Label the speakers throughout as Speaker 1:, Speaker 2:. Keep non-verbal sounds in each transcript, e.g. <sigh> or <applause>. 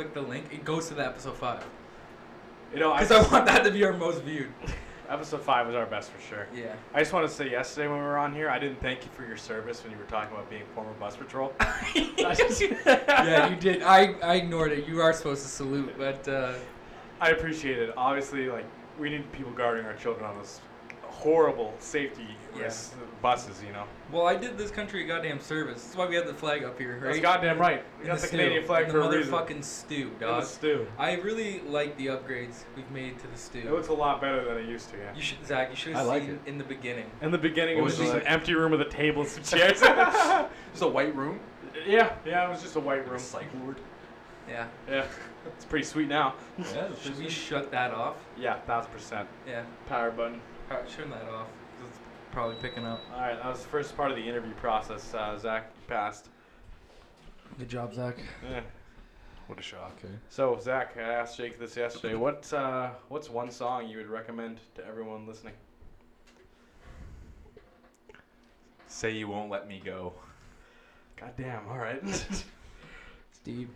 Speaker 1: click the link, it goes to the episode five.
Speaker 2: You know,
Speaker 1: Because I want that to be our most viewed. <laughs>
Speaker 2: episode five was our best for sure.
Speaker 1: Yeah.
Speaker 2: I just want to say yesterday when we were on here, I didn't thank you for your service when you were talking about being former bus patrol. <laughs> <laughs>
Speaker 1: yeah, you did. I, I ignored it. You are supposed to salute, but uh,
Speaker 2: I appreciate it. Obviously, like we need people guarding our children on those horrible safety
Speaker 1: Yeah.
Speaker 2: buses. You know,
Speaker 1: well, I did this country a goddamn service. That's why we have the flag up here, right?
Speaker 2: that's goddamn right. We
Speaker 1: In
Speaker 2: got the,
Speaker 1: stew.
Speaker 2: Canadian flag
Speaker 1: In
Speaker 2: for
Speaker 1: the
Speaker 2: a reason.
Speaker 1: motherfucking stew,
Speaker 2: In the
Speaker 1: dog.
Speaker 2: stew.
Speaker 1: I really like the upgrades we've made to the stew.
Speaker 2: It looks a lot better than it used to. Yeah.
Speaker 1: You should, Zack. You should
Speaker 3: I
Speaker 1: have
Speaker 3: like
Speaker 1: seen
Speaker 3: it.
Speaker 1: in the beginning.
Speaker 2: In the beginning, it was
Speaker 3: was
Speaker 2: just
Speaker 3: it
Speaker 2: an empty room with a table and some <laughs> chairs. <laughs>
Speaker 3: Just a white room.
Speaker 2: yeah, yeah, it was just a white room.
Speaker 3: Psych ward.
Speaker 1: Yeah.
Speaker 2: Yeah, it's pretty sweet now.
Speaker 3: Yeah.
Speaker 1: Should we shut that off?
Speaker 2: Yeah, thousand percent.
Speaker 1: Yeah.
Speaker 2: Power button.
Speaker 1: Turn that off. It's probably picking up.
Speaker 2: All right, that was the first part of the interview process. Uh, Zack you passed.
Speaker 1: Good job, Zack.
Speaker 2: Yeah.
Speaker 3: What a shock. Okay.
Speaker 2: So Zack, I asked Jake this yesterday. What uh, what's one song you would recommend to everyone listening?
Speaker 3: Say you won't let me go.
Speaker 2: God damn. All right. <laughs>
Speaker 1: Steve.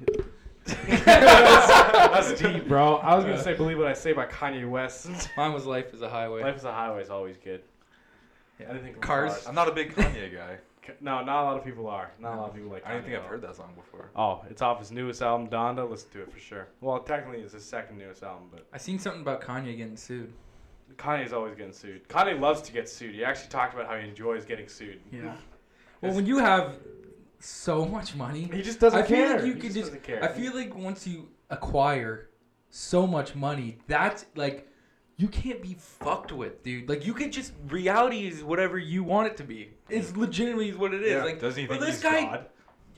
Speaker 2: That's <laughs> deep, bro. I was gonna uh. say "Believe What I Say" by Kanye West.
Speaker 1: Mine was Life is a Highway.
Speaker 2: Life is a highway is always good. didn't think
Speaker 1: Cars.
Speaker 3: I'm not a big Kanye guy. <laughs>
Speaker 2: No, not a lot of people are. Not a lot of people like.
Speaker 3: I don't think I've heard that song before.
Speaker 2: Oh, it's off his newest album, Donda. Listen to it for sure. Well, technically, it's his second newest album, but
Speaker 1: I seen something about Kanye getting sued.
Speaker 2: Kanye's always getting sued. Kanye loves to get sued. He actually talked about how he enjoys getting sued.
Speaker 1: Yeah. Well, when you have so <laughs> much money,
Speaker 2: He just doesn't
Speaker 1: I feel
Speaker 2: care.
Speaker 1: like you
Speaker 2: He
Speaker 1: could
Speaker 2: just
Speaker 1: just.
Speaker 2: care.
Speaker 1: I feel like once you acquire so much money, that's like you can't be fucked with, dude. Like you can just reality is whatever you want it to be. It's legitimately what it is.
Speaker 2: Yeah.
Speaker 1: Like
Speaker 3: Doesn't he think
Speaker 1: this
Speaker 3: he's
Speaker 1: guy,
Speaker 3: God?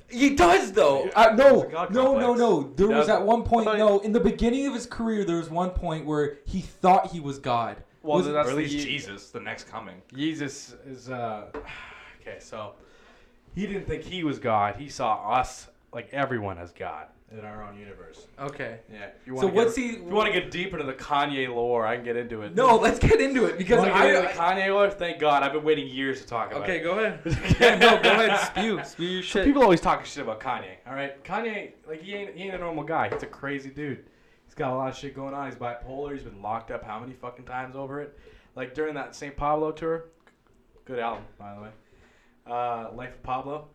Speaker 1: he does though.
Speaker 2: Yeah.
Speaker 1: Uh, no,
Speaker 3: There's a God
Speaker 1: no, no, no. There was at one point. No, in the beginning of his career, there was one point where he thought he was God.
Speaker 2: well,
Speaker 1: was-
Speaker 2: that's
Speaker 3: or at least Jesus, the next coming.
Speaker 2: Jesus is uh <sighs> okay, so he didn't think he was God. He saw us like everyone as God in our own universe.
Speaker 1: Okay.
Speaker 2: Yeah. You
Speaker 1: So
Speaker 2: wanna
Speaker 1: what's
Speaker 2: get,
Speaker 1: he?
Speaker 2: If you want to get deep into the Kanye lore, I can get into it.
Speaker 1: No, let's get into it because
Speaker 2: wanna get into the Kanye lore? Thank God, I've been waiting years to talk about.
Speaker 1: Okay,
Speaker 2: it.
Speaker 1: go ahead. <laughs> yeah, no, go ahead. Spew, spew your shit.
Speaker 2: People always talking shit about Kanye. All right, Kanye, like he ain't he ain't a normal guy. He's a crazy dude. He's got a lot of shit going on. He's bipolar. He's been locked up how many fucking times over it? Like during that St. Pablo tour. Good album, by the way. Uh, Life of Pablo.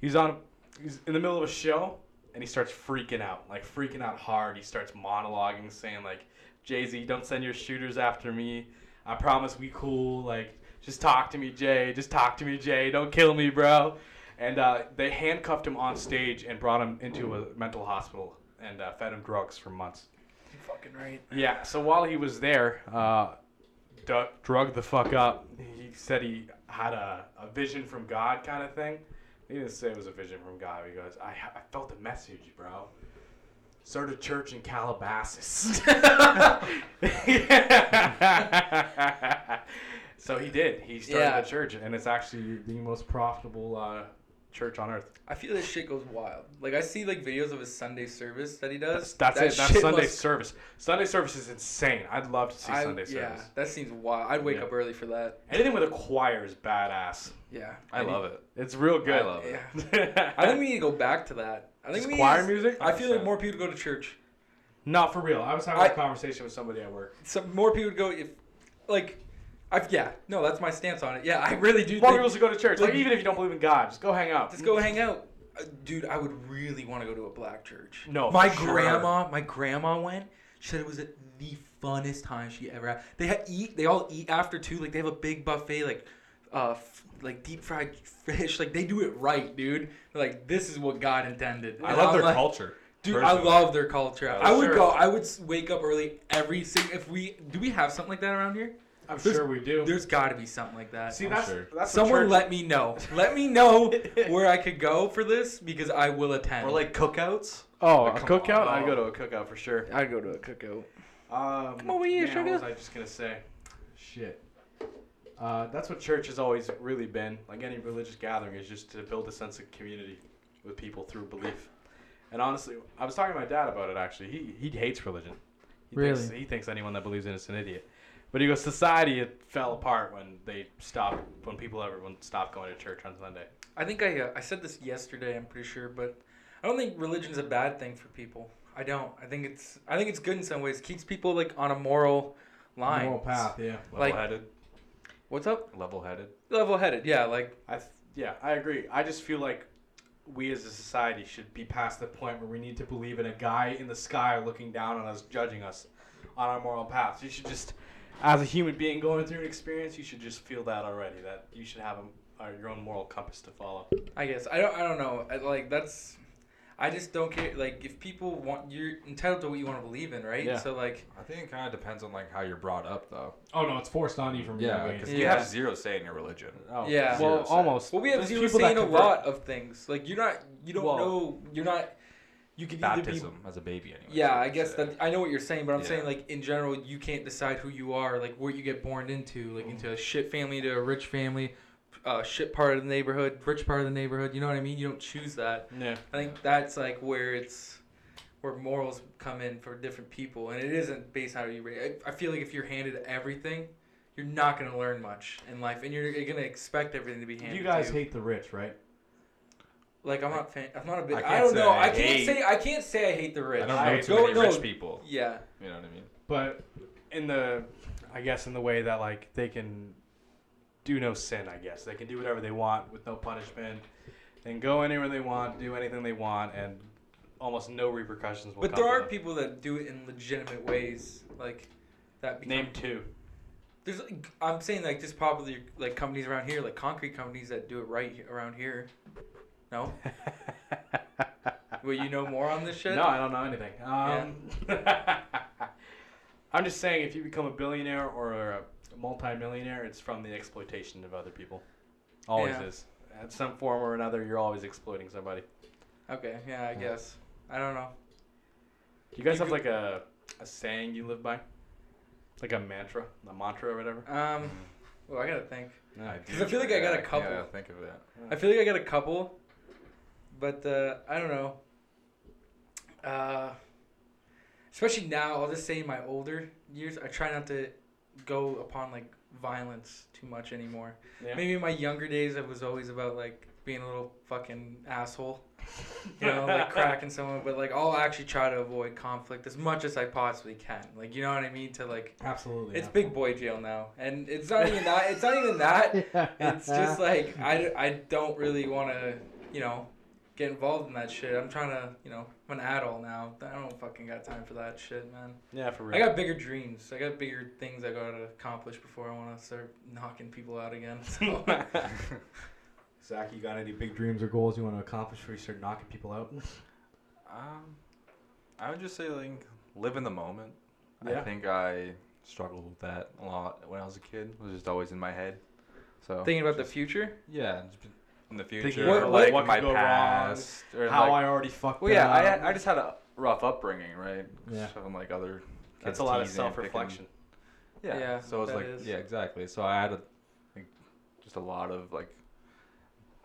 Speaker 2: He's on. He's in the middle of a show, and he starts freaking out, like freaking out hard. He starts monologuing, saying like, "Jay Z, don't send your shooters after me. I promise we cool. Like, just talk to me, Jay. Just talk to me, Jay. Don't kill me, bro." And uh, they handcuffed him on stage and brought him into a mental hospital and uh, fed him drugs for months.
Speaker 1: You're fucking right.
Speaker 2: Yeah. So while he was there, uh, drugged the fuck up. He said he had a, a vision from God kind of thing. He didn't say it was a vision from God. He goes, I, I felt a message, bro. Start a church in Calabasas. <laughs> so he did. He started
Speaker 1: Yeah.
Speaker 2: a church, and it's actually the most profitable uh, church on earth.
Speaker 1: I feel this shit goes wild. Like I see like videos of his Sunday service that he does.
Speaker 2: That's, that's
Speaker 1: That
Speaker 2: it. That's Sunday
Speaker 1: must-
Speaker 2: service. Sunday service is insane. I'd love to see
Speaker 1: I-
Speaker 2: Sunday
Speaker 1: yeah,
Speaker 2: service.
Speaker 1: that seems wild. I'd wake
Speaker 2: Yeah.
Speaker 1: up early for that.
Speaker 2: Anything with a choir is badass.
Speaker 1: Yeah,
Speaker 3: I love it.
Speaker 2: It's real good.
Speaker 3: I love it.
Speaker 1: Yeah, <laughs> I think we need to go back to that. I think
Speaker 2: Just choir
Speaker 1: need
Speaker 2: music?
Speaker 1: I feel like more people go to church.
Speaker 2: Not for real. I was having
Speaker 1: I-
Speaker 2: a conversation with somebody at work.
Speaker 1: Some more people go if, like, I yeah. No, that's my stance on it. Yeah, I really do.
Speaker 2: More
Speaker 1: think,
Speaker 2: people should go to church. Like,
Speaker 1: like-
Speaker 2: even if you don't believe in God, just go hang out.
Speaker 1: Just go hang out. Uh, Dude, I would really want to go to a black church.
Speaker 2: No,
Speaker 1: my
Speaker 2: for sure.
Speaker 1: grandma, my grandma went. She said it was the funnest time she ever had. They had eat. They all eat after too. Like they have a big buffet, like, uh, f- like deep fried fish. Like they do it right, dude. They're like this is what God intended.
Speaker 3: I love
Speaker 1: I'm
Speaker 3: their
Speaker 1: like,
Speaker 3: culture.
Speaker 1: Dude, I love their culture.
Speaker 2: Yeah,
Speaker 1: I would
Speaker 2: sure.
Speaker 1: go. I would wake up early every single. If we do, we have something like that around here.
Speaker 2: I'm
Speaker 1: There's-
Speaker 2: sure we do.
Speaker 1: There's got to be something like that.
Speaker 2: See,
Speaker 3: I'm
Speaker 2: that's
Speaker 3: sure.
Speaker 2: that's
Speaker 1: Someone
Speaker 2: church.
Speaker 1: let me know. Let me know <laughs> where I could go for this because I will attend.
Speaker 3: Or like cookouts.
Speaker 2: Oh,
Speaker 3: Like,
Speaker 2: a cookout?
Speaker 3: on.
Speaker 2: I'd go to a cookout for sure.
Speaker 1: I'd go to a cookout.
Speaker 2: Um,
Speaker 1: Come over here,
Speaker 2: man,
Speaker 1: sugar.
Speaker 2: What was I just gonna say? Shit. Uh, that's what church has always really been. Like any religious gathering, is just to build a sense of community with people through belief. And honestly, I was talking to my dad about it. Actually, he he hates religion. He Thinks,
Speaker 1: Really?
Speaker 2: he thinks anyone that believes in it is an idiot. But he goes, society it fell apart when they stopped, when people everyone stopped going to church on Sunday.
Speaker 1: I think I uh, I said this yesterday. I'm pretty sure, but I don't think religion's a bad thing for people. I don't. I think it's I think it's good in some ways. It Keeps people like on a moral line.
Speaker 2: Moral path, yeah.
Speaker 1: Like-
Speaker 3: Level-headed.
Speaker 1: What's up?
Speaker 3: Level-headed.
Speaker 1: Level headed. Yeah, like
Speaker 2: I yeah, I agree. I just feel like we as a society should be past the point where we need to believe in a guy in the sky looking down on us, judging us on our moral paths. You should just, as a human being going through an experience, you should just feel that already. That you should have a, uh, your own moral compass to follow.
Speaker 1: I guess I don't I don't know. I, like that's I just don't care. Like if people want, you're entitled to what you want to believe in, right?
Speaker 2: Yeah.
Speaker 1: So like
Speaker 3: I think it kind of depends on like how you're brought up, though.
Speaker 2: Oh no, it's forced on you from
Speaker 3: Yeah, because you
Speaker 1: Yeah.
Speaker 3: have zero say in your religion.
Speaker 2: Oh,
Speaker 1: Yeah.
Speaker 2: Well,
Speaker 3: say.
Speaker 2: almost.
Speaker 1: well, we have
Speaker 2: There's
Speaker 1: zero
Speaker 2: people
Speaker 1: say
Speaker 2: that
Speaker 1: in a lot of things. Like you're not you don't
Speaker 2: Well-
Speaker 1: know you're not you could either be
Speaker 3: Baptism as a baby, anyway.
Speaker 1: Yeah, I guess that I know what you're saying, but I'm
Speaker 3: Yeah.
Speaker 1: saying like in general, you can't decide who you are, like where you get born into, like into a shit family to a rich family, uh, shit part of the neighborhood, rich part of the neighborhood. You know what I mean? You don't choose that.
Speaker 2: Yeah.
Speaker 1: I think that's like where it's where morals come in for different people, and it isn't based on how you. ra- I, I feel like if you're handed everything, you're not gonna learn much in life, and you're, you're gonna expect everything to be handed.
Speaker 2: You guys hate the rich, right?
Speaker 1: Like I'm not. Fan, I'm not a big.
Speaker 3: I
Speaker 1: I,
Speaker 3: can't
Speaker 1: don't know.
Speaker 3: I
Speaker 1: I can't
Speaker 3: hate-
Speaker 1: say. I can't say I hate the rich.
Speaker 3: I don't
Speaker 2: I
Speaker 3: know too
Speaker 1: go-
Speaker 3: many
Speaker 1: no.
Speaker 3: rich people.
Speaker 1: Yeah.
Speaker 3: You know what I mean?
Speaker 2: But in the, I guess in the way that like they can do no sin. I guess they can do whatever they want with no punishment, and go anywhere they want, do anything they want, and almost no repercussions will
Speaker 1: But
Speaker 2: come
Speaker 1: there are
Speaker 2: them.
Speaker 1: people that do it in legitimate ways, like that. Become,
Speaker 2: Name two.
Speaker 1: There's, I'm saying like just popular like companies around here, like concrete companies that do it right around here. No, <laughs> will you know more on this shit?
Speaker 2: No, I don't know anything. Um, <laughs> I'm just saying, if you become a billionaire or a multimillionaire, it's from the exploitation of other people. Always
Speaker 1: Yeah.
Speaker 2: is. At some form or another, you're always exploiting somebody.
Speaker 1: Okay, yeah, I guess. I don't know.
Speaker 2: Do you guys
Speaker 1: You
Speaker 2: have like a, a saying you live by? Like a mantra, a mantra or whatever?
Speaker 1: Um, well, I gotta think.
Speaker 2: Yeah.
Speaker 3: do
Speaker 1: 'Cause I feel like I got a couple.
Speaker 3: Yeah, think of that.
Speaker 1: I feel like I got a couple, but uh, I don't know. Uh, especially now, I'll just say in my older years, I try not to go upon like violence too much anymore.
Speaker 2: Yeah.
Speaker 1: Maybe in my younger days, it was always about like being a little fucking asshole, you know, like <laughs> cracking someone. But like, I'll actually try to avoid conflict as much as I possibly can. Like, you know what I mean? To like,
Speaker 2: Absolutely.
Speaker 1: it's big boy jail now, and it's not even that. It's not even that <laughs> it's just like I, I don't really want to you know get involved in that shit i'm trying to you know i'm an adult now i don't fucking got time for that shit man
Speaker 2: yeah, for real.
Speaker 1: i got bigger dreams i got bigger things i gotta accomplish before i want to start knocking people out again <laughs> so <laughs>
Speaker 2: Zack, you got any big dreams or goals you want to accomplish before you start knocking people out? <laughs>
Speaker 3: Um, I would just say like live in the moment.
Speaker 2: Yeah.
Speaker 3: I think I struggled with that a lot when I was a kid. It was just always in my head. So
Speaker 1: thinking about the future
Speaker 3: yeah, just in the
Speaker 2: Thinking
Speaker 3: future,
Speaker 1: what-
Speaker 3: or
Speaker 1: what-
Speaker 3: like
Speaker 2: what could
Speaker 3: my
Speaker 2: go wrong,
Speaker 3: or
Speaker 2: How
Speaker 3: like,
Speaker 2: I already fucked
Speaker 3: well, yeah,
Speaker 2: up.
Speaker 3: I I just had a rough upbringing, right?
Speaker 2: Yeah.
Speaker 3: From like other.
Speaker 2: That's
Speaker 3: kids
Speaker 2: a lot of
Speaker 3: teasing and picking-
Speaker 2: self-reflection.
Speaker 3: Yeah.
Speaker 1: Yeah,
Speaker 3: So it's like
Speaker 1: is.
Speaker 3: yeah, exactly. So I had a like, just a lot of like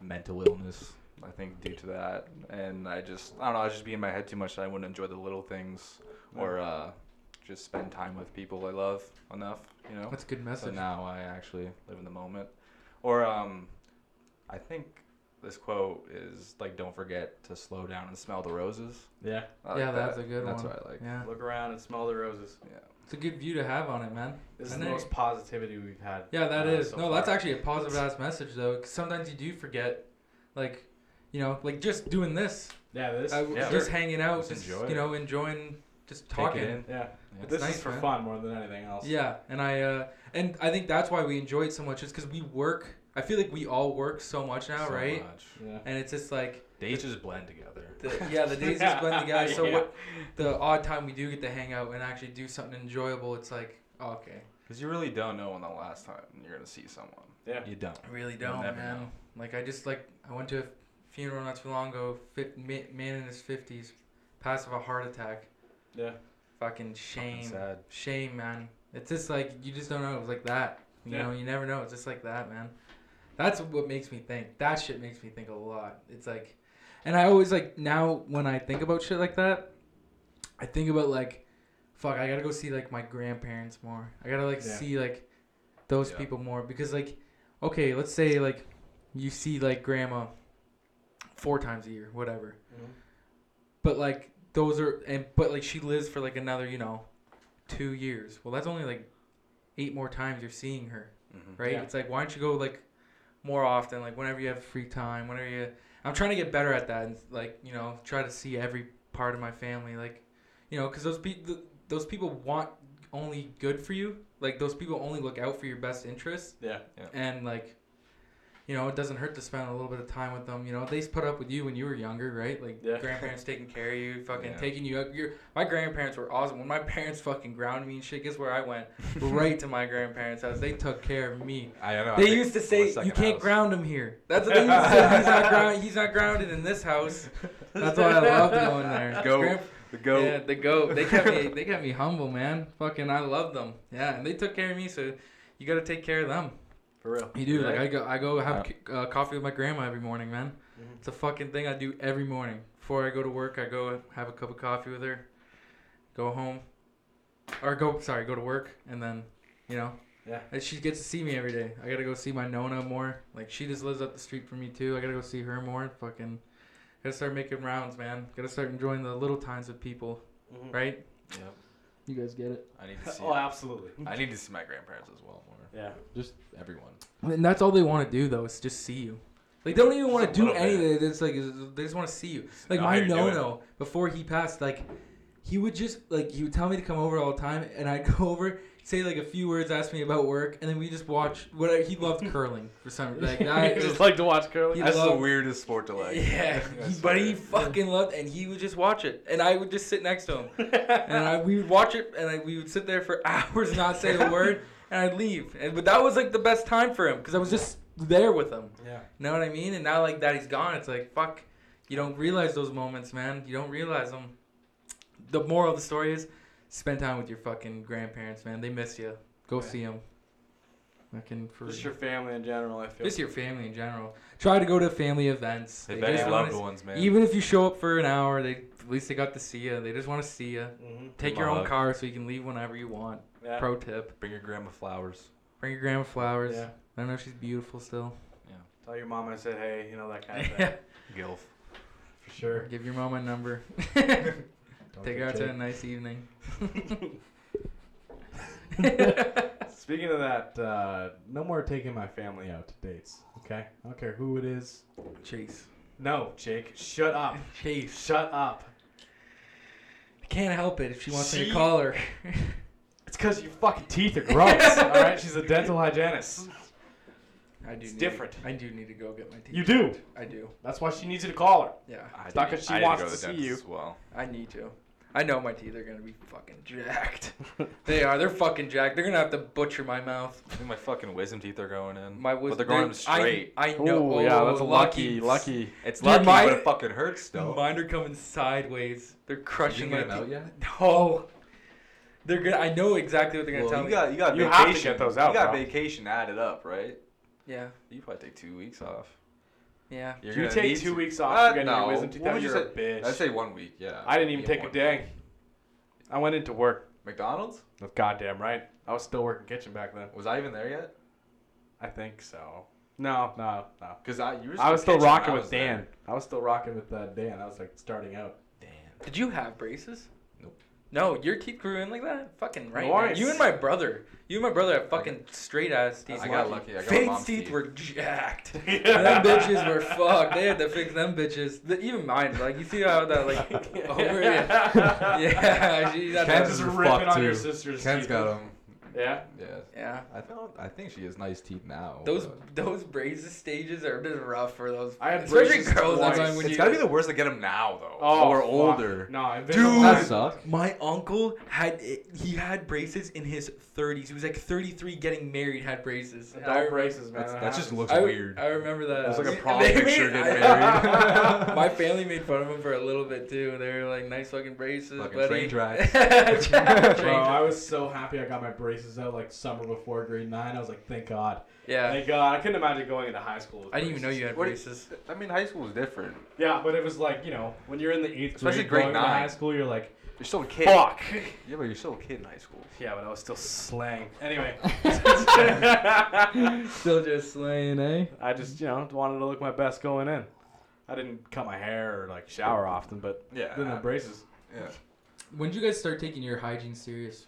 Speaker 3: mental illness. I think due to that, and I just I don't know. I was just being in my head too much. And I wouldn't enjoy the little things, or uh, just spend time with people I love enough. You know.
Speaker 1: that's a good
Speaker 3: So
Speaker 1: message
Speaker 3: now I actually live in the moment. Or um, I think this quote is like, "Don't forget to slow down and smell the roses."
Speaker 2: Yeah.
Speaker 3: Like
Speaker 1: Yeah, that's
Speaker 3: that.
Speaker 1: a good
Speaker 3: That's
Speaker 1: one.
Speaker 3: That's what I like.
Speaker 1: yeah
Speaker 2: Look around and smell the roses.
Speaker 3: Yeah.
Speaker 1: it's a good view to have on it man
Speaker 2: This is the most positivity we've had.
Speaker 1: Yeah, that
Speaker 2: uh, so
Speaker 1: no, that's actually a positive ass message though. Cause sometimes you do forget, like, you know, like just doing this,
Speaker 2: Yeah, this.
Speaker 1: uh,
Speaker 3: yeah.
Speaker 1: just hanging out,
Speaker 3: Just
Speaker 1: just,
Speaker 3: enjoy
Speaker 1: you know, enjoying, just talking.
Speaker 2: yeah.
Speaker 3: Yeah.
Speaker 2: This
Speaker 1: nice,
Speaker 2: is for
Speaker 1: man.
Speaker 2: fun more than anything else.
Speaker 1: Yeah, and I uh, and I think that's why we enjoy it so much is because we work. I feel like we all work so much now,
Speaker 3: So
Speaker 1: right?
Speaker 3: much.
Speaker 2: Yeah.
Speaker 1: And it's just like,
Speaker 3: Days just blend together.
Speaker 1: the, yeah, the days just blend <laughs> together. So
Speaker 2: Yeah.
Speaker 1: what, the odd time we do get to hang out and actually do something enjoyable, it's like, oh, okay,
Speaker 3: Because you really don't know when the last time you're gonna see someone.
Speaker 2: Yeah.
Speaker 3: You don't.
Speaker 1: I really don't,
Speaker 3: never
Speaker 1: man.
Speaker 3: know.
Speaker 1: Like I just like I went to a funeral not too long ago. Fit, man in his fifties, passed of a heart attack.
Speaker 2: Yeah.
Speaker 1: Fucking
Speaker 3: Fucking
Speaker 1: shame,
Speaker 3: sad.
Speaker 1: shame, man. It's just like you just don't know. It was like that. You
Speaker 2: Yeah.
Speaker 1: know, you never know. It's just like that, man. That's what makes me think. That shit makes me think a lot. It's like, and I always like now when I think about shit like that, I think about like, fuck, I gotta go see like my grandparents more. I gotta like
Speaker 2: Yeah.
Speaker 1: see like those
Speaker 3: Yeah.
Speaker 1: people more because like, okay, let's say like you see like grandma four times a year, whatever.
Speaker 2: Mhm.
Speaker 1: But like those are and but like she lives for like another you know, two years. Well, that's only like eight more times you're seeing her,
Speaker 3: Mhm.
Speaker 1: right?
Speaker 2: Yeah.
Speaker 1: It's like why don't you go like more often, like whenever you have free time, whenever you. I'm trying to get better at that, and like you know, try to see every part of my family, like, you know, because those people, those people want only good for you. Like those people only look out for your best interests
Speaker 2: Yeah.
Speaker 1: and like you know it doesn't hurt to spend a little bit of time with them you know they put up with you when you were younger right like
Speaker 2: Yeah.
Speaker 1: grandparents taking care of you fucking
Speaker 3: Yeah.
Speaker 1: taking you up your my grandparents were awesome when my parents fucking grounded me and shit guess where i went right to my grandparents house they took care of me
Speaker 3: I don't know.
Speaker 1: They
Speaker 3: think
Speaker 1: used to say you can't
Speaker 3: house.
Speaker 1: ground him here that's what they used to say he's not, ground, he's not grounded in this house that's why i loved going there
Speaker 3: Go. The goat.
Speaker 1: yeah, the goat. They kept me. They kept me humble, man. Fucking, I love them. Yeah, and they took care of me. So you gotta take care of them.
Speaker 2: For real.
Speaker 1: You do. Like I go, I go have uh, coffee with my grandma every morning, man.
Speaker 2: Mhm.
Speaker 1: It's a fucking thing I do every morning. Before I go to work, I go have a cup of coffee with her. Go home, or go. Sorry, go to work, and then, you know.
Speaker 2: Yeah.
Speaker 1: And she gets to see me every day. I gotta go see my Nona more. Like she just lives up the street from me too. I gotta go see her more. Fucking, gotta start making rounds, man. Gotta start enjoying the little times with people,
Speaker 2: Mhm.
Speaker 1: right?
Speaker 3: Yep.
Speaker 1: You guys get it.
Speaker 3: I need to <laughs> see.
Speaker 2: Oh, absolutely.
Speaker 3: I need to see my grandparents as well more.
Speaker 2: Yeah.
Speaker 3: Just everyone.
Speaker 1: And that's all they want to do though is just see you. Like they don't even want to do
Speaker 3: little bit.
Speaker 1: anything. It's like they just want to see you. Like
Speaker 3: Know
Speaker 1: my no-no before he passed, like he would just like he would tell me to come over all the time, and I'd <laughs> go over, say like a few words, ask me about work, and then we just watch. What he loved <laughs> curling for some <laughs> like
Speaker 2: I
Speaker 1: that.
Speaker 2: just like to watch curling.
Speaker 1: He
Speaker 3: That's the weirdest sport to like.
Speaker 1: yeah, <laughs> he, but he fucking loved, and he would just watch it, and I would just sit next to him, and I, we would watch it, and I, we would sit there for hours, not say a word, and I'd leave. And but that was like the best time for him because I was just there with him.
Speaker 2: yeah.
Speaker 1: Know what I mean? And now like that he's gone, it's like fuck. You don't realize those moments, man. You don't realize them. The moral of the story is, spend time with your fucking grandparents, man. They miss you. Go
Speaker 2: Yeah.
Speaker 1: see them. Fucking for
Speaker 2: Just your family in general, I feel.
Speaker 1: just your family in general. Try to go to family events.
Speaker 3: They
Speaker 1: They just
Speaker 3: your
Speaker 1: wanna
Speaker 3: loved ones, man.
Speaker 1: even if you show up for an hour, they at least they got to see you. They just want to see you.
Speaker 2: hmm
Speaker 1: Take
Speaker 3: Give
Speaker 1: your
Speaker 3: 'em
Speaker 1: own
Speaker 3: hug.
Speaker 1: car so you can leave whenever you want.
Speaker 2: Yeah.
Speaker 1: Pro tip:
Speaker 3: Bring your grandma flowers.
Speaker 1: Bring your grandma flowers.
Speaker 2: Yeah.
Speaker 1: I know she's beautiful still. Yeah.
Speaker 2: Tell your mom I said hey, you know that kind of <laughs> thing.
Speaker 1: Yeah.
Speaker 3: Gilf.
Speaker 2: For sure.
Speaker 1: Give your mom a number. <laughs> <laughs>
Speaker 2: Don't
Speaker 1: Take
Speaker 2: get
Speaker 1: her out to a nice evening. <laughs>
Speaker 2: Speaking of that, uh, no more taking my family out to dates. Okay, I don't care who it is.
Speaker 1: Chase.
Speaker 2: No, Jake, shut up. <laughs>
Speaker 1: Chase.
Speaker 2: Shut up.
Speaker 1: I can't help it if she wants me
Speaker 2: She-
Speaker 1: to call her. <laughs>
Speaker 2: It's because your fucking teeth are gross. all right, she's a dental hygienist.
Speaker 1: I do.
Speaker 2: It's
Speaker 1: need
Speaker 2: different.
Speaker 1: To, I do need to go get my teeth.
Speaker 2: You do.
Speaker 1: I do.
Speaker 2: That's why she needs you to call her.
Speaker 1: Yeah.
Speaker 3: I
Speaker 2: It's not
Speaker 3: did-
Speaker 2: 'cause she
Speaker 3: I did
Speaker 2: wants
Speaker 3: go
Speaker 2: to
Speaker 3: the
Speaker 2: see
Speaker 3: dentist
Speaker 2: you.
Speaker 3: As well.
Speaker 1: I need to. I know my teeth are gonna be fucking jacked. <laughs> they are. They're fucking jacked. They're gonna have to butcher my mouth.
Speaker 3: I think my fucking wisdom teeth are going in.
Speaker 1: My
Speaker 3: but
Speaker 1: wisdom.
Speaker 3: they're going straight.
Speaker 1: I, I know.
Speaker 2: Ooh, yeah,
Speaker 1: oh,
Speaker 2: that's lucky, lucky.
Speaker 3: it's
Speaker 1: Dude,
Speaker 3: lucky,
Speaker 1: mine-
Speaker 3: but it fucking hurts still.
Speaker 1: Mine are coming sideways. They're crushing
Speaker 3: you
Speaker 1: my
Speaker 3: get them out
Speaker 1: teeth.
Speaker 3: yet?
Speaker 1: No. They're gonna. I know exactly what they're gonna
Speaker 3: Well,
Speaker 1: tell
Speaker 3: you
Speaker 1: me.
Speaker 3: got you got
Speaker 2: You
Speaker 3: vacation.
Speaker 2: have to get those out,
Speaker 3: You got
Speaker 2: bro.
Speaker 3: vacation added up, right?
Speaker 1: yeah.
Speaker 3: You probably take two weeks off.
Speaker 1: Yeah.
Speaker 3: You're
Speaker 2: you
Speaker 3: gonna
Speaker 2: take
Speaker 3: need
Speaker 2: two
Speaker 3: to-
Speaker 2: weeks off
Speaker 3: Uh,
Speaker 2: for getting
Speaker 3: no.
Speaker 2: your wisdom teeth
Speaker 3: What
Speaker 2: out?
Speaker 3: would you
Speaker 2: You're a
Speaker 3: say?
Speaker 2: bitch.
Speaker 3: I'd say one week. Yeah.
Speaker 2: I didn't even
Speaker 3: Yeah,
Speaker 2: take a
Speaker 3: one.
Speaker 2: day. I went into work.
Speaker 3: McDonald's?
Speaker 2: That's goddamn right. I was still working kitchen back then.
Speaker 3: Was I even there yet?
Speaker 2: I think so. No, no, no.
Speaker 3: Cause I you were
Speaker 2: I was still
Speaker 3: kitchen when
Speaker 2: rocking
Speaker 3: I
Speaker 2: with
Speaker 3: was there.
Speaker 2: Dan. I was still rocking with uh, Dan. I was like starting out.
Speaker 3: Dan.
Speaker 1: Did you have braces?
Speaker 3: Nope.
Speaker 1: No, your teeth grew in like that? Fucking right.
Speaker 2: Nice.
Speaker 1: You and my brother. You and my brother have fucking straight ass teeth.
Speaker 3: I got lucky. I got
Speaker 1: Faith's
Speaker 3: mom's
Speaker 1: teeth,
Speaker 3: teeth.
Speaker 1: were jacked. <laughs> And them bitches were fucked. They had to fix them bitches. The, even mine, like you see how that like <laughs> over it. <laughs> Yeah, she had
Speaker 3: Ken's
Speaker 1: that-
Speaker 3: is
Speaker 2: Just ripping
Speaker 3: fucked,
Speaker 2: on your
Speaker 3: too.
Speaker 2: sister's
Speaker 3: Ken's
Speaker 2: teeth.
Speaker 3: got them.
Speaker 2: Yeah.
Speaker 3: Yeah.
Speaker 1: Yeah.
Speaker 3: I thought I think she has nice teeth now.
Speaker 1: Those
Speaker 3: but-
Speaker 1: those braces stages are just rough for those.
Speaker 2: I had
Speaker 1: especially
Speaker 2: braces
Speaker 1: girls.
Speaker 2: Twice.
Speaker 1: why when
Speaker 3: it's
Speaker 1: you
Speaker 3: gotta be the worst to get them now though.
Speaker 2: Oh,
Speaker 3: we're
Speaker 2: fuck.
Speaker 3: older.
Speaker 2: No,
Speaker 1: Dude.
Speaker 3: That suck.
Speaker 1: My uncle had he had braces in his 30s. He was like 33, getting married, had braces. And I
Speaker 2: braces, man. That
Speaker 3: that just looks
Speaker 1: I,
Speaker 3: weird.
Speaker 1: I remember that.
Speaker 3: It's like a prom picture
Speaker 1: made-
Speaker 3: getting
Speaker 1: I-
Speaker 3: married. <laughs>
Speaker 1: My <laughs> family made fun of him for a little bit too. They were like, "Nice fucking braces,
Speaker 3: Fucking
Speaker 1: buddy."
Speaker 3: train tracks. <laughs>
Speaker 2: Bro. I was so happy I got my braces out like summer before grade nine. I was like, thank God.
Speaker 1: yeah,
Speaker 2: Thank God. I couldn't imagine going into high school. With
Speaker 1: I didn't even know you had
Speaker 3: What-
Speaker 1: braces.
Speaker 3: I mean, high school is different.
Speaker 2: Yeah, but it was like you know when you're in the eighth
Speaker 3: Especially
Speaker 2: grade,
Speaker 3: grade
Speaker 2: going into
Speaker 3: nine.
Speaker 2: high school, you're like,
Speaker 3: You're still a kid.
Speaker 2: fuck. <laughs>
Speaker 3: Yeah, but you're still a kid in high school.
Speaker 2: Yeah, but I was still slang. Anyway, <laughs> <laughs>
Speaker 1: Still just slaying, eh?
Speaker 2: I just you know wanted to look my best going in. I didn't cut my hair or like shower often, but
Speaker 3: Yeah.
Speaker 2: didn't have braces.
Speaker 3: Yeah.
Speaker 1: When did you guys start taking your hygiene serious?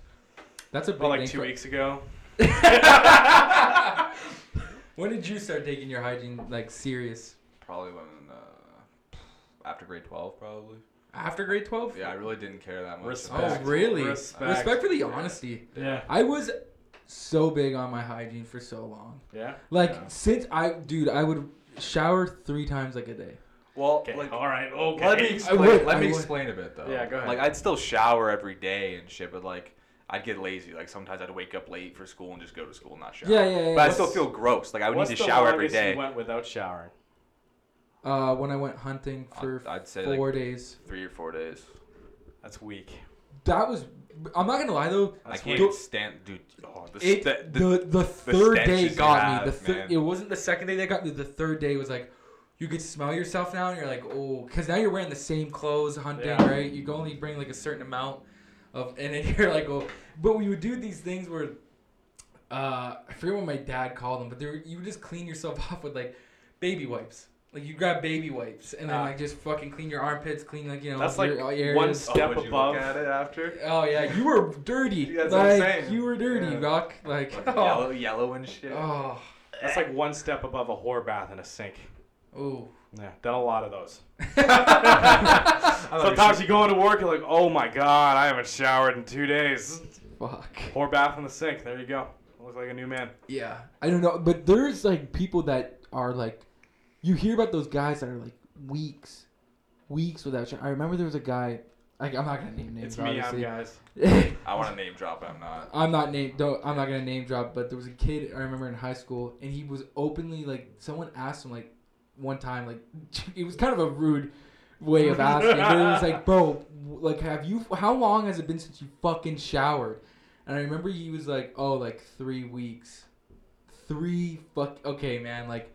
Speaker 1: That's a big
Speaker 2: Well, like
Speaker 1: thing
Speaker 2: two
Speaker 1: for-
Speaker 2: weeks ago. <laughs>
Speaker 1: when did you start taking your hygiene like serious?
Speaker 3: Probably when uh, after grade twelve, probably.
Speaker 1: After grade twelve?
Speaker 3: Yeah, I really didn't care that much.
Speaker 2: Respect.
Speaker 1: Oh, really?
Speaker 2: Respect.
Speaker 1: Respect for the honesty.
Speaker 2: Yeah.
Speaker 1: I was so big on my hygiene for so long.
Speaker 2: Yeah.
Speaker 1: Like
Speaker 3: Yeah.
Speaker 1: since I, dude, I would shower three times like a day.
Speaker 3: Well,
Speaker 2: Okay.
Speaker 3: like,
Speaker 2: All right. Okay.
Speaker 3: let me explain.
Speaker 1: would-
Speaker 3: let me explain a bit though.
Speaker 2: Yeah, go ahead.
Speaker 3: Like I'd still shower every day and shit, but like I'd get lazy. Like sometimes I'd wake up late for school and just go to school and not shower.
Speaker 1: Yeah, yeah, yeah.
Speaker 3: But I still feel gross. Like I would
Speaker 2: What's
Speaker 3: need to
Speaker 2: the
Speaker 3: shower every
Speaker 2: longest
Speaker 3: day.
Speaker 2: You went without showering.
Speaker 1: Uh, when I went hunting for
Speaker 3: I'd, I'd say
Speaker 1: four
Speaker 3: like
Speaker 1: days.
Speaker 3: three or four days.
Speaker 2: That's weak.
Speaker 1: That was. I'm not gonna lie though.
Speaker 2: That's
Speaker 3: I can't
Speaker 1: weak.
Speaker 3: stand, dude. Oh, the,
Speaker 1: It,
Speaker 3: st-
Speaker 1: the,
Speaker 3: the,
Speaker 1: the, third day
Speaker 3: stenches you
Speaker 1: got
Speaker 3: have,
Speaker 1: me. The thir-
Speaker 3: man.
Speaker 1: it wasn't the second day that got me. The third day was like, you could smell yourself now, and you're like, oh, because now you're wearing the same clothes hunting,
Speaker 2: Yeah.
Speaker 1: right? You can only bring like a certain amount of, and then <laughs> you're like, oh, but we would do these things where, uh, I forget what my dad called them, but they were, you would just clean yourself <laughs> off with like baby wipes. Like you grab baby wipes and then
Speaker 2: Ah.
Speaker 1: like just fucking clean your armpits, clean like you know
Speaker 2: That's
Speaker 1: your,
Speaker 2: like
Speaker 1: your
Speaker 2: one
Speaker 1: areas.
Speaker 2: step
Speaker 3: would you
Speaker 2: above.
Speaker 3: look at it after?
Speaker 1: Oh yeah, you were dirty. <laughs>
Speaker 3: That's what I'm
Speaker 1: like
Speaker 3: saying.
Speaker 1: you were dirty,
Speaker 3: Yeah.
Speaker 1: Rock. Like,
Speaker 3: Like
Speaker 1: oh,
Speaker 3: yellow, yellow and shit.
Speaker 1: oh,
Speaker 2: That's like one step above a whore bath in a sink.
Speaker 1: oh.
Speaker 2: Yeah, done a lot of those. <laughs> <laughs> Sometimes you go into work, you're like, oh my god, I haven't showered in two days.
Speaker 1: Fuck.
Speaker 2: Whore bath in the sink. There you go. Look like a new man.
Speaker 1: Yeah, I don't know, but there's like people that are like, you hear about those guys that are like weeks, weeks without. Shower. I remember there was a guy. Like, I'm not gonna name names.
Speaker 2: It's me, I'm guys. <laughs>
Speaker 3: I want to name drop. I'm not.
Speaker 1: I'm not name. Don't. I'm not gonna name drop. But there was a kid I remember in high school, and he was openly like. Someone asked him like, one time like, <laughs> it was kind of a rude way of asking, but it was like, bro, like, have you? How long has it been since you fucking showered? And I remember he was like, oh, like three weeks. Three fuck. Okay, man. Like,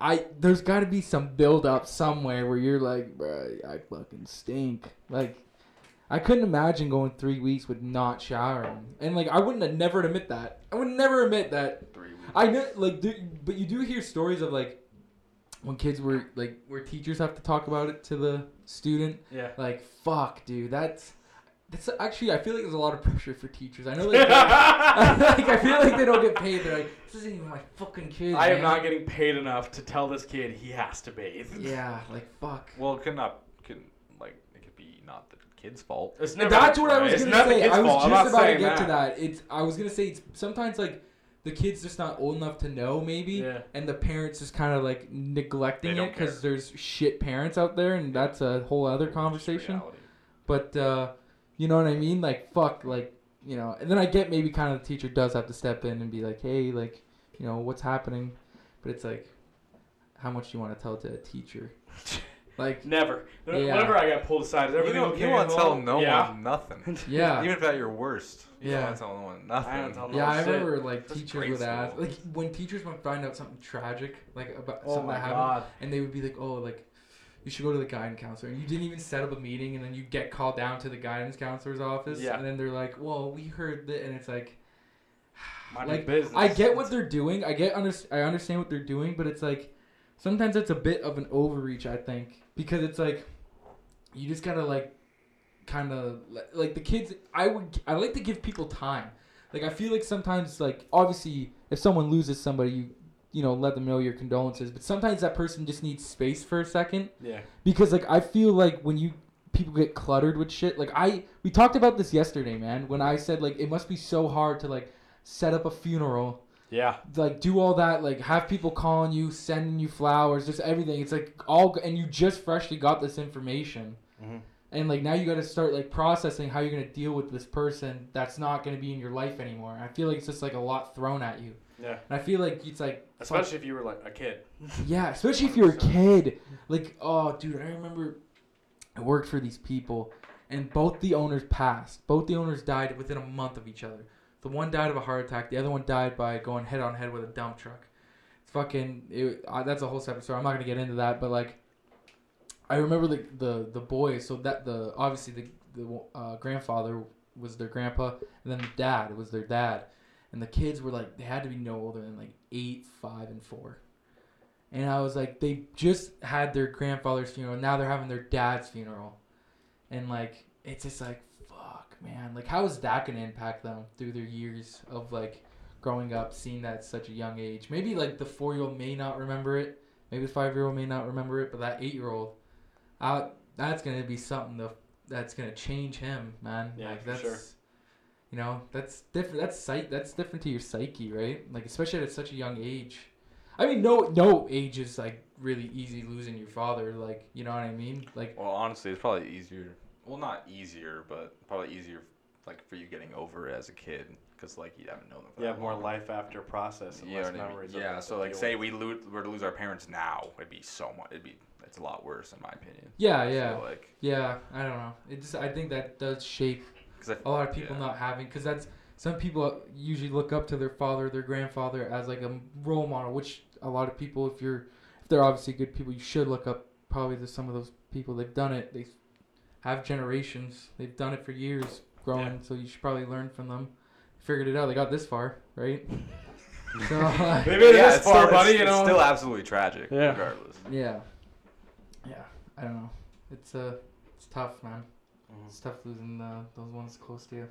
Speaker 1: I there's got to be some build up somewhere where you're like, bro, I fucking stink. Like, I couldn't imagine going three weeks with not showering, and like I wouldn't have never admit that. I would never admit that.
Speaker 3: Three weeks.
Speaker 1: I know, like, do, but you do hear stories of like when kids were like where teachers have to talk about it to the student.
Speaker 2: Yeah.
Speaker 1: Like, fuck, dude, that's that's actually I feel like there's a lot of pressure for teachers. I know, like, <laughs> <laughs> like I feel like they don't get paid. They're like, this isn't even my fucking kid.
Speaker 2: I am not getting paid enough to tell this kid he has to bathe.
Speaker 1: Yeah, like fuck.
Speaker 3: Well, it could not. Could like it could be not the kid's fault.
Speaker 2: It's never-
Speaker 1: that's what I was
Speaker 2: it's
Speaker 1: gonna
Speaker 2: not
Speaker 1: say. I was
Speaker 2: fault.
Speaker 1: Just about to
Speaker 2: saying
Speaker 1: get to that. It's I was gonna say it's sometimes like the kid's just not old enough to know maybe,
Speaker 2: Yeah.
Speaker 1: and the parents just kind of like neglecting it because there's shit parents out there, and that's a whole other conversation. But uh, you know what I mean? Like fuck, like you know. And then I get maybe kind of the teacher does have to step in and be like, hey, like you know what's happening, but it's like, how much do you want to tell to a teacher? <laughs> Like
Speaker 2: Never.
Speaker 1: Yeah.
Speaker 2: Whenever I got pulled aside, is
Speaker 3: You
Speaker 2: everything
Speaker 3: don't,
Speaker 2: okay?
Speaker 3: you want to tell no
Speaker 2: yeah.
Speaker 3: one nothing.
Speaker 1: yeah.
Speaker 3: Even if at your worst. You
Speaker 1: Yeah.
Speaker 3: don't want to tell no one nothing.
Speaker 2: I don't tell no
Speaker 1: Yeah, I
Speaker 2: shit.
Speaker 1: remember like
Speaker 3: That's
Speaker 1: teachers
Speaker 3: grade
Speaker 1: would ask, like when teachers would find out something tragic, like about
Speaker 2: Oh
Speaker 1: something
Speaker 2: my
Speaker 1: that happened,
Speaker 2: god.
Speaker 1: and they would be like, "Oh, like you should go to the guidance counselor." And you didn't even set up a meeting, and then you get called down to the guidance counselor's office,
Speaker 2: Yeah.
Speaker 1: and then they're like, "Well, we heard that," and it's like, <sighs>
Speaker 2: Mind
Speaker 1: like
Speaker 2: business.
Speaker 1: I get what they're doing. I get under, I understand what they're doing, but it's like sometimes it's a bit of an overreach. I think because it's like you just gotta like kind of like the kids. I would I like to give people time. Like I feel like sometimes like obviously if someone loses somebody, you you know let them know your condolences. But sometimes that person just needs space for a second
Speaker 2: Yeah.
Speaker 1: because like I feel like when you people get cluttered with shit like I we talked about this yesterday man when I said like it must be so hard to like set up a funeral
Speaker 2: Yeah.
Speaker 1: like do all that like have people calling you sending you flowers just everything it's like all and you just freshly got this information
Speaker 2: Mhm.
Speaker 1: And like now you got to start like processing how you're gonna deal with this person that's not gonna be in your life anymore i feel like it's just like a lot thrown at you
Speaker 2: Yeah.
Speaker 1: and i feel like it's like fuck,
Speaker 2: Especially if you were like a kid. <laughs>
Speaker 1: yeah, especially if you're a kid. Like, oh, dude, I remember I worked for these people, and both the owners passed. Both the owners died within a month of each other. The one died of a heart attack. The other one died by going head on head with a dump truck. It's fucking. It, uh, that's a whole separate story. I'm not gonna get into that, but like, I remember the the the boys. So that the obviously the the uh, grandfather was their grandpa, and then the dad was their dad, and the kids were like they had to be no older than like eight, five, and four. And I was like, they just had their grandfather's funeral. Now they're having their dad's funeral, and like it's just like fuck, man. Like how is that gonna impact them through their years of like growing up, seeing that at such a young age? Maybe like the four year old may not remember it. Maybe the five year old may not remember it, but that eight year old, uh, that's gonna be something to, that's gonna change him, man.
Speaker 2: Yeah,
Speaker 1: like
Speaker 2: for
Speaker 1: that's,
Speaker 2: sure.
Speaker 1: You know, that's different. That's psych. That's different to your psyche, right? Like especially at such a young age. I mean, no, no age is like really easy losing your father. Like, you know what I mean? Like,
Speaker 3: Well, honestly, it's probably easier. Well, not easier, but probably easier, like for you getting over it as a kid, because like you haven't known them. For
Speaker 2: You
Speaker 3: that
Speaker 2: have more life after process and
Speaker 3: You
Speaker 2: less
Speaker 3: what I mean? Yeah. So like, say we lo- were to lose our parents now, it'd be so much. It'd be it's a lot worse in my opinion.
Speaker 1: yeah,
Speaker 3: I feel
Speaker 1: yeah,
Speaker 3: like
Speaker 1: yeah. I don't know. It just, I think that does shape
Speaker 3: because
Speaker 1: a lot of people
Speaker 3: Yeah.
Speaker 1: not having, because that's some people usually look up to their father, their grandfather as like a role model, which a lot of people, if you're, if they're obviously good people, you should look up probably to some of those people. They've done it. They have generations. They've done it for years, growing. So you should probably learn from them. Figured it out. They got this far, right? <laughs> so, <laughs> uh,
Speaker 2: They made it this
Speaker 3: it's
Speaker 2: far,
Speaker 3: still,
Speaker 2: buddy.
Speaker 3: It's,
Speaker 2: you
Speaker 3: it's
Speaker 2: know.
Speaker 3: still absolutely tragic,
Speaker 2: Yeah.
Speaker 3: regardless.
Speaker 1: yeah, yeah. I don't know. It's uh, it's tough, man.
Speaker 2: Mhm.
Speaker 1: It's tough losing uh, those ones close to you.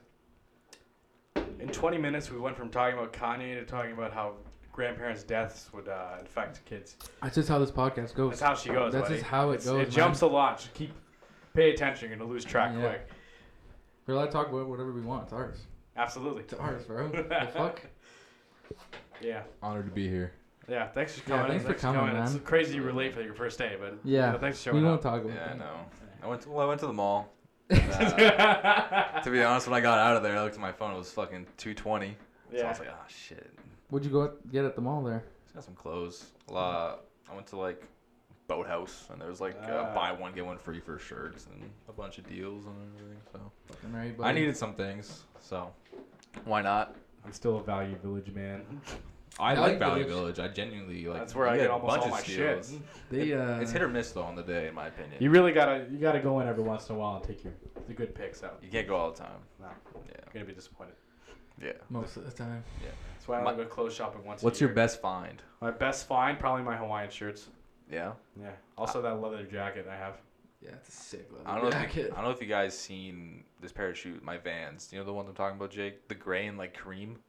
Speaker 2: In 20 minutes, we went from talking about Kanye to talking about how grandparents' deaths would uh, infect kids.
Speaker 1: That's just how this podcast goes.
Speaker 2: That's how she goes.
Speaker 1: That's
Speaker 2: buddy.
Speaker 1: just how it
Speaker 2: It's-
Speaker 1: goes,
Speaker 2: It
Speaker 1: man.
Speaker 2: jumps a lot. Just keep pay attention. You're gonna lose track
Speaker 1: Yeah.
Speaker 2: quick.
Speaker 1: We're allowed to talk about whatever we want. It's ours.
Speaker 2: Absolutely.
Speaker 1: It's ours, bro. <laughs> the fuck?
Speaker 2: Yeah.
Speaker 3: Honored to be here.
Speaker 2: Yeah. Thanks for
Speaker 1: Yeah,
Speaker 2: coming.
Speaker 1: thanks for coming,
Speaker 2: It's
Speaker 1: man.
Speaker 2: crazy you were late for your first day, but
Speaker 1: Yeah.
Speaker 2: you know, thanks for
Speaker 1: We
Speaker 2: showing
Speaker 1: won't
Speaker 2: up.
Speaker 1: talk about
Speaker 3: Yeah, I
Speaker 1: that.
Speaker 3: know. I went. To, well, I went to the mall. <laughs> Uh, to be honest, when I got out of there, I looked at my phone. It was fucking two twenty. So I was like, ah, shit.
Speaker 1: What'd you go get at the mall there?
Speaker 3: Just got some clothes. A lot. I went to like Boathouse, and there was like uh, buy one get one free for shirts and a bunch of deals and everything. So
Speaker 1: Fucking right,
Speaker 3: I needed some things. So why not?
Speaker 2: I'm still a Value Village man. <laughs>
Speaker 3: I
Speaker 1: Value
Speaker 3: like Value
Speaker 1: Village.
Speaker 3: Village. I genuinely like.
Speaker 2: That's where I get
Speaker 3: a
Speaker 2: almost
Speaker 3: bunch
Speaker 2: all
Speaker 3: of
Speaker 2: my shit. <laughs>
Speaker 1: They uh.
Speaker 3: It's hit or miss though on the day, in my opinion.
Speaker 2: You really gotta you gotta go in every once in a while and take your the good picks out.
Speaker 3: You can't go all the time.
Speaker 2: No,
Speaker 3: Yeah.
Speaker 2: you're gonna be disappointed.
Speaker 3: Yeah.
Speaker 1: most of the time. Yeah.
Speaker 2: That's why I
Speaker 3: My-
Speaker 2: only go clothes shopping once. a
Speaker 3: What's your
Speaker 2: year.
Speaker 3: best find?
Speaker 2: My best find probably my Hawaiian shirts.
Speaker 3: Yeah.
Speaker 2: Yeah. Also that leather jacket I have.
Speaker 1: Yeah, it's a sick leather
Speaker 3: I don't know. If
Speaker 1: jacket.
Speaker 3: you, I don't know if you guys seen this pair of shoes, my Vans. You know the ones I'm talking about, Jake? The gray and like cream.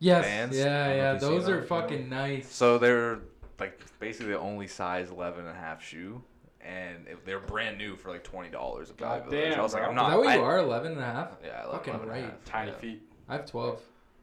Speaker 1: Yes.
Speaker 3: Vans?
Speaker 1: Yeah, yeah.
Speaker 3: if you've seen
Speaker 1: Those are
Speaker 3: them.
Speaker 1: fucking nice.
Speaker 3: So they're like basically the only size 11 and a half shoe, and it, they're brand new for like twenty dollars a pair.
Speaker 2: God
Speaker 3: Village.
Speaker 2: damn,
Speaker 3: I was like,
Speaker 2: bro.
Speaker 3: I'm
Speaker 1: Is
Speaker 3: not.
Speaker 1: that what
Speaker 3: I-
Speaker 1: you are? 11 and a half?
Speaker 3: Yeah, I
Speaker 1: Fucking
Speaker 3: 11 and a
Speaker 1: right.
Speaker 3: half,
Speaker 2: Tiny
Speaker 3: yeah.
Speaker 2: feet.
Speaker 1: I have 12.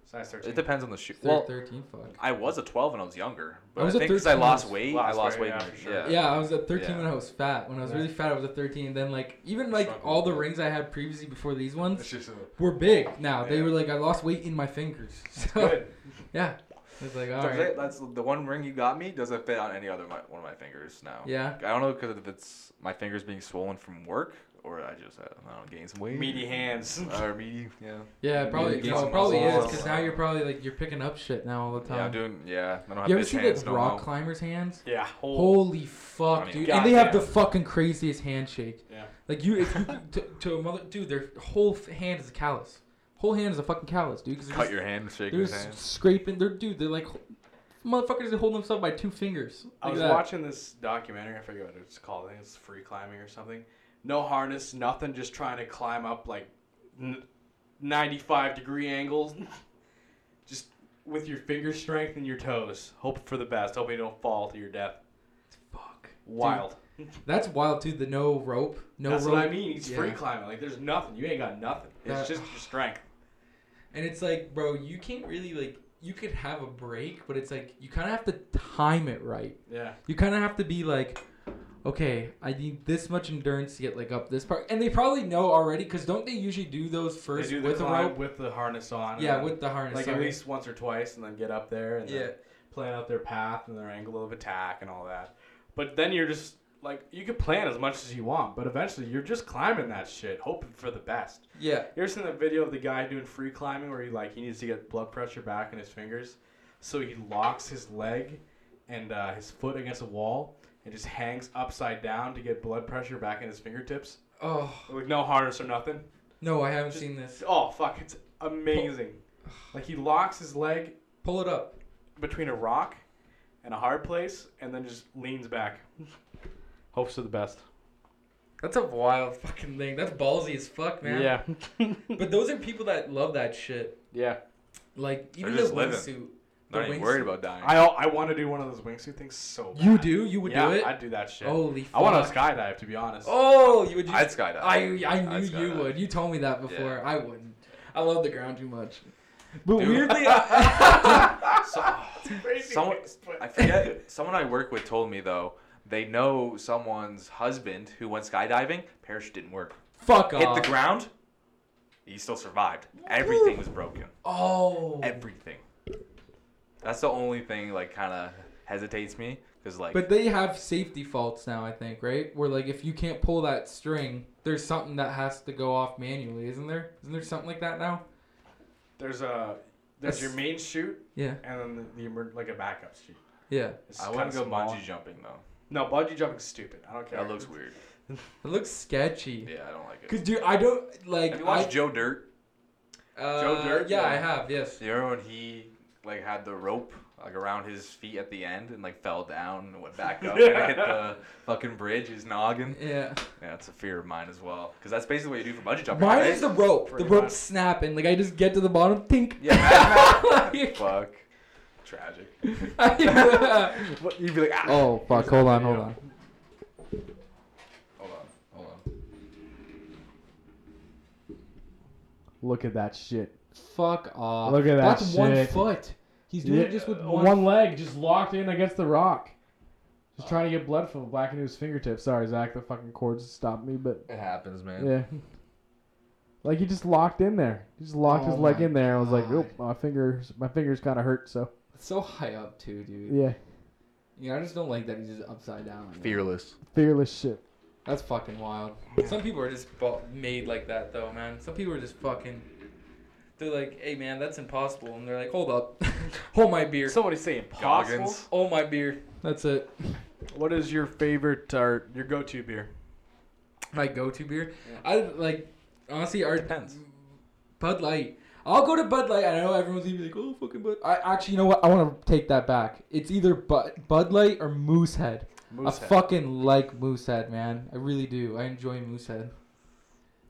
Speaker 2: Size 13.
Speaker 3: It depends on the shoe.
Speaker 1: Thir-
Speaker 3: Well,
Speaker 1: 13, fuck.
Speaker 3: I was a 12 when I was younger, but
Speaker 1: I
Speaker 3: I,
Speaker 1: was a
Speaker 3: I
Speaker 1: 13 when I
Speaker 3: lost weight,
Speaker 2: Lost
Speaker 3: I lost
Speaker 2: weight,
Speaker 3: weight.
Speaker 2: yeah, sure.
Speaker 3: yeah.
Speaker 1: Yeah, I was at 13
Speaker 3: Yeah.
Speaker 1: when I was fat. When I was
Speaker 2: Yeah.
Speaker 1: really fat, I was at 13. Then like even like
Speaker 2: Struggle
Speaker 1: all the rings I had previously before these ones
Speaker 3: It's just a-
Speaker 1: were big. Now they were like I lost weight in my fingers. <laughs> So
Speaker 2: Good.
Speaker 1: yeah, it's like all
Speaker 3: So
Speaker 1: right.
Speaker 3: that- That's the one ring you got me. Doesn't fit on any other my, one of my fingers now.
Speaker 1: Yeah.
Speaker 3: I don't know because if it's my fingers being swollen from work or I just I don't know, gained some weight.
Speaker 2: Meaty hands. <laughs>
Speaker 3: or meaty, yeah.
Speaker 1: Yeah, probably
Speaker 3: gain
Speaker 1: no,
Speaker 3: some
Speaker 1: probably is
Speaker 3: muscle.
Speaker 1: because now you're probably like you're picking up shit now all the time.
Speaker 3: Yeah, I'm doing. Yeah, I don't have
Speaker 1: you ever
Speaker 3: bitch
Speaker 1: see
Speaker 3: hands
Speaker 1: the
Speaker 3: no
Speaker 1: rock
Speaker 3: more.
Speaker 1: climbers' hands?
Speaker 2: Yeah. Whole.
Speaker 1: Holy fuck,
Speaker 3: I mean,
Speaker 1: dude! And they have the
Speaker 2: goddamn.
Speaker 1: fucking craziest handshake.
Speaker 2: Yeah.
Speaker 1: Like you, if you <laughs> to, to a mother, dude, their whole f- hand is a callus. Whole hand is a fucking callus, dude. 'cause they're
Speaker 3: Cut
Speaker 1: just-
Speaker 3: your hand, shake
Speaker 1: They're
Speaker 3: his
Speaker 1: just
Speaker 3: hand.
Speaker 1: scraping. They're dude. They're like motherfuckers are holding themselves by two fingers.
Speaker 2: I
Speaker 1: Look
Speaker 2: was
Speaker 1: that.
Speaker 2: watching this documentary. I forget what it's called. I think it's free climbing or something. No harness, nothing. Just trying to climb up like n- 95 degree angles. <laughs> just with your finger strength and your toes. Hope for the best. Hoping you don't fall to your death.
Speaker 1: Fuck.
Speaker 2: Wild.
Speaker 1: That's wild too. The no rope, no
Speaker 2: That's
Speaker 1: rope.
Speaker 2: what I mean. He's free climbing. Like there's nothing. You ain't got nothing. It's
Speaker 1: That-
Speaker 2: just your strength. <sighs>
Speaker 1: And it's like, bro, you can't really like. You could have a break, but it's like you kind of have to time it right.
Speaker 2: Yeah.
Speaker 1: You kind of have to be like, okay, I need this much endurance to get like up this part, and they probably know already because don't they usually do those first
Speaker 2: do the
Speaker 1: with
Speaker 2: climb
Speaker 1: rope?
Speaker 2: with the harness on.
Speaker 1: Yeah, with the harness.
Speaker 2: like at least once or twice, and then get up there and then
Speaker 1: Yeah.
Speaker 2: plan out their path and their angle of attack and all that. But then you're just like you could plan as much as you want, but eventually you're just climbing that shit, hoping for the best.
Speaker 1: Yeah.
Speaker 2: You ever seen that video of the guy doing free climbing where he like he needs to get blood pressure back in his fingers, so he locks his leg and uh, his foot against a wall and just hangs upside down to get blood pressure back in his fingertips
Speaker 1: Oh
Speaker 2: like no harness or nothing.
Speaker 1: no, I haven't
Speaker 2: Just-
Speaker 1: seen this.
Speaker 2: Oh fuck, it's amazing. Like he locks his leg
Speaker 1: Pull it up.
Speaker 2: between a rock and a hard place, and then just leans back. <laughs> Hopes for the best.
Speaker 1: That's a wild fucking thing. That's ballsy as fuck, man.
Speaker 2: Yeah.
Speaker 1: But those are people that love that shit.
Speaker 2: yeah.
Speaker 1: Like even the
Speaker 3: just living.
Speaker 1: wingsuit.
Speaker 3: Not
Speaker 1: The
Speaker 3: even worried about dying.
Speaker 2: I I want to do one of those wingsuit things so bad.
Speaker 1: You do? You would
Speaker 2: yeah,
Speaker 1: do it?
Speaker 2: I'd do that shit.
Speaker 1: Holy fuck.
Speaker 2: I want to skydive, to be honest.
Speaker 1: Oh, you would.
Speaker 3: I'd skydive.
Speaker 1: I I knew
Speaker 3: I'd
Speaker 1: you
Speaker 3: skydive.
Speaker 1: would. You told me that before.
Speaker 3: Yeah.
Speaker 1: I wouldn't. I love the ground too much. But
Speaker 3: Dude.
Speaker 1: weirdly, <laughs> I, <laughs>
Speaker 3: So, <laughs> someone, I forget. Someone I work with told me though they know someone's husband who went skydiving. Parachute didn't work.
Speaker 1: fuck
Speaker 3: Hit
Speaker 1: off.
Speaker 3: Hit the ground. He still survived. Everything was broken.
Speaker 1: Oh.
Speaker 3: Everything. That's the only thing like kind of hesitates me because like
Speaker 1: But they have safety faults now, I think, right? Where like if you can't pull that string, there's something that has to go off manually, isn't there? Isn't there something like that now?
Speaker 2: There's a there's your main chute
Speaker 1: Yeah.
Speaker 2: and then the, the emer- like a backup chute.
Speaker 1: Yeah.
Speaker 2: It's
Speaker 3: I
Speaker 2: kinda
Speaker 3: wouldn't go
Speaker 2: small.
Speaker 3: bungee jumping though.
Speaker 2: No, bungee jumping's stupid. I don't care.
Speaker 3: That looks weird. <laughs>
Speaker 1: It looks sketchy.
Speaker 3: Yeah, I don't like it.
Speaker 1: Cause dude, I don't like.
Speaker 3: Have you watched
Speaker 1: I,
Speaker 3: Joe Dirt?
Speaker 1: uh,
Speaker 2: Joe Dirt?
Speaker 1: Yeah,
Speaker 2: Yeah.
Speaker 1: I have. Yes.
Speaker 3: You remember when he like had the rope like around his feet at the end and like fell down and went back up <laughs> and hit the fucking bridge, his noggin?
Speaker 1: Yeah.
Speaker 3: Yeah, it's a fear of mine as well. Because that's basically what you do for bungee jumping.
Speaker 1: Mine
Speaker 3: right?
Speaker 1: is the rope.
Speaker 2: Pretty
Speaker 1: the rope's
Speaker 2: much.
Speaker 1: snapping. Like I just get to the bottom, tink.
Speaker 3: Yeah, <laughs>
Speaker 1: Like-
Speaker 3: fuck. Tragic. <laughs>
Speaker 2: What, you'd be like, ah.
Speaker 1: oh fuck! Hold on, hold on.
Speaker 3: Hold on, hold on.
Speaker 2: Look at that shit.
Speaker 1: Fuck off.
Speaker 2: Look at that
Speaker 1: That's one foot. He's doing it just with
Speaker 2: uh,
Speaker 1: one.
Speaker 2: one leg, just locked in against the rock. Just trying to get blood from back into his fingertips. Sorry, Zack, the fucking cords stopped me, but
Speaker 3: It happens, man.
Speaker 2: yeah. Like he just locked in there. He just locked his
Speaker 1: Oh
Speaker 2: leg in there. I was like,
Speaker 1: God.
Speaker 2: "Oop, my fingers, my fingers kind of hurt." So
Speaker 1: It's so high up too, dude.
Speaker 2: yeah,
Speaker 1: Yeah, I just don't like that he's just upside down. like that.
Speaker 3: Fearless.
Speaker 2: fearless shit.
Speaker 1: That's fucking wild. Some people are just made like that though, man. Some people are just fucking. They're like, "Hey, man, that's impossible," and they're like, "Hold up, <laughs> hold my beer,
Speaker 2: Somebody saying
Speaker 3: Goggins.
Speaker 1: hold my beer." That's it.
Speaker 2: What is your favorite or your go-to beer?
Speaker 1: My go-to beer. I like honestly, our
Speaker 3: Depends.
Speaker 1: Bud Light. I'll go to Bud Light. I know everyone's gonna be like, "Oh, fucking Bud." I actually, you know what? I want to take that back. It's either Bud Bud Light or Moosehead.
Speaker 2: Moosehead.
Speaker 1: I fucking like Moosehead, man. I really do. I enjoy Moosehead.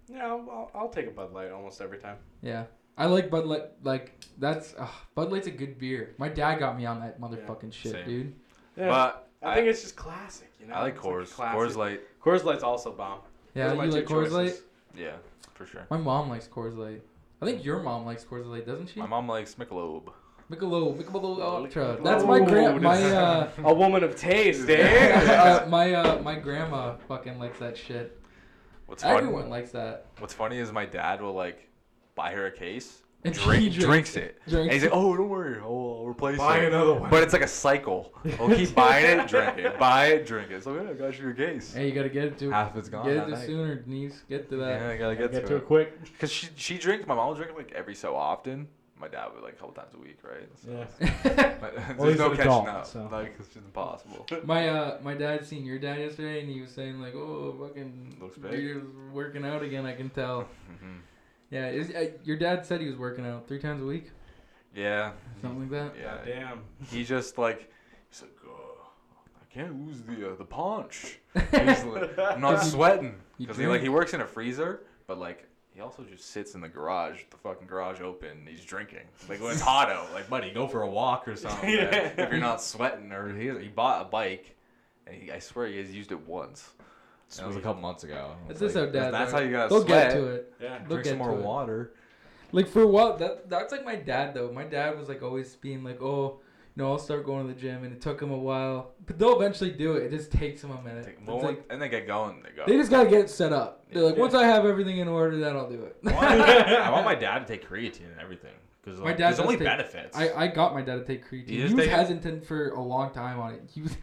Speaker 2: Yeah, I'll, I'll, I'll take a Bud Light almost every time.
Speaker 1: Yeah. I like Bud Light. Like that's uh, Bud Light's a good beer. My dad got me on that motherfucking shit,
Speaker 3: Same.
Speaker 1: dude.
Speaker 2: Yeah,
Speaker 3: But
Speaker 2: I,
Speaker 3: I,
Speaker 2: think it's just classic. You know,
Speaker 3: I like
Speaker 2: It's
Speaker 3: Coors.
Speaker 2: classic.
Speaker 3: Coors Light.
Speaker 2: Coors Light's also bomb.
Speaker 1: Yeah,
Speaker 2: Those
Speaker 1: you like Coors Light?
Speaker 3: Yeah, for sure.
Speaker 1: My mom likes Coors Light. I think your mom likes Coors Light, doesn't she?
Speaker 3: My mom likes Michelob.
Speaker 1: Michelob, Michelob Ultra.
Speaker 2: Michelob.
Speaker 1: That's my grand, my uh, <laughs>
Speaker 2: A woman of taste, <laughs> eh? <laughs>
Speaker 1: uh, my uh, my grandma fucking likes that shit.
Speaker 3: What's funny?
Speaker 1: Everyone likes that.
Speaker 3: What's funny is my dad will like buy her a case,
Speaker 1: And
Speaker 3: drink,
Speaker 1: drinks
Speaker 3: drinks it, <laughs>
Speaker 1: Drinks
Speaker 3: and he's like, "Oh, don't worry, I'll, I'll replace
Speaker 2: Buy
Speaker 3: it."
Speaker 2: Buy another one.
Speaker 3: But it's like a cycle. <laughs> We'll keep buying it, drink it, buy it, drink it. So yeah, I got you your case.
Speaker 1: Hey, you gotta get it to
Speaker 3: Half of it's gone.
Speaker 1: get it to sooner, niece. Get to that.
Speaker 3: Yeah, I gotta
Speaker 2: Get,
Speaker 3: get,
Speaker 2: to
Speaker 3: to
Speaker 2: it
Speaker 3: it.
Speaker 2: quick.
Speaker 3: Cause she she drinks. My mom will drink like every so often. My dad would like a couple times a week, right? So,
Speaker 2: Yeah. <laughs>
Speaker 3: but
Speaker 2: Well,
Speaker 3: there's
Speaker 2: he's
Speaker 3: no catching
Speaker 2: adult,
Speaker 3: up.
Speaker 2: so.
Speaker 3: Like it's just impossible.
Speaker 1: My uh, my dad seen your dad yesterday, and he was saying like, "Oh, fucking,
Speaker 3: Looks big.
Speaker 1: you're working out again. I can tell."
Speaker 3: hmm
Speaker 1: Yeah, is, uh, your dad said he was working out three times a week,
Speaker 3: Yeah.
Speaker 1: something like that.
Speaker 3: Yeah.
Speaker 2: Damn.
Speaker 3: He just like he's like, oh, I can't lose the uh, the punch. <laughs> He's like, I'm not sweating
Speaker 1: you
Speaker 3: because he like he works in a freezer, but like he also just sits in the garage, the fucking garage open. And he's drinking. Like when it's hot out, like buddy, go for a walk or something. man,
Speaker 2: Yeah. <laughs>
Speaker 3: If you're not sweating, or he he bought a bike, and he, I swear he has used it once. That was a couple months ago.
Speaker 1: That's
Speaker 3: It's
Speaker 1: just how
Speaker 3: like,
Speaker 1: dads
Speaker 3: That's
Speaker 1: are.
Speaker 3: how you gotta
Speaker 1: They'll
Speaker 3: sweat.
Speaker 1: get to it.
Speaker 2: Yeah.
Speaker 1: They'll
Speaker 3: Drink some
Speaker 1: get
Speaker 3: more
Speaker 1: to it.
Speaker 3: water.
Speaker 1: Like for a while, that that's like my dad though. My dad was like always being like, "Oh, no, I'll start going to the gym," and it took him a while, but they'll eventually do it. It just takes them a minute.
Speaker 3: Take- well,
Speaker 1: like,
Speaker 3: and they get going. They go.
Speaker 1: they just gotta get it set up. They're like,
Speaker 2: Yeah.
Speaker 1: once I have everything in order, then I'll do it.
Speaker 4: I want, <laughs> I want my dad to take creatine and everything because
Speaker 1: My
Speaker 4: like,
Speaker 1: dad
Speaker 4: there's only
Speaker 1: take-
Speaker 4: benefits.
Speaker 1: I, I got my dad to take creatine.
Speaker 3: You
Speaker 1: He
Speaker 3: just
Speaker 1: was
Speaker 3: take it?
Speaker 1: hesitant for a long time on it. He was.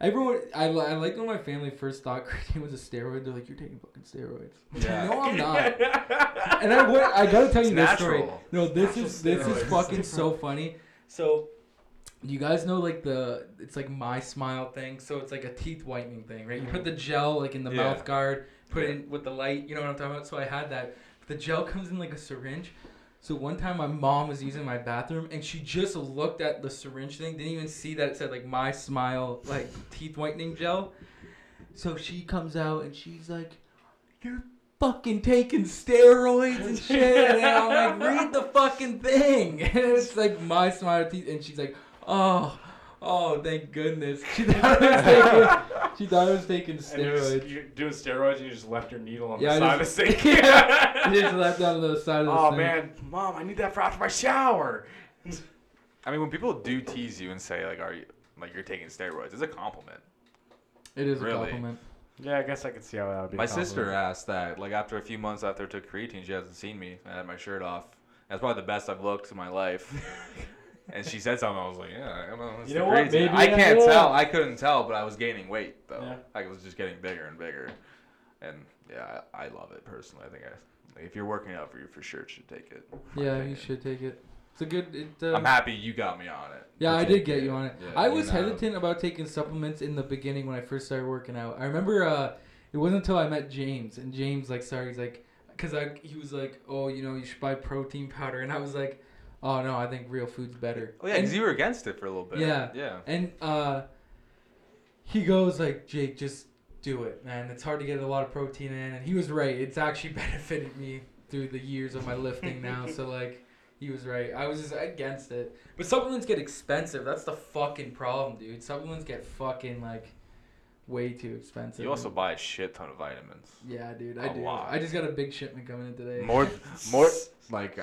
Speaker 1: Everyone, I, li- I liked when my family first thought <laughs> creatine was a steroid. They're like, "You're taking fucking steroids." <laughs>
Speaker 3: Yeah.
Speaker 1: no, I'm not. <laughs> And I, would, I gotta tell you
Speaker 3: It's
Speaker 1: this story. No, this
Speaker 2: Natural
Speaker 1: is this is fucking so funny. So, you guys know like the it's like my smile thing. So it's like a teeth whitening thing, right? You put the gel like in the
Speaker 3: Yeah.
Speaker 1: mouth guard, put it
Speaker 3: Yeah.
Speaker 1: in with the light. You know what I'm talking about? So I had that. The gel comes in like a syringe. So one time my mom was using my bathroom and she just looked at the syringe thing, didn't even see that it said like my smile like teeth whitening gel. So she comes out and she's like, "You're fucking taking steroids and shit." And I'm like, "Read the fucking thing." <laughs> And it's like my smile teeth, and she's like, "Oh, oh, thank goodness." <laughs> Was she thought I was taking
Speaker 2: And you're, just,
Speaker 1: steroids.
Speaker 2: you're doing steroids and you just left your needle on
Speaker 1: Yeah,
Speaker 2: the
Speaker 1: I
Speaker 2: side of the
Speaker 1: just-
Speaker 2: sink. <laughs>
Speaker 1: Yeah, <laughs> She just left on the side of the
Speaker 2: oh
Speaker 1: sink.
Speaker 2: man, mom, I need that for after my shower.
Speaker 3: I mean, when people do tease you and say like, "Are you like you're taking steroids?" It's a compliment.
Speaker 1: It is a compliment.
Speaker 2: Yeah, I guess I could see how that would be.
Speaker 3: My sister asked that like after a few months after I took creatine, she hasn't seen me. I had my shirt off. That's probably the best I've looked in my life. <laughs> and she said something. I was like, "Yeah, I don't know, it's
Speaker 2: You know what? Maybe
Speaker 3: I can't
Speaker 2: will.
Speaker 3: tell. I couldn't tell, but I was gaining weight though.
Speaker 2: Yeah.
Speaker 3: I was just getting bigger and bigger. And yeah, I, I love it personally. I think I, if you're working out for you, for sure should take it.
Speaker 1: Yeah, you should take it. It's a good. It, uh,
Speaker 3: I'm happy you got me on it.
Speaker 1: Yeah, I did get you on it.
Speaker 3: Yeah,
Speaker 1: I
Speaker 3: you
Speaker 1: was
Speaker 3: know.
Speaker 1: hesitant about taking supplements in the beginning when I first started working out. I remember uh, it wasn't until I met James, and James like, sorry, he's like, because I he was like, oh, you know, you should buy protein powder, and I was like, oh no, I think real food's better.
Speaker 3: Oh yeah, because you were against it for a little bit.
Speaker 1: Yeah.
Speaker 3: Yeah.
Speaker 1: and uh, he goes like, Jake, just do it, man. It's hard to get a lot of protein in, and he was right. It's actually <laughs> benefited me through the years of my lifting now. so <laughs> like. He was right. I was just against it. But supplements get expensive. That's the fucking problem, dude. Supplements get fucking like way too expensive.
Speaker 3: You also buy a shit ton of vitamins.
Speaker 1: Yeah, dude. I
Speaker 3: a
Speaker 1: do.
Speaker 3: lot.
Speaker 1: I just got a big shipment coming in today.
Speaker 3: More, <laughs> more like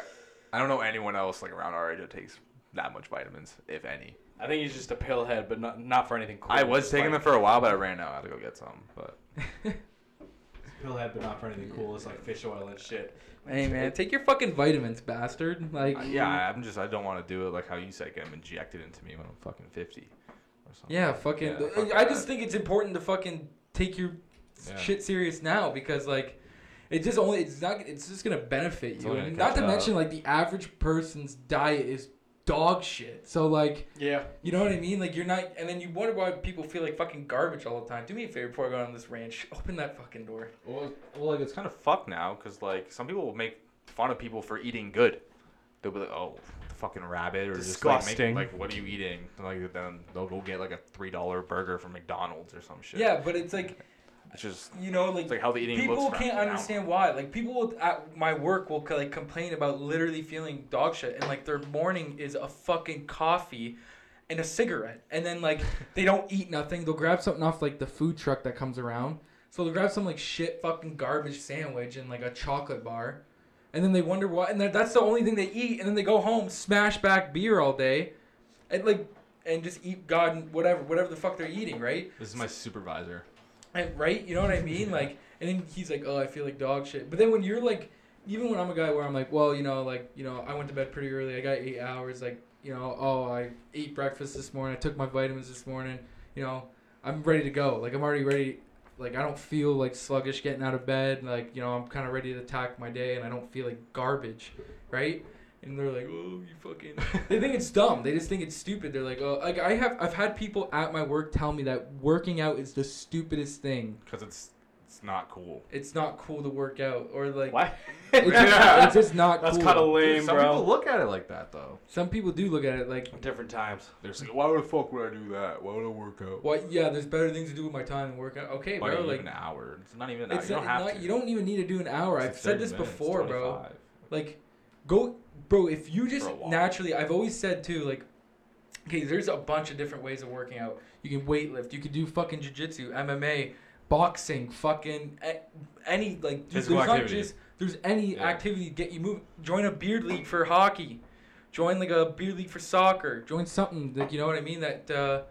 Speaker 3: I don't know anyone else like around our age that takes that much vitamins, if any.
Speaker 2: I think he's just a pillhead, but not not for anything cool.
Speaker 3: I was taking
Speaker 2: like,
Speaker 3: them for a while, but I ran out. I had to go get some. But <laughs>
Speaker 2: pillhead, but not for anything cool. It's like fish oil and shit.
Speaker 1: Hey man, take your fucking vitamins, bastard. Like
Speaker 3: uh, yeah, I'm just I don't want to do it like how you said, get them injected into me when I'm fucking 50 or something.
Speaker 1: Yeah, fucking.
Speaker 3: Yeah, fuck
Speaker 1: I just
Speaker 3: that.
Speaker 1: think it's important to fucking take your
Speaker 3: Yeah.
Speaker 1: shit serious now because like. It just only it's not it's just gonna benefit you,
Speaker 3: gonna
Speaker 1: not to
Speaker 3: catch up.
Speaker 1: mention like the average person's diet is dog shit. So like
Speaker 2: Yeah.
Speaker 1: you know what I mean? Like you're not, and then you wonder why people feel like fucking garbage all the time. Do me a favor before I go on this ranch. <laughs> Open that fucking door.
Speaker 3: Well, well, like it's kind of fucked now because like some people will make fun of people for eating good. They'll be like, "Oh, fucking rabbit," or
Speaker 2: Disgusting.
Speaker 3: just like, make, like, "What are you eating?" Like then they'll go get like a three dollar burger from McDonald's or some shit.
Speaker 1: Yeah, but it's like
Speaker 3: it's just
Speaker 1: you know, like
Speaker 3: like healthy eating
Speaker 1: people can't understand why. Like people will, at my work will like complain about literally feeling dog shit, and like their morning is a fucking coffee and a cigarette, and then like <laughs> they don't eat nothing. They'll grab something off like the food truck that comes around. So they'll grab some like shit fucking garbage sandwich and like a chocolate bar, and then they wonder why. And that's the only thing they eat, and then they go home, smash back beer all day, and like and just eat God whatever whatever the fuck they're eating, right?
Speaker 3: This is my supervisor.
Speaker 1: Right? You know what I mean? Like, and then he's like, "Oh, I feel like dog shit." But then when you're like, even when I'm a guy where I'm like, "Well, you know, like, you know, I went to bed pretty early. I got eight hours. Like, you know, oh, I ate breakfast this morning. I took my vitamins this morning. You know, I'm ready to go. Like, I'm already ready. Like, I don't feel like sluggish getting out of bed. Like, you know, I'm kind of ready to attack my day, and I don't feel like garbage, right? And they're like, "Oh, you fucking." <laughs> they think it's dumb. They just think it's stupid. They're like, "Oh, like I have I've had people at my work tell me that working out is the stupidest thing.
Speaker 3: Because it's it's not cool.
Speaker 1: It's not cool to work out, or like
Speaker 2: Why? <laughs>
Speaker 1: it's, just, it's just not
Speaker 2: That's
Speaker 1: cool.
Speaker 2: kind of lame,
Speaker 3: Dude, some
Speaker 2: bro.
Speaker 3: people look at it like that though.
Speaker 1: Some people do look at it like,
Speaker 2: Different times.
Speaker 3: They're like, "Why the fuck would I do that? Why would I work out?"
Speaker 1: "What? Yeah, there's better things to do with my time than work out." Okay,
Speaker 3: Why
Speaker 1: bro.
Speaker 3: do
Speaker 1: Like,
Speaker 3: an hour? It's not even an hour.
Speaker 1: it's
Speaker 3: You don't
Speaker 1: not,
Speaker 3: have to.
Speaker 1: you don't even need to do an hour.
Speaker 3: It's
Speaker 1: I've said this
Speaker 3: minutes,
Speaker 1: before, bro. Like, go, bro. If you just
Speaker 3: For a walk.
Speaker 1: naturally, I've always said too, like, okay, there's a bunch of different ways of working out. You can weightlift. You can do fucking jujitsu, MMA, boxing, fucking any like. Dude, there's not just there's any
Speaker 3: Yeah.
Speaker 1: activity to get you moving. Join a beard league for hockey. Join like a beard league for soccer. Join something like you know what I mean that. uh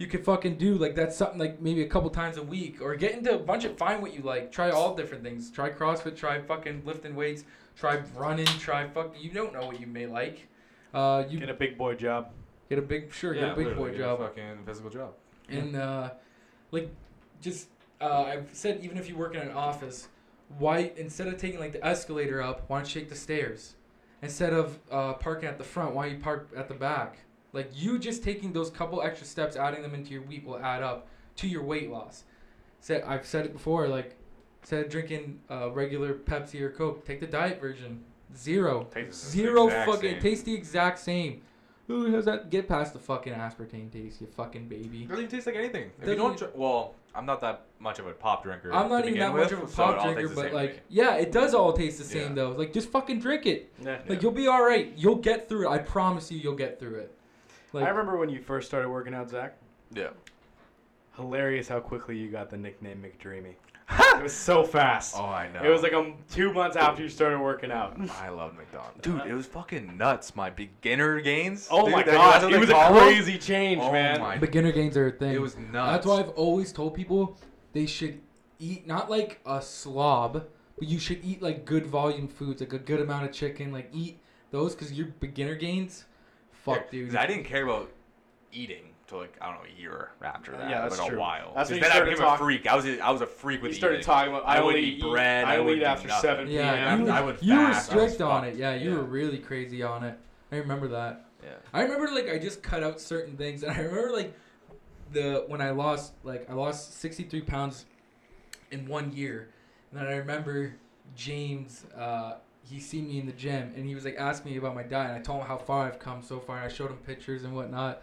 Speaker 1: you could fucking do like that's something like maybe a couple times a week or get into a bunch of find what you like try all different things try crossfit try fucking lifting weights try running try fuck you don't know what you may like. Uh you
Speaker 2: Get a big boy job.
Speaker 1: get a big sure
Speaker 3: yeah,
Speaker 1: get a big boy
Speaker 3: literally, get a
Speaker 1: job.
Speaker 3: fucking physical job.
Speaker 1: and uh like just uh i've said even if you work in an office why instead of taking like the escalator up why don't you take the stairs? Instead of uh parking at the front why don't you park at the back? Like you just taking those couple extra steps adding them into your week will add up to your weight loss. Said i've said it before like instead of drinking uh, regular pepsi or coke take the diet version zero
Speaker 3: Tastes the
Speaker 1: zero
Speaker 3: exact
Speaker 1: fucking
Speaker 3: same.
Speaker 1: tastes the exact same Who has that? Get past the fucking aspartame taste, you fucking baby.
Speaker 3: It doesn't taste like anything. If you
Speaker 1: Doesn't
Speaker 3: don't,
Speaker 1: it-
Speaker 3: dr- well, I'm not that much of a pop drinker.
Speaker 1: I'm not
Speaker 3: to
Speaker 1: even
Speaker 3: begin
Speaker 1: that much
Speaker 3: with,
Speaker 1: of a
Speaker 3: so it
Speaker 1: pop
Speaker 3: all
Speaker 1: drinker,
Speaker 3: tastes the
Speaker 1: but
Speaker 3: same
Speaker 1: like,
Speaker 3: to me.
Speaker 1: yeah, it does all taste the same
Speaker 3: Yeah.
Speaker 1: though. Like, just fucking drink it.
Speaker 2: Yeah.
Speaker 1: Like, you'll be all right. You'll get through it. I promise you, you'll get through it. Like,
Speaker 2: I remember when you first started working out, Zack.
Speaker 3: yeah.
Speaker 2: Hilarious how quickly you got the nickname McDreamy. <laughs> it was so fast.
Speaker 3: Oh, I know.
Speaker 2: It was like um, two months after you started working out.
Speaker 3: I love McDonald's. Dude, it was fucking nuts. My beginner gains.
Speaker 2: Oh
Speaker 3: dude,
Speaker 2: my
Speaker 3: that-
Speaker 2: god, it
Speaker 3: they
Speaker 2: was a
Speaker 3: call 'em?
Speaker 2: crazy change,
Speaker 3: Oh
Speaker 2: man.
Speaker 3: my-
Speaker 1: beginner gains are a thing.
Speaker 3: It was nuts.
Speaker 1: That's why I've always told people they should eat not like a slob, but you should eat like good volume foods, like a good amount of chicken. Like eat those because your beginner gains. Fuck,
Speaker 3: Yeah,
Speaker 1: dude.
Speaker 3: 'cause I didn't care about eating till like I don't know a year after that.
Speaker 2: Yeah, that's
Speaker 3: like
Speaker 2: true.
Speaker 3: a while.
Speaker 2: That's
Speaker 3: 'Cause
Speaker 2: when you
Speaker 3: then I
Speaker 2: started
Speaker 3: became
Speaker 2: talk-
Speaker 3: a freak. I was a, I was a freak with
Speaker 2: You started
Speaker 3: eating.
Speaker 2: talking about I,
Speaker 3: I would
Speaker 2: only
Speaker 3: eat bread,
Speaker 2: I
Speaker 3: I
Speaker 2: only
Speaker 3: would
Speaker 2: eat after
Speaker 3: nothing.
Speaker 2: seven
Speaker 1: Yeah,
Speaker 2: p.m.
Speaker 1: you,
Speaker 4: I
Speaker 1: were-
Speaker 4: would
Speaker 1: you were
Speaker 4: fast. I was
Speaker 1: strict on it. Yeah, you
Speaker 3: Yeah.
Speaker 1: were really crazy on it. I remember that.
Speaker 3: Yeah.
Speaker 1: I remember like I just cut out certain things, and <laughs> I remember like the when I lost like I lost sixty three pounds in one year, and then I remember James. Uh, he seen me in the gym, and he was like asking me about my diet. And I told him how far I've come so far, and I showed him pictures and whatnot.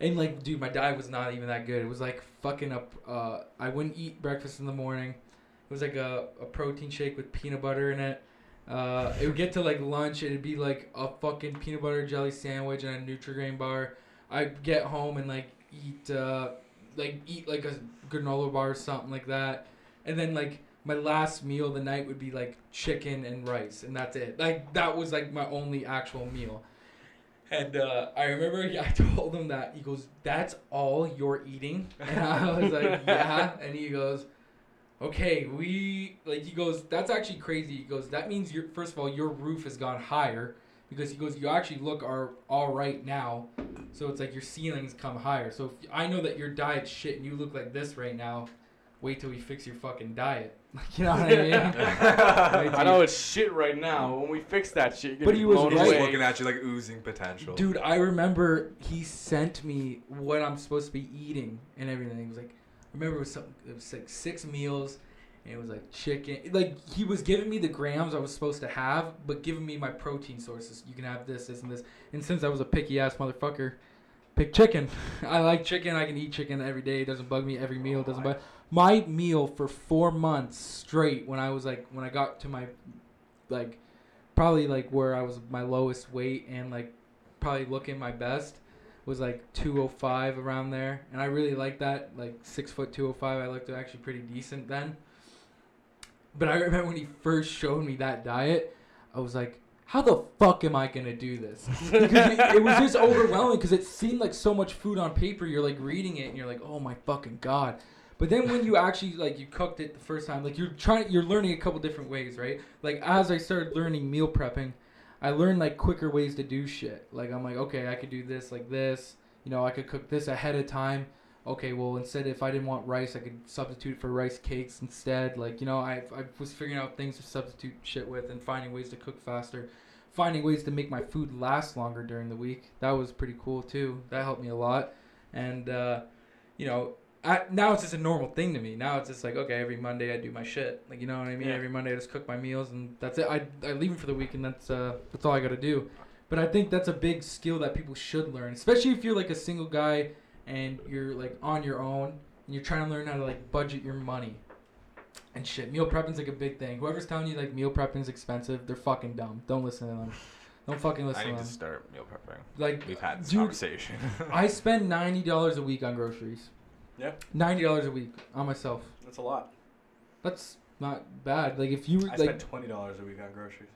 Speaker 1: And like, dude, my diet was not even that good. It was like fucking up. Uh, I wouldn't eat breakfast in the morning. It was like a, a protein shake with peanut butter in it. Uh, it would get to like lunch, it'd be like a fucking peanut butter jelly sandwich and a Nutrigrain bar. I'd get home and like eat, uh, like eat like a granola bar or something like that, and then like my last meal of the night would be like chicken and rice, and that's it. Like that was like my only actual meal. And uh, I remember <laughs> I told him that he goes, "That's all you're eating," <laughs> and I was like, "Yeah," and he goes okay, we like he goes, that's actually crazy. He goes, that means your first of all your roof has gone higher because he goes, you actually look are all right now. So it's like your ceilings come higher. So if I know that your diet's shit and you look like this right now, wait till we fix your fucking diet. Like <laughs> you know what I mean? <laughs> Like,
Speaker 2: I know it's shit right now. When we fix that shit, you're
Speaker 1: But he was
Speaker 2: blown
Speaker 3: He's
Speaker 1: right.
Speaker 3: just
Speaker 2: away.
Speaker 3: looking at you like oozing potential.
Speaker 1: Dude, I remember he sent me what I'm supposed to be eating and everything. It was like, I remember it was something. It was like six meals, and it was like chicken. Like he was giving me the grams I was supposed to have, but giving me my protein sources. You can have this, this, and this. And since I was a picky ass motherfucker, pick chicken. <laughs> I like chicken. I can eat chicken every day. It doesn't bug me. Every meal it doesn't oh, bug. My meal for four months straight when I was like when I got to my like probably like where I was my lowest weight and like probably looking my best was like 205 around there. And i really liked that like six foot 205 i looked actually pretty decent then. But i remember when he first showed me that diet i was like how the fuck am i gonna do this? <laughs> Because it, it was just overwhelming because it seemed like so much food on paper. You're like reading it and you're like oh my fucking god but then when you actually like you cooked it the first time like you're trying you're learning a couple different ways right like as i started learning meal prepping I learned like quicker ways to do shit. Like I'm like, okay, I could do this like this. You know, I could cook this ahead of time. Okay, well instead if I didn't want rice, I could substitute for rice cakes instead. Like you know, I I was figuring out things to substitute shit with and finding ways to cook faster, finding ways to make my food last longer during the week. That was pretty cool too. That helped me a lot. And uh, you know, I, now it's just a normal thing to me. Now it's just like okay, every Monday I do my shit. Like you know what I mean.
Speaker 2: Yeah.
Speaker 1: Every Monday I just cook my meals and that's it. I I leave it for the week and that's uh that's all I got to do. But I think that's a big skill that people should learn, especially if you're like a single guy and you're like on your own and you're trying to learn how to like budget your money and shit. Meal prepping's like a big thing. Whoever's telling you like meal prepping's expensive, they're fucking dumb. Don't listen to them. Don't fucking listen
Speaker 3: I
Speaker 1: to
Speaker 3: need
Speaker 1: them.
Speaker 3: to start meal prepping.
Speaker 1: Like
Speaker 3: We've had this
Speaker 1: Dude,
Speaker 3: conversation.
Speaker 1: I <laughs> spend ninety dollars a week on groceries.
Speaker 2: Yeah.
Speaker 1: Ninety dollars a week on myself.
Speaker 2: That's a lot.
Speaker 1: That's not bad. Like if you
Speaker 2: I
Speaker 1: like,
Speaker 2: spend twenty dollars a week on groceries.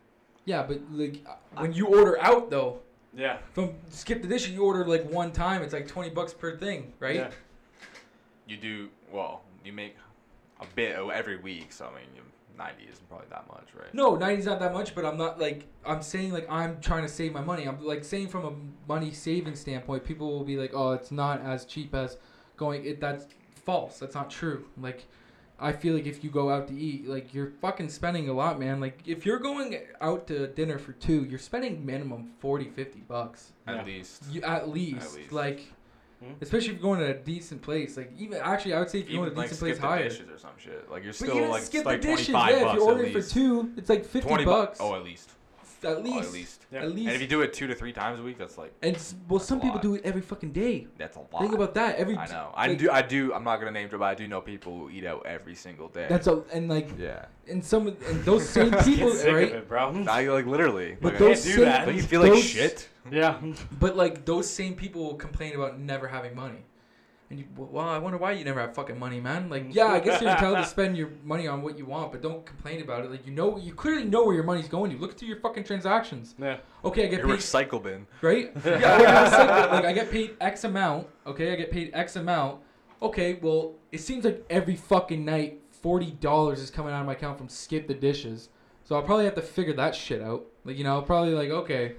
Speaker 1: yeah, but like uh, when you order out though,
Speaker 2: Yeah.
Speaker 1: from skip the dish, you order like one time. It's like twenty bucks per thing, right?
Speaker 2: Yeah.
Speaker 3: you do well. You make a bit every week, so I mean, you, ninety isn't probably that much, right?
Speaker 1: No, 90's not that much, but I'm not like I'm saying like I'm trying to save my money. I'm like saying from a money saving standpoint, people will be like, "Oh, it's not as cheap as going." It that's false. That's not true. Like I feel like if you go out to eat, like you're fucking spending a lot, man. Like if you're going out to dinner for two, you're spending minimum 40, 50 bucks.
Speaker 3: At
Speaker 2: Yeah.
Speaker 3: least.
Speaker 1: You at least,
Speaker 3: least.
Speaker 1: like
Speaker 2: Hmm?
Speaker 1: especially if you're going to a decent place. Like even actually, I would say if you're
Speaker 3: Even
Speaker 1: going to a
Speaker 3: like
Speaker 1: decent
Speaker 3: skip
Speaker 1: place
Speaker 3: the
Speaker 1: higher.
Speaker 3: dishes or some shit. Like you're still
Speaker 1: even
Speaker 3: like
Speaker 1: skip
Speaker 3: like
Speaker 1: the dishes,
Speaker 3: 25
Speaker 1: yeah. If you're ordering for two, it's like 50
Speaker 3: 20
Speaker 1: bucks.
Speaker 3: Oh, at least.
Speaker 1: At
Speaker 3: Oh,
Speaker 1: least.
Speaker 3: at least.
Speaker 2: Yeah.
Speaker 1: At
Speaker 3: And if you do it two to three times a week, that's like
Speaker 1: And well,
Speaker 3: That's
Speaker 1: some
Speaker 3: a
Speaker 1: people
Speaker 3: lot.
Speaker 1: do it every fucking day.
Speaker 3: that's a lot.
Speaker 1: Think about that. Every.
Speaker 3: I know. I
Speaker 1: like,
Speaker 3: do. I do. I'm not gonna name drop, but I do know people who eat out every single day.
Speaker 1: That's a and like
Speaker 3: yeah.
Speaker 1: and some and those same <laughs> people,
Speaker 2: Get sick
Speaker 1: right?
Speaker 2: of it, bro. <laughs>
Speaker 3: I like literally.
Speaker 1: But
Speaker 3: like,
Speaker 1: those
Speaker 2: do
Speaker 1: same,
Speaker 2: that.
Speaker 3: don't you feel like shit?
Speaker 2: yeah. <laughs>
Speaker 1: But like those same people complain about never having money. And you, well, I wonder why you never have fucking money, man. Like, mm. yeah, I guess you're entitled to <laughs> spend your money on what you want, but don't complain about it. Like, you know, you clearly know where your money's going. You look through your fucking transactions.
Speaker 2: Yeah.
Speaker 1: Okay, I get
Speaker 3: Your
Speaker 1: paid,
Speaker 3: recycle bin.
Speaker 1: right? <laughs> Yeah, like, I like I get paid X amount. Okay, I get paid X amount. Okay, well, it seems like every fucking night, forty dollars is coming out of my account from Skip the Dishes. So I'll probably have to figure that shit out. Like, you know, I'll probably like, okay,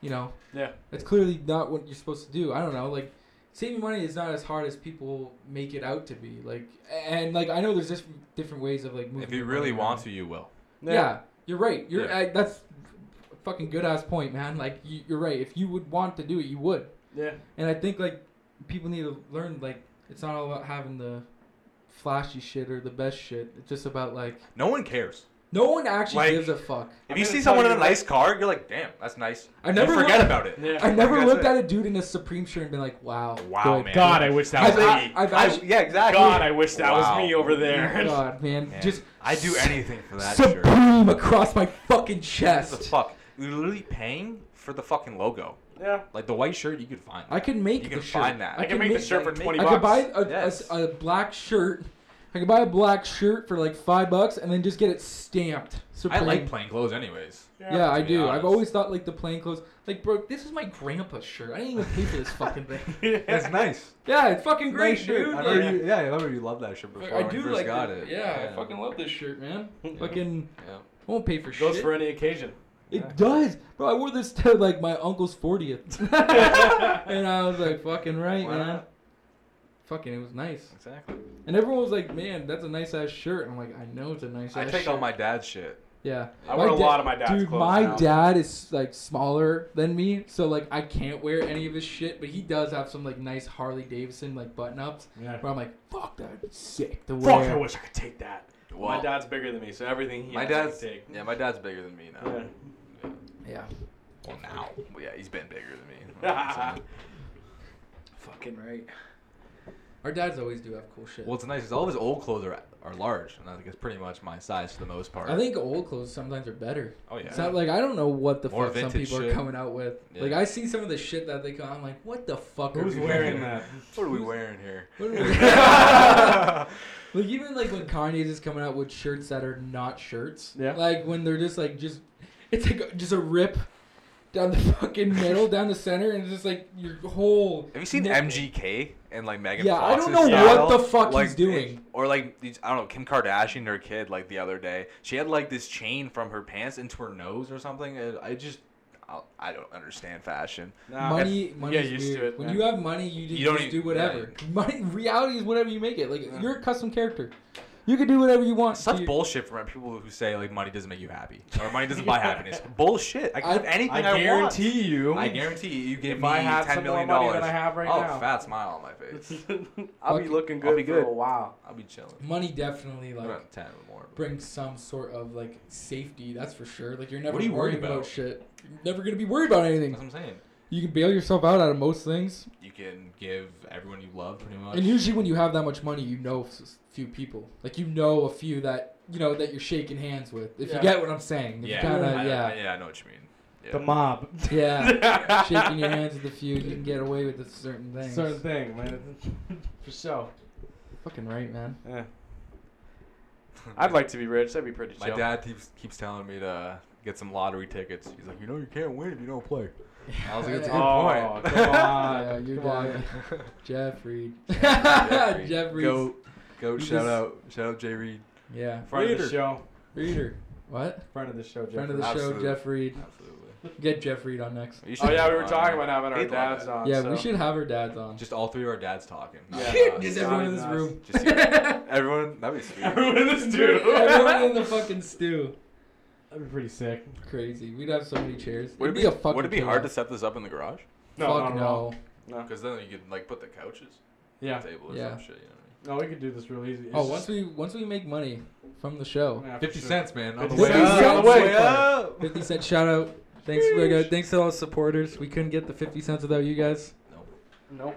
Speaker 1: you know,
Speaker 2: Yeah.
Speaker 1: that's clearly not what you're supposed to do. I don't know. Like, saving money is not as hard as people make it out to be. Like, and like I know there's just different ways of like moving.
Speaker 3: If you really
Speaker 1: money
Speaker 3: want
Speaker 1: around.
Speaker 3: to, you will.
Speaker 1: Yeah. you're right. You're
Speaker 3: Yeah.
Speaker 1: I, that's a fucking good ass point, man. Like you, you're right. If you would want to do it, you would.
Speaker 2: Yeah.
Speaker 1: And I think like people need to learn like it's not all about having the flashy shit or the best shit. It's just about like
Speaker 3: No one cares.
Speaker 1: No one actually
Speaker 3: Like-
Speaker 1: gives a fuck.
Speaker 3: If you see
Speaker 2: tell
Speaker 3: someone in a nice car, you're like, damn, that's nice.
Speaker 1: I
Speaker 3: You
Speaker 1: never
Speaker 3: forget
Speaker 1: looked-
Speaker 3: about it.
Speaker 2: Yeah.
Speaker 1: I never
Speaker 3: That's
Speaker 1: looked
Speaker 3: it.
Speaker 1: at a dude in a Supreme shirt and been like, wow,
Speaker 3: Wow, man.
Speaker 2: God, I wish that was
Speaker 1: I've,
Speaker 2: me.
Speaker 1: I, I've
Speaker 3: I,
Speaker 1: actually,
Speaker 3: yeah, exactly.
Speaker 2: God, I wish that
Speaker 3: Wow.
Speaker 2: was me over there. <laughs>
Speaker 1: God, man,
Speaker 3: Man,
Speaker 1: just
Speaker 3: I do anything for that shirt.
Speaker 1: supreme across my fucking chest.
Speaker 3: What the
Speaker 1: chest.
Speaker 3: fuck? You're literally paying for the fucking logo.
Speaker 2: yeah.
Speaker 3: Like the white shirt, you could find.
Speaker 1: I can make
Speaker 3: You
Speaker 1: the
Speaker 3: can
Speaker 1: shirt.
Speaker 3: find that.
Speaker 2: I can make the shirt for
Speaker 3: like,
Speaker 2: 20
Speaker 1: I
Speaker 2: bucks.
Speaker 1: could buy a, a-
Speaker 3: Yes.
Speaker 1: a, black shirt. I could buy a black shirt for like five bucks and then just get it stamped.
Speaker 3: I like plain clothes, anyways.
Speaker 1: Yeah, I
Speaker 3: to be
Speaker 1: do. I've always thought like the plain clothes. Like, bro, this is my grandpa's shirt. I didn't even pay for this fucking thing. <laughs>
Speaker 3: It's nice.
Speaker 1: Yeah, it's fucking great, dude.
Speaker 3: I
Speaker 1: Like,
Speaker 3: remember you, yeah, I remember you loved that shirt before
Speaker 1: I
Speaker 3: when
Speaker 1: do
Speaker 3: you first
Speaker 1: like
Speaker 3: got
Speaker 1: it.
Speaker 3: it.
Speaker 1: Yeah, I fucking love this shirt, man. <laughs> Fucking,
Speaker 3: Yeah.
Speaker 1: I won't pay for
Speaker 2: Goes
Speaker 1: shit.
Speaker 2: for any occasion.
Speaker 1: It does, bro. I wore this to like my uncle's fortieth, <laughs> and I was like, "Fucking right,
Speaker 3: Why
Speaker 1: man."
Speaker 3: Not?
Speaker 1: Fucking, it was nice.
Speaker 3: Exactly.
Speaker 1: And everyone was like, "Man, that's a nice ass shirt." And I'm like, "I know it's a nice
Speaker 3: I
Speaker 1: ass I
Speaker 3: take
Speaker 1: shirt."
Speaker 3: all my dad's shit.
Speaker 1: yeah.
Speaker 2: I
Speaker 1: My
Speaker 2: wear a
Speaker 1: da-
Speaker 2: lot of my dad's clothes.
Speaker 1: Dude,
Speaker 2: clothes
Speaker 1: my
Speaker 2: now.
Speaker 1: dad is like smaller than me, so like I can't wear any of his shit. But he does have some like nice Harley Davidson like button ups.
Speaker 2: Yeah.
Speaker 1: Where I'm like, "Fuck, that'd be sick to
Speaker 2: Fuck. I wish I could take that. my dad's bigger than me, so everything he
Speaker 3: my
Speaker 2: has, I
Speaker 3: dad's
Speaker 2: can take.
Speaker 3: yeah, my dad's bigger than me now.
Speaker 2: Yeah.
Speaker 1: Yeah.
Speaker 3: Well, now, well, yeah, he's been bigger than me. <laughs> you know what I'm saying?
Speaker 1: Fucking right. Our dads always do have cool shit.
Speaker 3: well, it's nice because all of his old clothes are are large, and I think it's pretty much my size for the most part.
Speaker 1: I think old clothes sometimes are better.
Speaker 3: Oh yeah.
Speaker 1: It's not like I don't know what the
Speaker 3: More
Speaker 1: fuck some
Speaker 3: vintage
Speaker 1: people are coming out with.
Speaker 3: Yeah.
Speaker 1: Like I see some of the shit that they come. I'm like, what the fuck? are
Speaker 2: Who's
Speaker 1: we
Speaker 2: wearing that? <laughs>
Speaker 3: what are we wearing here?
Speaker 1: What are we- <laughs> like even like when Kanye's is coming out with shirts that are not shirts.
Speaker 2: Yeah.
Speaker 1: Like when they're just like just, it's like just a rip down the fucking middle, down the center, and it's just like your whole.
Speaker 3: Have you seen
Speaker 1: neck-
Speaker 3: MGK and like Megan
Speaker 1: Yeah, I don't know
Speaker 3: style?
Speaker 1: what the fuck
Speaker 3: like,
Speaker 1: he's doing.
Speaker 3: Or like these, I don't know, Kim Kardashian, her kid, like the other day, she had like this chain from her pants into her nose or something. I just, I, I don't understand fashion.
Speaker 2: Nah,
Speaker 1: money, money
Speaker 2: get
Speaker 1: is
Speaker 2: used
Speaker 1: weird.
Speaker 2: to it.
Speaker 1: when
Speaker 2: man.
Speaker 1: you have money, you just,
Speaker 3: You don't
Speaker 1: just
Speaker 3: even-
Speaker 1: do whatever. Money, reality is whatever you make it. Like
Speaker 2: Yeah.
Speaker 1: you're a custom character. You can do whatever you want.
Speaker 3: Such
Speaker 1: to your-
Speaker 3: bullshit from people who say like money doesn't make you happy or money doesn't buy <laughs> happiness. Bullshit. I can have
Speaker 1: I-
Speaker 3: anything
Speaker 2: I
Speaker 3: I,
Speaker 2: guarantee you.
Speaker 3: I guarantee you, you give
Speaker 2: if
Speaker 3: me
Speaker 2: I had
Speaker 3: ten
Speaker 2: some more money
Speaker 3: dollars.
Speaker 2: than I have right
Speaker 3: oh,
Speaker 2: now,
Speaker 3: fat smile on my face. <laughs>
Speaker 2: I'll be
Speaker 1: Fuck-
Speaker 2: looking
Speaker 3: I'll
Speaker 2: good for a while.
Speaker 3: I'll be chilling.
Speaker 1: Money definitely like
Speaker 3: Around ten or more. but-
Speaker 1: brings some sort of like safety. That's for sure. Like you're never
Speaker 3: What are you
Speaker 1: worried
Speaker 3: worried
Speaker 1: about?
Speaker 3: about?
Speaker 1: shit. You're never gonna be worried about anything.
Speaker 3: That's what I'm saying.
Speaker 1: You can bail yourself out out of most things.
Speaker 3: You can give everyone you love pretty much.
Speaker 1: And usually when you have that much money, you know a few people. Like you know a few that you know that you're shaking hands with. If
Speaker 2: Yeah.
Speaker 1: you get what I'm saying. If
Speaker 3: yeah,
Speaker 1: you kinda,
Speaker 3: I,
Speaker 1: yeah.
Speaker 3: I, yeah, I know what you mean. Yeah.
Speaker 2: The mob.
Speaker 1: Yeah. <laughs> Shaking your hands with a few, you can get away with a certain things.
Speaker 2: Certain thing, man. <laughs> For sure.
Speaker 1: Fucking right, man.
Speaker 2: Yeah. I'd like to be rich. That'd be pretty
Speaker 3: My
Speaker 2: chill.
Speaker 3: dad keeps keeps telling me to get some lottery tickets. He's like, you know, you can't win if you don't play. I was like, that's a good
Speaker 2: oh,
Speaker 3: point.
Speaker 2: come on.
Speaker 1: Yeah, you
Speaker 2: come
Speaker 1: got
Speaker 2: on.
Speaker 1: it. Jeffrey. <laughs>
Speaker 3: Jeffrey.
Speaker 1: Jeffrey.
Speaker 3: Go, go! Shout
Speaker 1: just-
Speaker 3: out, shout out, Jay Reid.
Speaker 1: Yeah.
Speaker 2: Friend of the show.
Speaker 1: Reader. What?
Speaker 2: Friend of the show, Jeff.
Speaker 1: Friend of
Speaker 2: Jeffrey.
Speaker 1: the show,
Speaker 3: Absolutely.
Speaker 1: Jeff Reid.
Speaker 3: Absolutely.
Speaker 1: Get Jeff Reid on next.
Speaker 2: Oh yeah, we were
Speaker 3: him
Speaker 2: talking
Speaker 3: on.
Speaker 2: about having our dads on.
Speaker 1: Yeah,
Speaker 2: so.
Speaker 1: we should have our dads on.
Speaker 3: Just all three of our dads talking. not
Speaker 2: Yeah.
Speaker 1: Just <laughs> everyone in this room.
Speaker 3: Just you. <laughs> everyone. That'd be sweet.
Speaker 2: Everyone in this dude.
Speaker 1: Everyone in the fucking stew.
Speaker 2: That'd be pretty sick.
Speaker 1: Crazy. We'd have so many chairs.
Speaker 3: Would it
Speaker 1: It'd
Speaker 3: be,
Speaker 1: be a fucking
Speaker 3: would it be hard to set this up in the garage?
Speaker 2: No,
Speaker 1: Fuck
Speaker 2: not at all.
Speaker 1: no.
Speaker 2: No.
Speaker 3: Because then you could like put the couches,
Speaker 2: Yeah.
Speaker 3: table or
Speaker 1: Yeah.
Speaker 3: some shit. You know what
Speaker 2: No, we could do this real easy. It's
Speaker 1: Oh,
Speaker 2: just-
Speaker 1: once we once we make money from the show,
Speaker 2: Yeah, for
Speaker 3: Fifty
Speaker 2: sure.
Speaker 3: cents, man.
Speaker 2: on the
Speaker 1: way
Speaker 2: up.
Speaker 1: up.
Speaker 2: On the way
Speaker 1: up. Fifty cent shout out. Thanks, we thanks to all the supporters. We couldn't get the 50 cents without you guys.
Speaker 2: Nope. Nope.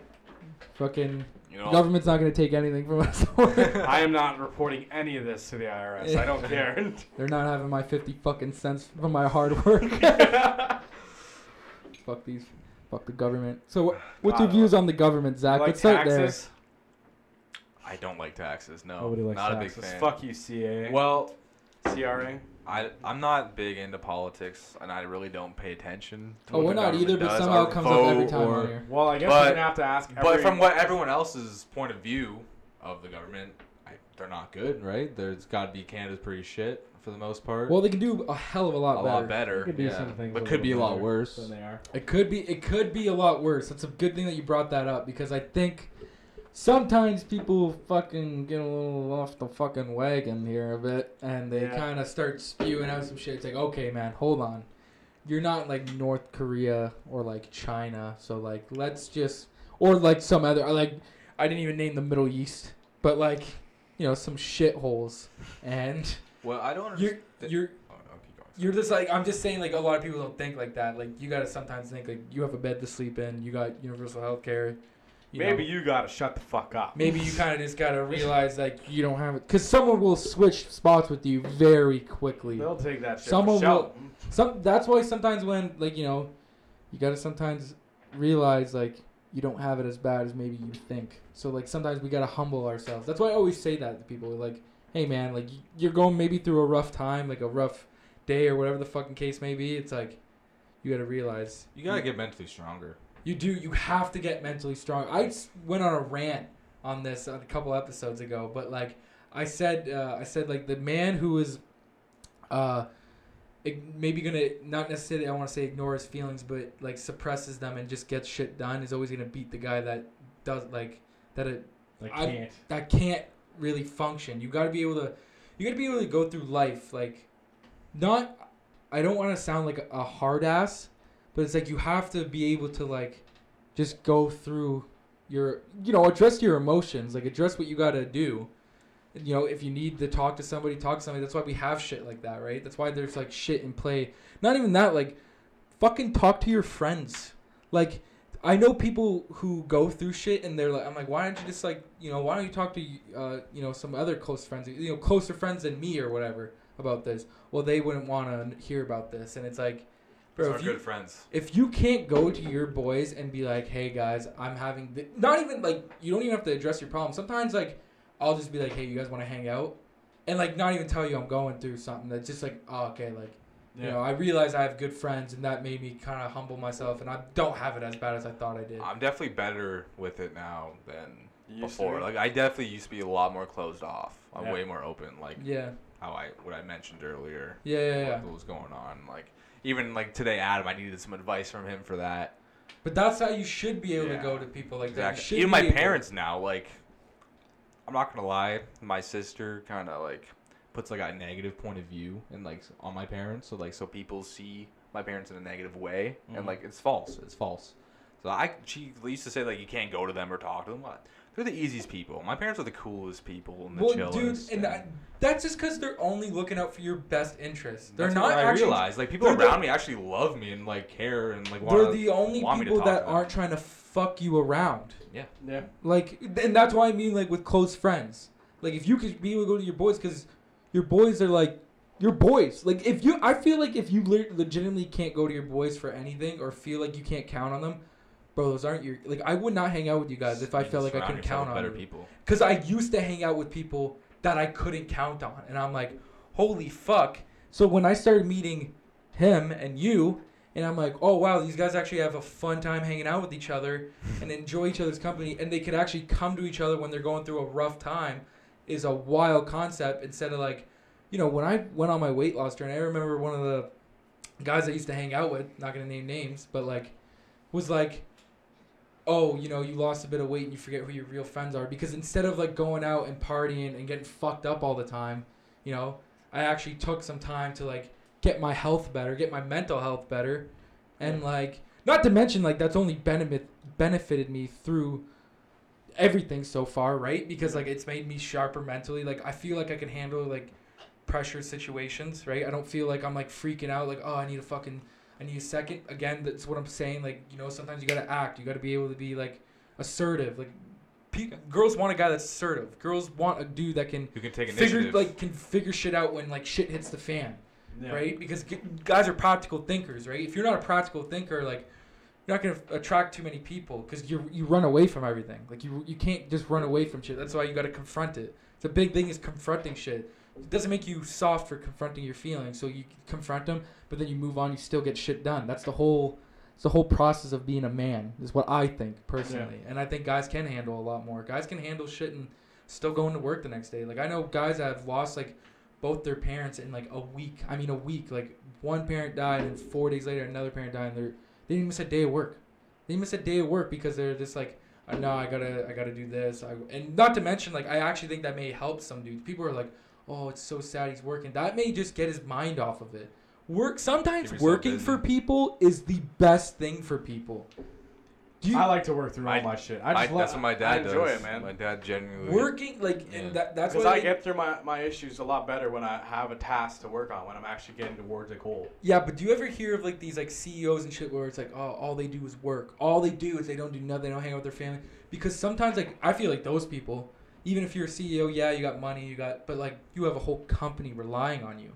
Speaker 1: Fucking
Speaker 3: You
Speaker 1: the government's not gonna take anything from us. <laughs>
Speaker 2: I am not <laughs> reporting any of this to the IRS. I don't care. <laughs>
Speaker 1: They're not having my 50 fucking cents from my hard work. Fuck these. Fuck the government. So, what, <sighs> what's your views on the government, Zack?
Speaker 2: like
Speaker 1: Let's start
Speaker 2: taxes?
Speaker 3: I don't like taxes. No,
Speaker 2: Nobody likes
Speaker 3: not
Speaker 2: taxes.
Speaker 3: a big fan.
Speaker 2: Fuck you, CAA.
Speaker 3: Well,
Speaker 2: CRA.
Speaker 3: I I'm not big into politics, and I really don't pay attention. To
Speaker 1: there. Oh,
Speaker 3: what
Speaker 1: we're
Speaker 3: the
Speaker 1: not either,
Speaker 3: government
Speaker 1: but
Speaker 3: does
Speaker 1: somehow
Speaker 3: or
Speaker 1: it comes up every time
Speaker 3: or-
Speaker 1: on here.
Speaker 2: Well, I guess
Speaker 3: But-
Speaker 2: we're gonna have to ask. Every,
Speaker 3: But from what everyone else's point of view of the government, I, they're not good, right? There's got to be Canada's pretty shit for the most part.
Speaker 1: Well, they can do a hell of a lot
Speaker 3: a
Speaker 1: better.
Speaker 3: lot better.
Speaker 2: They could do
Speaker 3: yeah.
Speaker 2: some things
Speaker 3: but
Speaker 2: a
Speaker 3: could be a
Speaker 2: little
Speaker 3: lot
Speaker 2: better
Speaker 3: worse.
Speaker 2: than they are.
Speaker 1: It could be. It could be a lot worse. That's a good thing that you brought that up because I think sometimes people fucking get a little off the fucking wagon here a bit, and they
Speaker 2: Yeah.
Speaker 1: kind of start spewing out some shit. It's like, okay, man, hold on. You're not like North Korea or like China, so like let's just or like some other like I didn't even name the Middle East, but like you know some shitholes, and
Speaker 3: Well, I don't
Speaker 1: you're
Speaker 3: understand.
Speaker 1: you're
Speaker 3: Oh, no, keep going.
Speaker 1: you're just like I'm just saying like a lot of people don't think like that. Like you gotta sometimes think like you have a bed to sleep in, you got universal health care.
Speaker 2: Maybe you gotta shut the fuck up.
Speaker 1: maybe you kind of just gotta realize like you don't have it because someone will switch spots with you very quickly.
Speaker 2: They'll take that shit.
Speaker 1: Someone
Speaker 2: for show.
Speaker 1: will- Some that's why sometimes when like you know, you gotta sometimes realize like you don't have it as bad as maybe you think. So like sometimes we gotta humble ourselves. That's why I always say that to people. Like, hey man, like you're going maybe through a rough time, like a rough day or whatever the fucking case may be. It's like you gotta realize
Speaker 3: You gotta get mentally stronger.
Speaker 1: You do. You have to get mentally strong. I went on a rant on this a couple episodes ago, but like I said, uh, I said like the man who is, uh, maybe gonna not necessarily I want to say ignore his feelings, but like suppresses them and just gets shit done is always gonna beat the guy that does like that it
Speaker 2: Like
Speaker 1: I-
Speaker 2: can't.
Speaker 1: that can't really function. You got to be able to you got to be able to go through life like not I don't want to sound like a hard ass, but it's like you have to be able to like just go through your you know, address your emotions, like address what you got to do. You know, if you need to talk to somebody, talk to somebody. That's why we have shit like that, right? That's why there's like shit in play. Not even that, like fucking talk to your friends. Like I know people who go through shit and they're like, I'm like, why don't you just like, you know, why don't you talk to, uh, you know, some other close friends, you know, closer friends than me or whatever about this? Well, they wouldn't want to hear about this, and it's like, bro,
Speaker 3: are
Speaker 1: if you,
Speaker 3: good friends.
Speaker 1: if you can't go to your boys and be like, hey guys, I'm having, th-, not even like, you don't even have to address your problem. Sometimes like, I'll just be like, hey, you guys want to hang out, and like not even tell you I'm going through something. That's just like, oh, okay, like. You know, I realize I have good friends, and that made me kind of humble myself, and I don't have it as bad as I thought I did.
Speaker 3: I'm definitely better with it now than
Speaker 2: You
Speaker 3: before.
Speaker 2: be?
Speaker 3: Like I definitely used to be a lot more closed off. I'm
Speaker 2: Yeah.
Speaker 3: way more open. Like
Speaker 1: Yeah,
Speaker 3: how I what I mentioned earlier.
Speaker 1: yeah, yeah, yeah.
Speaker 3: What was going on? Like even like today, Adam, I needed some advice from him for that.
Speaker 1: But that's how you should be able
Speaker 3: Yeah.
Speaker 1: to go to people like that. You
Speaker 3: Exactly. Even my parents now, like, I'm not gonna lie, my sister kind of like puts like a negative point of view and like on my parents, so like so people see my parents in a negative way,
Speaker 2: Mhm.
Speaker 3: and like it's false. It's false. So I she used to say like you can't go to them or talk to them. What? They're the easiest people. My parents are the coolest people and the
Speaker 1: Well, dude,
Speaker 3: chillest.
Speaker 1: and I, that's just because they're only looking out for your best interest. They're
Speaker 3: That's
Speaker 1: not
Speaker 3: what I
Speaker 1: actually.
Speaker 3: realize like people
Speaker 1: they're the-
Speaker 3: around me actually love me and like care and like want.
Speaker 1: They're the only
Speaker 3: want me to
Speaker 1: people that
Speaker 3: them.
Speaker 1: aren't trying to fuck you around.
Speaker 2: Yeah. Yeah.
Speaker 1: Like, and that's why I mean, like, with close friends. Like, if you could be able to go to your boys, because your boys are like your boys. Like, if you, I feel like if you le- legitimately can't go to your boys for anything or feel like you can't count on them, bro, those aren't your. Like, I would not hang out with you guys if I felt like I couldn't count on
Speaker 3: better
Speaker 1: you.
Speaker 3: people.
Speaker 1: Because I used to hang out with people that I couldn't count on. And I'm like, holy fuck. So when I started meeting him and you, and I'm like, oh wow, these guys actually have a fun time hanging out with each other and <laughs> enjoy each other's company, and they could actually come to each other when they're going through a rough time, is a wild concept. Instead of like, you know, when I went on my weight loss journey, I remember one of the guys I used to hang out with, not gonna name names, but like, was like, oh, you know, you lost a bit of weight and you forget who your real friends are because instead of like going out and partying and getting fucked up all the time, you know, I actually took some time to like get my health better, get my mental health better, and like not to mention like that's only benefit benefited me through everything so far, right? Because like it's made me sharper mentally. Like I feel like I can handle like pressure situations, right? I don't feel like I'm like freaking out like, oh, I need to fucking I need a second. Again, that's what I'm saying. Like you know, sometimes you gotta act. You gotta be able to be like assertive. Like pe- girls want a guy that's assertive. Girls want a dude that can
Speaker 3: Who can take
Speaker 1: figure
Speaker 3: initiative?
Speaker 1: like can figure shit out when like shit hits the fan
Speaker 2: Yeah.
Speaker 1: right? Because g- guys are practical thinkers, right? If you're not a practical thinker, like you're not gonna attract too many people because you you run away from everything. Like you you can't just run away from shit. That's why you got to confront it. The big thing is confronting shit. It doesn't make you soft for confronting your feelings. So you confront them, but then you move on. You still get shit done. That's the whole. It's the whole process of being a man. Is what I think personally, and I think guys can handle a lot more. Guys can handle shit and still going to work the next day. Like I know guys that have lost like both their parents in like a week. I mean, a week. Like one parent died, and four days later, another parent died. And they're, they didn't miss a day of work. They didn't miss a day of work because they're just like, no, I gotta, I gotta do this. I, and not to mention, like, I actually think that may help some dudes. People are like, oh, it's so sad he's working. That may just get his mind off of it. Work sometimes working
Speaker 3: busy.
Speaker 1: for people is the best thing for people. Do you,
Speaker 2: I like to work through
Speaker 3: My-
Speaker 2: all my shit. I
Speaker 3: My-
Speaker 2: just
Speaker 3: that's what my dad I
Speaker 2: enjoy
Speaker 3: does.
Speaker 2: it, man.
Speaker 3: My dad genuinely.
Speaker 1: working like,
Speaker 3: Yeah.
Speaker 1: and that, that's
Speaker 2: Because
Speaker 1: what
Speaker 2: I get through my, my issues a lot better when I have a task to work on, when I'm actually getting towards a goal.
Speaker 1: Yeah, but do you ever hear of like these like CEOs and shit where it's like, oh, all they do is work. All they do is they don't do nothing. They don't hang out with their family. Because sometimes like I feel like those people, even if you're a CEO, yeah, you got money, you got, but like you have a whole company relying on you,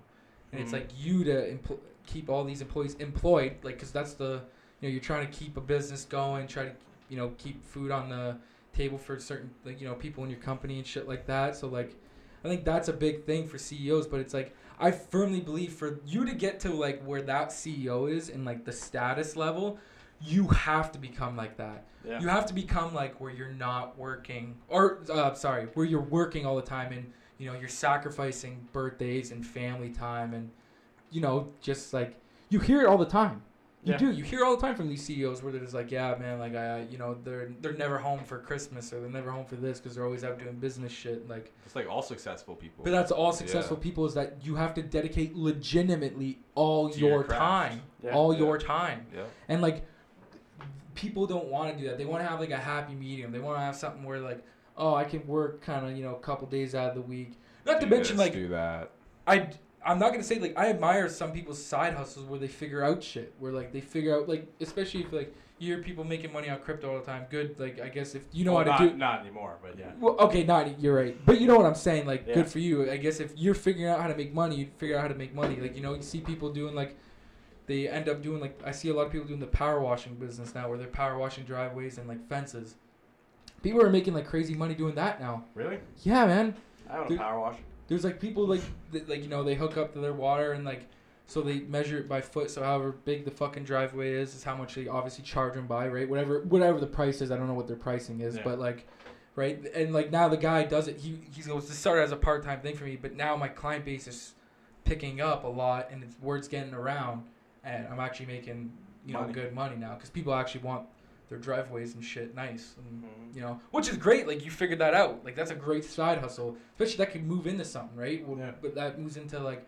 Speaker 1: and it's
Speaker 2: Mhm.
Speaker 1: like you to empl- keep all these employees employed, like because that's the, you know, you're trying to keep a business going, try to, you know, keep food on the table for certain like you know people in your company and shit like that. So like, I think that's a big thing for CEOs, but it's like I firmly believe for you to get to like where that CEO is and like the status level, you have to become like that.
Speaker 2: Yeah.
Speaker 1: You have to become like where you're not working or uh, sorry, where you're working all the time and you know, you're sacrificing birthdays and family time and you know, just like you hear it all the time. You
Speaker 2: Yeah.
Speaker 1: do. You hear all the time from these CEOs where they're just like, yeah, man, like I, you know, they're they're never home for Christmas or they're never home for this because they're always out doing business shit. Like,
Speaker 3: It's like all successful people.
Speaker 1: but that's all successful
Speaker 3: Yeah.
Speaker 1: people is that you have to dedicate legitimately all
Speaker 3: To your
Speaker 1: your time,
Speaker 2: Yeah.
Speaker 1: all your time,
Speaker 3: yeah.
Speaker 1: and like people don't want to do that. They want to have like a happy medium. They want to have something where like, oh, I can work kind of you know a couple days out of the week. Not to
Speaker 3: Do
Speaker 1: mention
Speaker 3: this,
Speaker 1: like
Speaker 3: do that.
Speaker 1: I I'm not gonna say like I admire some people's side hustles where they figure out shit where like they figure out like especially if like you hear people making money on crypto all the time. Good, like I guess if you know
Speaker 2: Well,
Speaker 1: how
Speaker 2: not,
Speaker 1: to do.
Speaker 2: Not anymore, but yeah.
Speaker 1: Well, okay, not you're right, but you know what I'm saying. Like,
Speaker 2: Yeah.
Speaker 1: good for you. I guess if you're figuring out how to make money, you figure out how to make money. Like, you know, you see people doing like, they end up doing like I see a lot of people doing the power washing business now, where they're power washing driveways and like fences. People are making like crazy money doing that now.
Speaker 2: Really?
Speaker 1: Yeah, man.
Speaker 2: I own a power wash.
Speaker 1: There's like people like that, like you know they hook up to their water and like so they measure it by foot. So however big the fucking driveway is is how much they obviously charge them by, right? Whatever whatever the price is, I don't know what their pricing is,
Speaker 2: Yeah.
Speaker 1: but like, right? And like now the guy does it. He he goes this started as a part time thing for me, but now my client base is picking up a lot and it's word's getting around, and I'm actually making you know
Speaker 2: Money.
Speaker 1: good money now because people actually want their driveways and shit nice and
Speaker 2: Mhm.
Speaker 1: you know, which is great. Like you figured that out. Like that's a great side hustle, especially that could move into something, right? Well,
Speaker 2: Yeah.
Speaker 1: But that moves into like,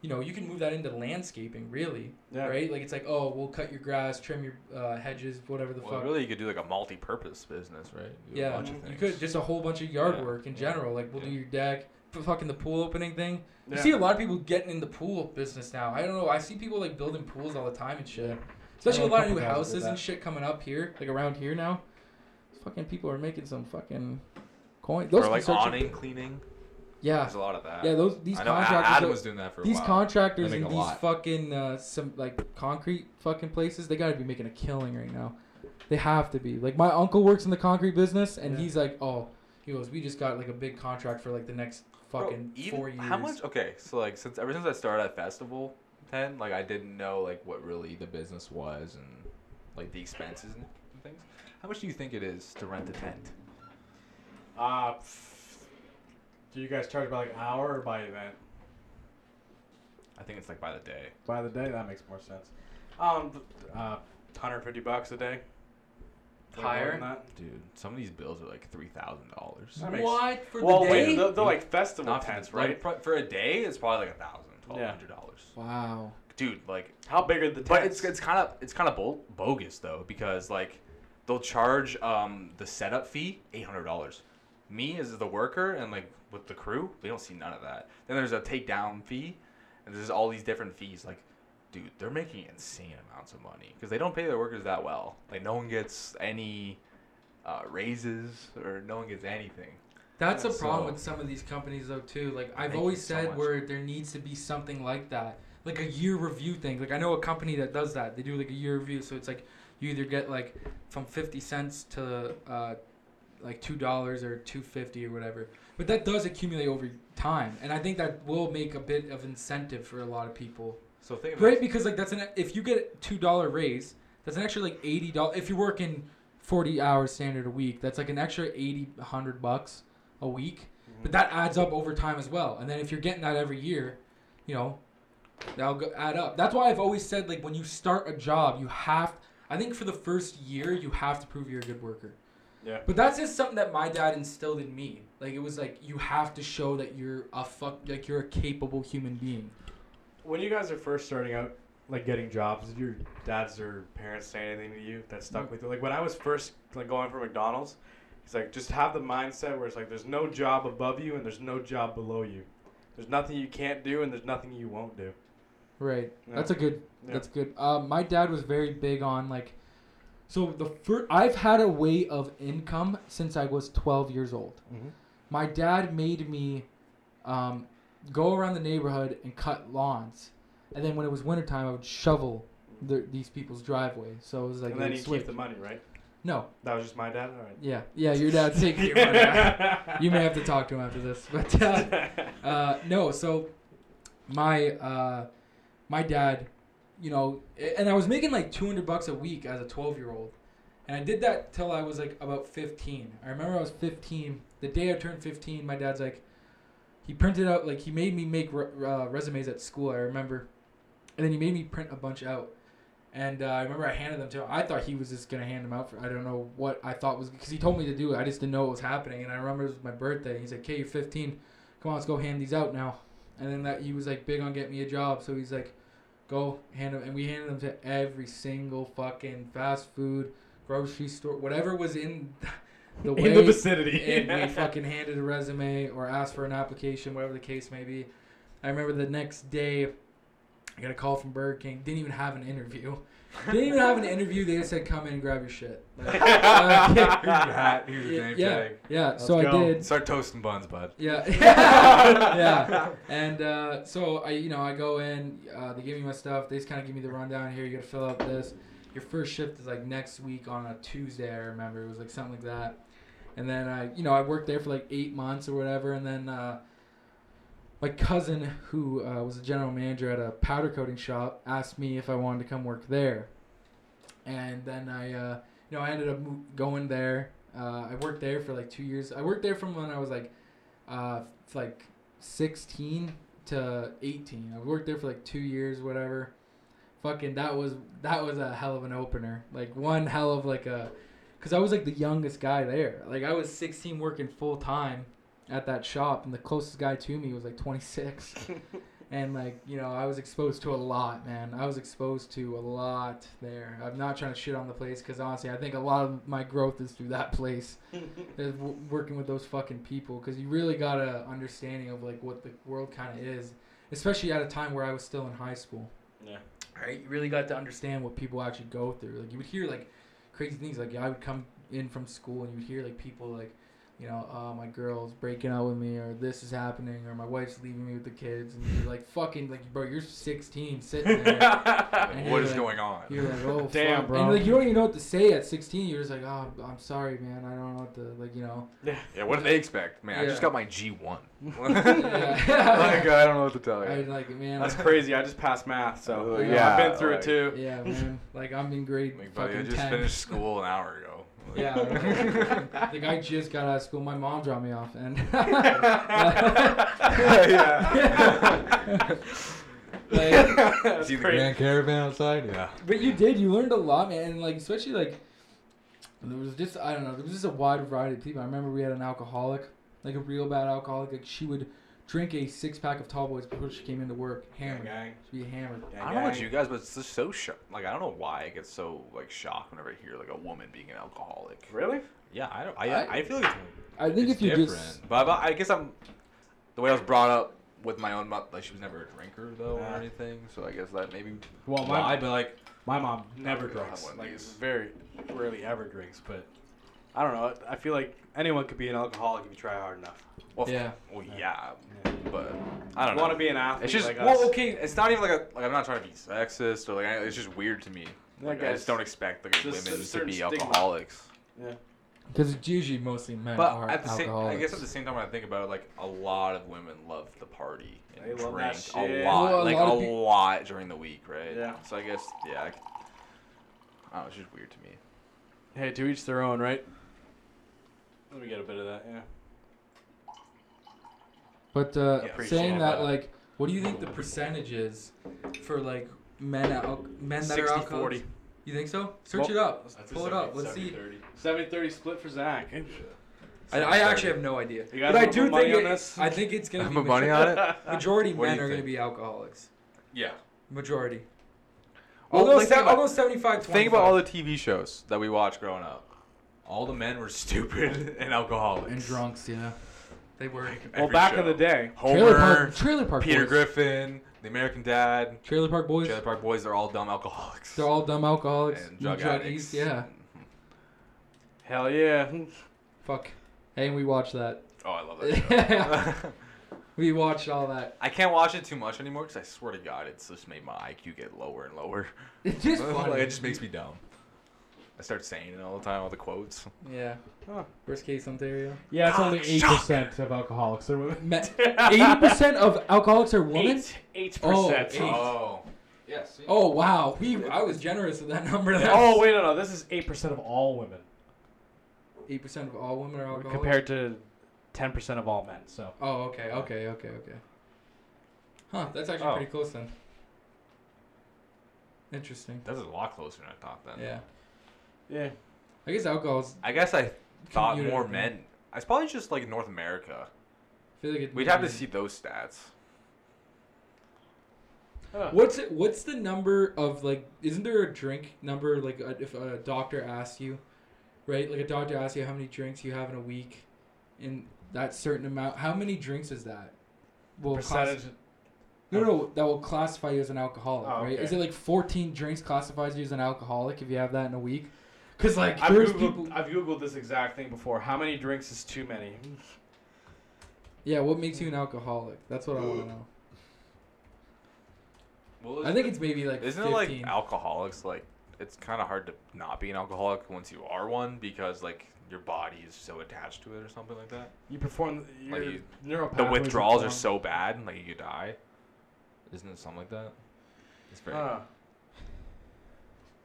Speaker 1: you know, you can move that into landscaping, really,
Speaker 2: Yeah.
Speaker 1: right? Like it's like, oh, we'll cut your grass, trim your uh, hedges, whatever the
Speaker 3: Well,
Speaker 1: fuck.
Speaker 3: really, you could do like a multi-purpose business, right? Do a
Speaker 1: yeah,
Speaker 3: bunch of
Speaker 1: you could just a whole bunch of yard
Speaker 3: Yeah,
Speaker 1: work in
Speaker 3: yeah,
Speaker 1: general. Like we'll do your deck, fucking the pool opening thing. You see a lot of people getting in the pool business now. I don't know. I see people like building pools all the time and shit. Especially a lot of new
Speaker 2: couple guys that do
Speaker 1: houses and shit coming up here, like around here now. Fucking people are making some fucking coin. Those
Speaker 3: or like awning cleaning.
Speaker 1: Yeah,
Speaker 3: There's a lot of that.
Speaker 1: yeah. Those these
Speaker 3: I know
Speaker 1: contractors.
Speaker 3: Adam
Speaker 1: are-
Speaker 3: was doing that for a while.
Speaker 1: these
Speaker 3: while.
Speaker 1: contractors in these
Speaker 3: lot.
Speaker 1: fucking uh, some like concrete fucking places, they gotta be making a killing right now. They have to be. Like my uncle works in the concrete business, and
Speaker 2: Yeah.
Speaker 1: he's like, oh, he goes, we just got like a big contract for like the next
Speaker 3: Bro,
Speaker 1: fucking
Speaker 3: even-
Speaker 1: four years.
Speaker 3: How much? Okay, so like since ever since I started at festival, ten, like I didn't know like what really the business was and like the expenses and things. How much do you think it is to rent a tent?
Speaker 2: Uh, do you guys charge by like hour or by event?
Speaker 3: I think it's like by the day.
Speaker 2: By the day, that makes more sense. Um, th- uh, 150 bucks a day. Way
Speaker 1: Higher?
Speaker 2: than that.
Speaker 3: Dude, some of these bills are like three thousand dollars.
Speaker 1: What for
Speaker 2: well,
Speaker 1: the
Speaker 2: wait,
Speaker 1: day?
Speaker 2: they're, they're like festival
Speaker 3: Not
Speaker 2: tents,
Speaker 3: the-
Speaker 2: right?
Speaker 3: like, for a day, it's probably like a thousand, twelve
Speaker 2: Yeah.
Speaker 3: hundred dollars.
Speaker 1: wow.
Speaker 3: Dude, like
Speaker 2: How big are the tents?
Speaker 3: But it's it's kind of it's kind of bo- bogus though because like they'll charge um the setup fee eight hundred dollars. Me as the worker and like with the crew, we don't see none of that. Then there's a takedown fee, and there's all these different fees like dude, they're making insane amounts of money because they don't pay their workers that well. Like no one gets any uh, raises or no one gets anything.
Speaker 1: That's a
Speaker 3: So-
Speaker 1: problem with some of these companies though too. Like I've always said,
Speaker 3: much.
Speaker 1: where there needs to be something like that, like a year review thing. Like I know a company that does that. They do like a year review, so it's like you either get like from fifty cents to uh, like two dollars or two fifty or whatever. But that does accumulate over time, and I think that will make a bit of incentive for a lot of people.
Speaker 3: So think of
Speaker 1: Right, because like that's an if you get a two dollar raise, that's an extra like eighty dollars. If you're working forty hours standard a week, that's like an extra 80, 100 bucks a week. Mm-hmm. But that adds up over time as well. And then if you're getting that every year, you know, that'll go, add up. That's why I've always said like when you start a job, you have. I think for the first year, you have to prove you're a good worker.
Speaker 2: Yeah.
Speaker 1: But that's just something that my dad instilled in me. Like it was like you have to show that you're a fuck, like you're a capable human being.
Speaker 2: When you guys are first starting out, like getting jobs, did your dads or parents say anything to you that stuck with you? Like when I was first like going for McDonald's, it's like, just have the mindset where it's like there's no job above you and there's no job below you. There's nothing you can't do and there's nothing you won't do.
Speaker 1: Right.
Speaker 2: Yeah.
Speaker 1: That's a good.
Speaker 2: Yeah.
Speaker 1: That's good. Uh, my dad was very big on like. So the first, I've had a way of income since I was 12 years old.
Speaker 2: Mm-hmm.
Speaker 1: My dad made me um, go around the neighborhood and cut lawns, and then when it was wintertime, I would shovel the, these people's driveway. So it was like
Speaker 2: and then you keep the money, right?
Speaker 1: No.
Speaker 2: That was just my dad. All right.
Speaker 1: Yeah. Yeah. Your dad's <laughs> taking your money. you may have to talk to him after this, but. Uh, <laughs> uh, no, so my uh, my dad, you know, and I was making like 200 bucks a week as a 12 year old, and I did that till I was like about 15. I remember I was 15. The day I turned 15, my dad's like, he printed out like he made me make re- uh, resumes at school. I remember, and then he made me print a bunch out. And uh, I remember I handed them to him. I thought he was just gonna hand them out for I don't know what I thought was because he told me to do it. I just didn't know what was happening. And I remember it was my birthday. He's like, "Okay, you're 15 come on, let's go hand these out now. And then that he was like big on getting me a job, so he's like, go hand them, and we handed them to every single fucking fast food, grocery store, whatever was in the way.
Speaker 2: In the vicinity.
Speaker 1: and we <laughs> fucking handed a resume or asked for an application, whatever the case may be. I remember the next day, I got a call from Burger King. Didn't even have an interview. Didn't even have an interview. They just said, "Come in and grab your shit." <laughs> Like, uh,
Speaker 3: Here's your <laughs> hat. Here's your
Speaker 1: yeah,
Speaker 3: name
Speaker 1: yeah,
Speaker 3: tag.
Speaker 1: yeah.
Speaker 2: Let's
Speaker 1: So I did.
Speaker 3: Start toasting buns, bud.
Speaker 1: Yeah, yeah. And uh, so I, you know, I go in. Uh, they give me my stuff. They just kind of give me the rundown. Here, you got to fill out this. Your first shift is like next week on a Tuesday. I remember it was like something like that. And then I, you know, I worked there for like eight months or whatever. And then uh, my cousin, who uh, was a general manager at a powder coating shop, asked me if I wanted to come work there. And then I, uh, you know, I ended up going there. Uh, I worked there for like two years. I worked there from when I was like uh, like 16 to 18. I worked there for like two years, whatever. Fucking that was that was a hell of an opener. Like one hell of like a, cause I was like the youngest guy there. Like I was 16 working full time at that shop, and the closest guy to me was like 26. <laughs> and like you know, I was exposed to a lot, man. I was exposed to a lot there. I'm not trying to shit on the place, cause honestly, I think a lot of my growth is through that place <laughs> w- working with those fucking people because you really got a understanding of like what the world kind of is, especially at a time where I was still in high school.
Speaker 2: Yeah.
Speaker 1: Right, you really got to understand what people actually go through. Like you would hear like crazy things. Like I would come in from school and you would hear like people like, you know, uh, my girl's breaking up with me, or this is happening, or my wife's leaving me with the kids, and you're like fucking like bro, you're 16 sitting there.
Speaker 3: Like, <laughs>
Speaker 1: And
Speaker 3: what
Speaker 1: you're
Speaker 3: is
Speaker 1: like-
Speaker 3: going on?
Speaker 1: You're like, oh, <laughs>
Speaker 2: Damn,
Speaker 1: fuck.
Speaker 2: bro.
Speaker 1: And like, you don't even know what to say at 16. You're just like, oh, I'm sorry, man. I don't know what to, like, you know.
Speaker 3: Yeah, Yeah. what do they expect? Man, I just got my G1. <laughs>
Speaker 1: Yeah.
Speaker 3: like, I don't know what to tell
Speaker 1: I
Speaker 3: you.
Speaker 1: like, man.
Speaker 2: That's crazy. I just passed math, so
Speaker 3: Uh, yeah,
Speaker 2: I've been through
Speaker 3: like-
Speaker 2: it too.
Speaker 1: yeah, man. Like, I'm in grade
Speaker 3: Like, buddy, I
Speaker 1: fucking
Speaker 3: just
Speaker 1: 10.
Speaker 3: finished school an hour ago.
Speaker 1: Yeah. right. <laughs> the guy just got out of school. My mom dropped me off, and
Speaker 3: yeah. <laughs>
Speaker 1: like,
Speaker 2: That's
Speaker 3: See the
Speaker 2: crazy.
Speaker 3: Grand Caravan outside? Yeah.
Speaker 1: but you did. You learned a lot, man. And like, especially like, there was just I don't know. There was just a wide variety of people. I remember we had an alcoholic, like a real bad alcoholic. Like she would drink a six pack of tall boys before she came into work,
Speaker 2: Gang,
Speaker 1: hammered.
Speaker 2: gang.
Speaker 1: She'd be hammered.
Speaker 2: Gang,
Speaker 3: I don't know about you guys, but it's just so shocked. Like, I don't know why I get so like shocked whenever I hear like a woman being an alcoholic.
Speaker 2: Really?
Speaker 3: Yeah, I don't. I,
Speaker 1: I-
Speaker 3: I feel like it's,
Speaker 1: I think
Speaker 3: it's
Speaker 1: if you
Speaker 3: different.
Speaker 1: just
Speaker 3: But I, I guess I'm the way I was brought up with my own mom. like she was never a drinker though or anything. So I guess that maybe
Speaker 2: Well,
Speaker 3: why,
Speaker 2: my
Speaker 3: but like
Speaker 2: my mom never drinks.
Speaker 3: have one of
Speaker 2: Like
Speaker 3: these.
Speaker 2: very rarely ever drinks, but I don't know. I feel like anyone could be an alcoholic if you try hard enough.
Speaker 3: well,
Speaker 1: Yeah.
Speaker 3: well yeah,
Speaker 2: Yeah.
Speaker 3: but I don't know.
Speaker 2: Want to be an athlete?
Speaker 3: It's just
Speaker 2: like
Speaker 3: well,
Speaker 2: us.
Speaker 3: okay. It's not even like a like I'm not trying to be sexist or like I- it's just weird to me. Like, I
Speaker 2: guess.
Speaker 3: just don't expect like
Speaker 2: Just
Speaker 3: women to
Speaker 2: certain
Speaker 3: be
Speaker 2: stigma.
Speaker 3: alcoholics.
Speaker 2: Yeah.
Speaker 1: Because it's usually mostly men
Speaker 3: But
Speaker 1: are
Speaker 3: at the same, I guess at the same time, when I think about it, like a lot of women love the party and
Speaker 2: They love
Speaker 3: drink
Speaker 2: that
Speaker 3: a lot,
Speaker 1: Well, a
Speaker 3: like
Speaker 1: lot
Speaker 3: a
Speaker 1: of
Speaker 3: lot during the week, right?
Speaker 2: Yeah.
Speaker 3: So I guess yeah, I, I don't know. It's just weird to me.
Speaker 2: Hey, to each their own, right? Let me get a bit of that. Yeah.
Speaker 1: But uh,
Speaker 3: Yeah, appreciate
Speaker 1: saying that,
Speaker 3: that.
Speaker 1: like, what do you think the percentage is for like men al- men that are
Speaker 2: 60,
Speaker 1: alcoholics?
Speaker 2: 40.
Speaker 1: You think so? Search
Speaker 2: Well,
Speaker 1: it up. Pull it up. Let's see.
Speaker 2: 70-30 split for Zack.
Speaker 1: I, I actually have no idea,
Speaker 2: You guys
Speaker 1: but I
Speaker 2: wanna
Speaker 1: do
Speaker 2: put money
Speaker 1: think
Speaker 2: on
Speaker 1: it,
Speaker 2: this?
Speaker 1: I think it's gonna
Speaker 3: Have <laughs>
Speaker 1: be
Speaker 3: a money on it.
Speaker 1: majority
Speaker 3: What do
Speaker 1: men
Speaker 3: you
Speaker 1: are gonna
Speaker 3: think?
Speaker 1: be alcoholics.
Speaker 3: Yeah.
Speaker 1: Majority.
Speaker 3: Well,
Speaker 1: Although,
Speaker 3: like, think about-
Speaker 1: almost 75
Speaker 3: Think about all the TV shows that we watched growing up. All the men were <laughs> stupid and alcoholics.
Speaker 1: and drunks, yeah, they were.
Speaker 2: Well,
Speaker 3: Every
Speaker 2: back
Speaker 3: show.
Speaker 2: in the day,
Speaker 1: Trailer
Speaker 3: Homer,
Speaker 1: Park, Trailer Park
Speaker 3: Peter
Speaker 1: Boys.
Speaker 3: Griffin, The American Dad,
Speaker 1: Trailer Park Boys.
Speaker 3: Trailer Park Boys. They're all dumb alcoholics.
Speaker 1: They're all dumb alcoholics
Speaker 3: and drug
Speaker 1: druggies,
Speaker 3: addicts.
Speaker 1: Yeah.
Speaker 2: hell yeah.
Speaker 1: Fuck. Hey, and we watched that.
Speaker 3: Oh, I love <laughs> that show. <laughs>
Speaker 1: We watched all that.
Speaker 3: I can't watch it too much anymore because I swear to God, it's just made my IQ get lower and lower.
Speaker 1: It's just
Speaker 3: Like,
Speaker 1: funny.
Speaker 3: it just makes me dumb. I start saying it all the time, all the quotes.
Speaker 1: Yeah.
Speaker 2: Huh.
Speaker 1: Worst case Ontario.
Speaker 2: Yeah, it's only
Speaker 3: Ah,
Speaker 2: eight
Speaker 3: shock.
Speaker 2: percent of alcoholics are women. <laughs>
Speaker 1: Eighty percent of alcoholics are women.
Speaker 2: Eight, eight
Speaker 1: Oh,
Speaker 2: percent.
Speaker 1: eight.
Speaker 3: Oh. Yes.
Speaker 1: Oh wow, we I was generous with that number.
Speaker 2: Oh wait, no, no. This is eight percent of all women
Speaker 1: eight percent of all women are alcoholics.
Speaker 2: compared to ten percent of all men. So
Speaker 1: Oh okay, okay, okay, okay. Huh, that's actually
Speaker 3: Oh.
Speaker 1: pretty close then. Interesting.
Speaker 3: That's a lot closer than I thought then.
Speaker 1: Yeah.
Speaker 2: Yeah,
Speaker 1: I guess alcohol's.
Speaker 3: I guess I thought
Speaker 1: Community,
Speaker 3: more
Speaker 1: yeah.
Speaker 3: men. It's probably just like North America.
Speaker 1: I feel like it.
Speaker 3: We'd have to see those stats.
Speaker 2: Huh.
Speaker 1: What's it, what's the number of like? Isn't there a drink number like uh, if a doctor asks you, right? Like a doctor asks you how many drinks you have in a week, in that certain amount. How many drinks is that? Will class-
Speaker 2: percentage.
Speaker 1: no, no, that will classify you as an alcoholic,
Speaker 2: Oh,
Speaker 1: right?
Speaker 2: okay.
Speaker 1: Is it like fourteen drinks classifies you as an alcoholic if you have that in a week? Because like
Speaker 2: I've
Speaker 1: there's
Speaker 2: googled,
Speaker 1: people.
Speaker 2: I've googled this exact thing before. How many drinks is too many?
Speaker 1: Yeah, what makes you an alcoholic? That's what I want to know.
Speaker 3: Well,
Speaker 1: I think it's maybe like
Speaker 3: Isn't
Speaker 1: 15.
Speaker 3: it like alcoholics? Like, it's kind of hard to not be an alcoholic once you are one because like your body is so attached to it or something like that.
Speaker 2: You perform
Speaker 3: Like you- The withdrawals are so bad, like you could die. Isn't it something like that? It's very.
Speaker 2: Huh.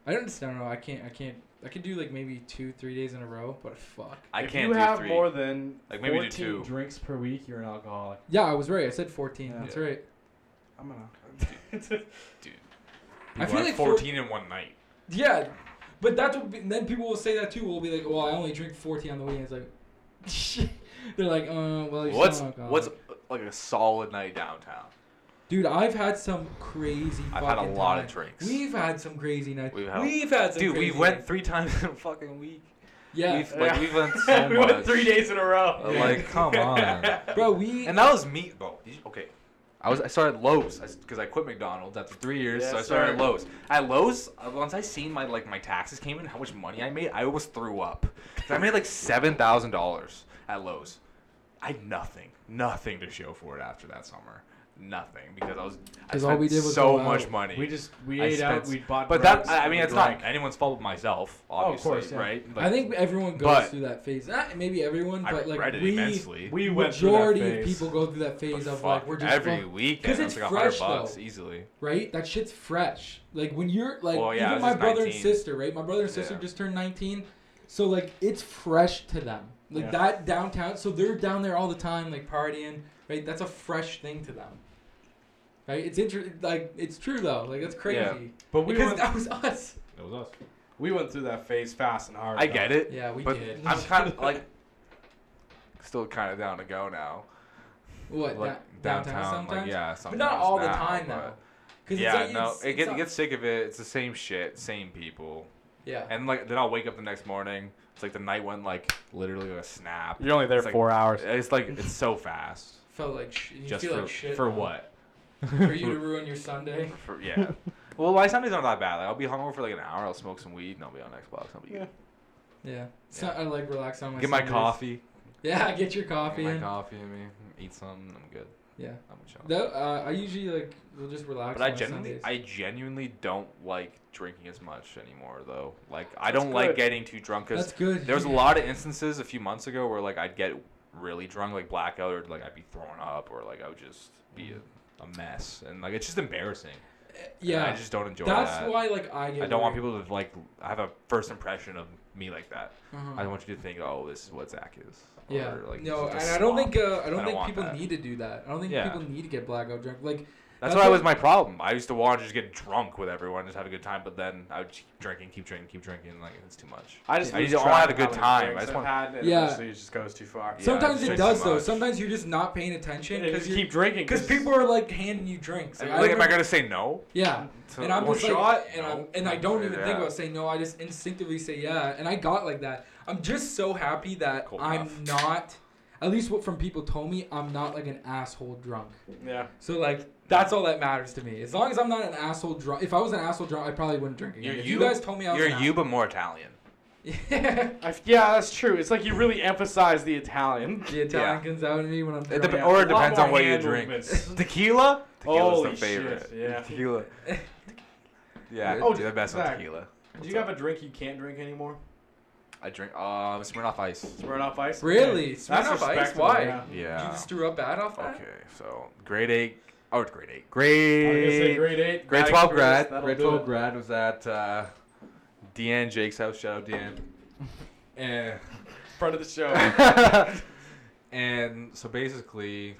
Speaker 1: I don't just don't know. I can't. I can't. I could do like maybe two, three days in a row, but fuck.
Speaker 3: I
Speaker 2: if
Speaker 3: can't
Speaker 2: you
Speaker 3: do
Speaker 2: have
Speaker 3: three.
Speaker 2: more than
Speaker 3: Like, maybe do
Speaker 2: 14
Speaker 3: two.
Speaker 2: drinks per week, you're an alcoholic.
Speaker 1: Yeah, I was right. I said fourteen.
Speaker 2: Yeah.
Speaker 1: That's
Speaker 3: Yeah.
Speaker 1: right.
Speaker 2: I'm gonna. <laughs>
Speaker 1: Dude,
Speaker 3: I
Speaker 1: feel like four-
Speaker 3: 14 in one night.
Speaker 1: Yeah, but that's what. Then people will say that too. We'll be like, "Well, I only drink fourteen on the weekend." It's like, <laughs> they're like, "Uh, well, you're
Speaker 3: What's
Speaker 1: still an
Speaker 3: what's
Speaker 1: alcoholic."
Speaker 3: like a solid night downtown?
Speaker 1: Dude, I've had some crazy.
Speaker 3: I've had a
Speaker 1: fucking
Speaker 3: lot of drinks.
Speaker 1: We've had some crazy nights.
Speaker 3: We've had-
Speaker 1: We've had some.
Speaker 3: Dude, we went
Speaker 1: nights.
Speaker 3: three times in a fucking week.
Speaker 1: Yeah,
Speaker 3: We've, like we went <laughs> so
Speaker 2: we
Speaker 3: much.
Speaker 2: went three days in a row.
Speaker 3: Uh, Like, come <laughs> on.
Speaker 1: bro. We
Speaker 3: And that was me, bro. You- Okay. I was I started Lowe's because I, quit McDonald's after three years, so I started
Speaker 2: sir.
Speaker 3: Lowe's. At Lowe's, uh, once I seen my like my taxes came in, how much money I made, I almost threw up. I made like seven thousand dollars at Lowe's. I had nothing, nothing to show for it after that summer. Nothing because I was I
Speaker 1: 'Cause all we did was
Speaker 3: so
Speaker 1: go
Speaker 3: much
Speaker 1: out.
Speaker 3: money.
Speaker 2: We just we
Speaker 3: I
Speaker 2: ate out.
Speaker 3: spent-
Speaker 2: We bought.
Speaker 3: but that
Speaker 2: drugs,
Speaker 3: I mean,
Speaker 2: we
Speaker 3: it's
Speaker 2: drank.
Speaker 3: not anyone's fault but myself,
Speaker 2: Oh, of
Speaker 3: obviously,
Speaker 2: course, yeah.
Speaker 3: right?
Speaker 1: I think everyone goes
Speaker 3: but-
Speaker 1: through that phase. Not maybe everyone,
Speaker 3: I
Speaker 1: but like
Speaker 3: it
Speaker 1: we,
Speaker 3: immensely.
Speaker 2: We went through that
Speaker 1: majority of
Speaker 2: phase.
Speaker 1: people go through that
Speaker 3: But
Speaker 1: phase of
Speaker 3: fuck,
Speaker 1: like we're just
Speaker 3: every
Speaker 1: fuck-
Speaker 3: weekend.
Speaker 1: 'Cause
Speaker 3: It's
Speaker 1: it's
Speaker 3: like a hundred
Speaker 1: fresh,
Speaker 3: bucks
Speaker 1: though.
Speaker 3: easily.
Speaker 1: right? That shit's fresh. Like when you're like
Speaker 3: Well, yeah, I
Speaker 1: even
Speaker 3: was
Speaker 1: my
Speaker 3: just
Speaker 1: brother and sister, right? My brother and sister
Speaker 3: Yeah.
Speaker 1: just turned 19. So like it's fresh to them. Like
Speaker 2: Yeah.
Speaker 1: that downtown. So they're down there all the time like partying, right? That's a fresh thing to them. Right? It's inter- like it's true though. Like that's crazy.
Speaker 3: Yeah.
Speaker 2: But we
Speaker 1: because
Speaker 2: went,
Speaker 1: that was us.
Speaker 4: That was us.
Speaker 2: we went through that phase fast and hard.
Speaker 3: I
Speaker 2: though.
Speaker 3: get it.
Speaker 1: Yeah, we
Speaker 3: but
Speaker 1: did.
Speaker 3: I'm kind of <laughs> like still kind of down to go now.
Speaker 1: what
Speaker 3: like
Speaker 1: da- downtown, sometimes?
Speaker 3: like yeah, sometimes.
Speaker 1: but not all the time
Speaker 3: though.
Speaker 1: though. 'Cause
Speaker 3: Yeah,
Speaker 1: it's
Speaker 3: no,
Speaker 1: it's,
Speaker 3: it
Speaker 1: it's
Speaker 3: get,
Speaker 1: not-
Speaker 3: get sick of it. It's the same shit, same people,
Speaker 1: yeah.
Speaker 3: and like then I'll wake up the next morning. It's like the night went like literally like a snap.
Speaker 2: You're only there
Speaker 3: It's like-
Speaker 2: four hours.
Speaker 3: It's like it's so fast.
Speaker 1: felt like sh- you
Speaker 4: Just
Speaker 1: feel
Speaker 4: for
Speaker 1: like shit
Speaker 4: for what?
Speaker 1: For you to <laughs> ruin your Sunday.
Speaker 3: For, yeah. well, my Sundays aren't that bad. Like, I'll be hungover for like an hour. I'll smoke some weed and I'll be on Xbox. I'll be
Speaker 2: Yeah.
Speaker 3: good.
Speaker 1: Yeah. So I like relax on my.
Speaker 3: Get my
Speaker 1: Sundays.
Speaker 3: coffee.
Speaker 1: Yeah, <laughs> get your coffee.
Speaker 3: Get my
Speaker 1: in.
Speaker 3: coffee in me. Eat something. I'm good.
Speaker 1: Yeah.
Speaker 3: I'm chill.
Speaker 1: That, uh, I usually like will just relax.
Speaker 3: But I
Speaker 1: on
Speaker 3: genuinely,
Speaker 1: Sundays.
Speaker 3: I genuinely don't like drinking as much anymore, though. Like, I
Speaker 2: That's
Speaker 3: don't like
Speaker 2: good.
Speaker 3: getting too drunk because
Speaker 1: That's good.
Speaker 3: there was a lot of instances a few months ago where like I'd get really drunk, like blackout, or like I'd be throwing up, or like I would just be a, a mess, and like it's just embarrassing. And
Speaker 1: Yeah.
Speaker 3: I just don't enjoy
Speaker 1: That's
Speaker 3: that.
Speaker 1: why like I get.
Speaker 3: I don't want people to like have a first impression of me like that.
Speaker 1: Uh-huh.
Speaker 3: I don't want you to think, oh, this is what Zack is.
Speaker 1: Yeah.
Speaker 3: Or, like,
Speaker 1: no, and I don't think uh, I don't
Speaker 3: don't
Speaker 1: think people
Speaker 3: that.
Speaker 1: need to do that. I don't think
Speaker 3: Yeah.
Speaker 1: people need to get blackout drunk. Like
Speaker 3: That's,
Speaker 1: That's
Speaker 3: why
Speaker 1: what-
Speaker 3: was my problem. I used to want to just get drunk with everyone, just have a good time, but then I would keep drinking, keep drinking, keep drinking, and like it's too much.
Speaker 2: I just
Speaker 3: I
Speaker 2: lose
Speaker 3: just wanna
Speaker 2: track
Speaker 3: have a
Speaker 2: of
Speaker 3: good
Speaker 2: many
Speaker 3: time. I
Speaker 2: drinks
Speaker 3: just
Speaker 2: I've
Speaker 3: want-
Speaker 2: had, and
Speaker 1: Yeah.
Speaker 2: eventually it just goes too far.
Speaker 3: Yeah,
Speaker 1: sometimes
Speaker 3: it's
Speaker 1: it
Speaker 3: just
Speaker 1: does
Speaker 3: too
Speaker 1: though.
Speaker 3: much.
Speaker 1: Sometimes you're just not paying attention
Speaker 2: And you
Speaker 1: because
Speaker 2: just keep drinking
Speaker 1: because people are like handing you drinks.
Speaker 3: Like,
Speaker 1: Like, I
Speaker 3: am I
Speaker 1: remember-
Speaker 3: gonna say no?
Speaker 1: Yeah.
Speaker 3: to
Speaker 1: and I'm
Speaker 3: one
Speaker 1: just
Speaker 3: shot?
Speaker 1: like, and,
Speaker 3: No.
Speaker 1: I'm, and I don't even think
Speaker 3: Yeah.
Speaker 1: about saying no. I just instinctively say yeah, and I got like that. I'm just so happy that
Speaker 3: Cold
Speaker 1: I'm
Speaker 3: enough.
Speaker 1: not, at least what from people told me, I'm not like an asshole drunk.
Speaker 2: Yeah.
Speaker 1: So like that's all that matters to me. As long as I'm not an asshole drunk. If I was an asshole drunk, I probably wouldn't drink again.
Speaker 3: You're
Speaker 1: if
Speaker 3: you-
Speaker 1: you guys told me I was
Speaker 3: You're
Speaker 1: an
Speaker 3: you, but more Italian.
Speaker 1: asshole, <laughs>
Speaker 2: I f yeah, that's true. It's like you really emphasize the Italian.
Speaker 1: the Italian comes out in me when I'm
Speaker 3: It
Speaker 1: drunk.
Speaker 3: dep- or it
Speaker 2: A lot
Speaker 3: depends
Speaker 2: more
Speaker 3: on what you
Speaker 2: hand
Speaker 3: drink.
Speaker 2: movements. <laughs>
Speaker 3: Tequila? Tequila's
Speaker 2: Holy
Speaker 3: the favorite.
Speaker 2: shit, yeah.
Speaker 3: Tequila. <laughs> Yeah,
Speaker 2: Oh,
Speaker 3: dude, the best
Speaker 2: Zack.
Speaker 3: on tequila.
Speaker 2: Do you have a drink you can't drink anymore?
Speaker 3: I drink um Smirnoff Ice.
Speaker 2: Smirnoff Ice.
Speaker 1: Really?
Speaker 2: Okay. That's
Speaker 1: Smirnoff Ice? Why?
Speaker 2: yeah.
Speaker 1: Did you just threw up bad off that?
Speaker 3: Okay, so grade eight. Oh, it's grade eight.
Speaker 2: I was gonna say
Speaker 3: Grade.
Speaker 2: grade eight.
Speaker 3: Grade 12
Speaker 2: experience,
Speaker 3: grad. Grade 12
Speaker 2: it.
Speaker 3: grad was at uh, Deanne Jake's house. Shout out Deanne. And
Speaker 2: Front of the show. <laughs>
Speaker 3: and so basically,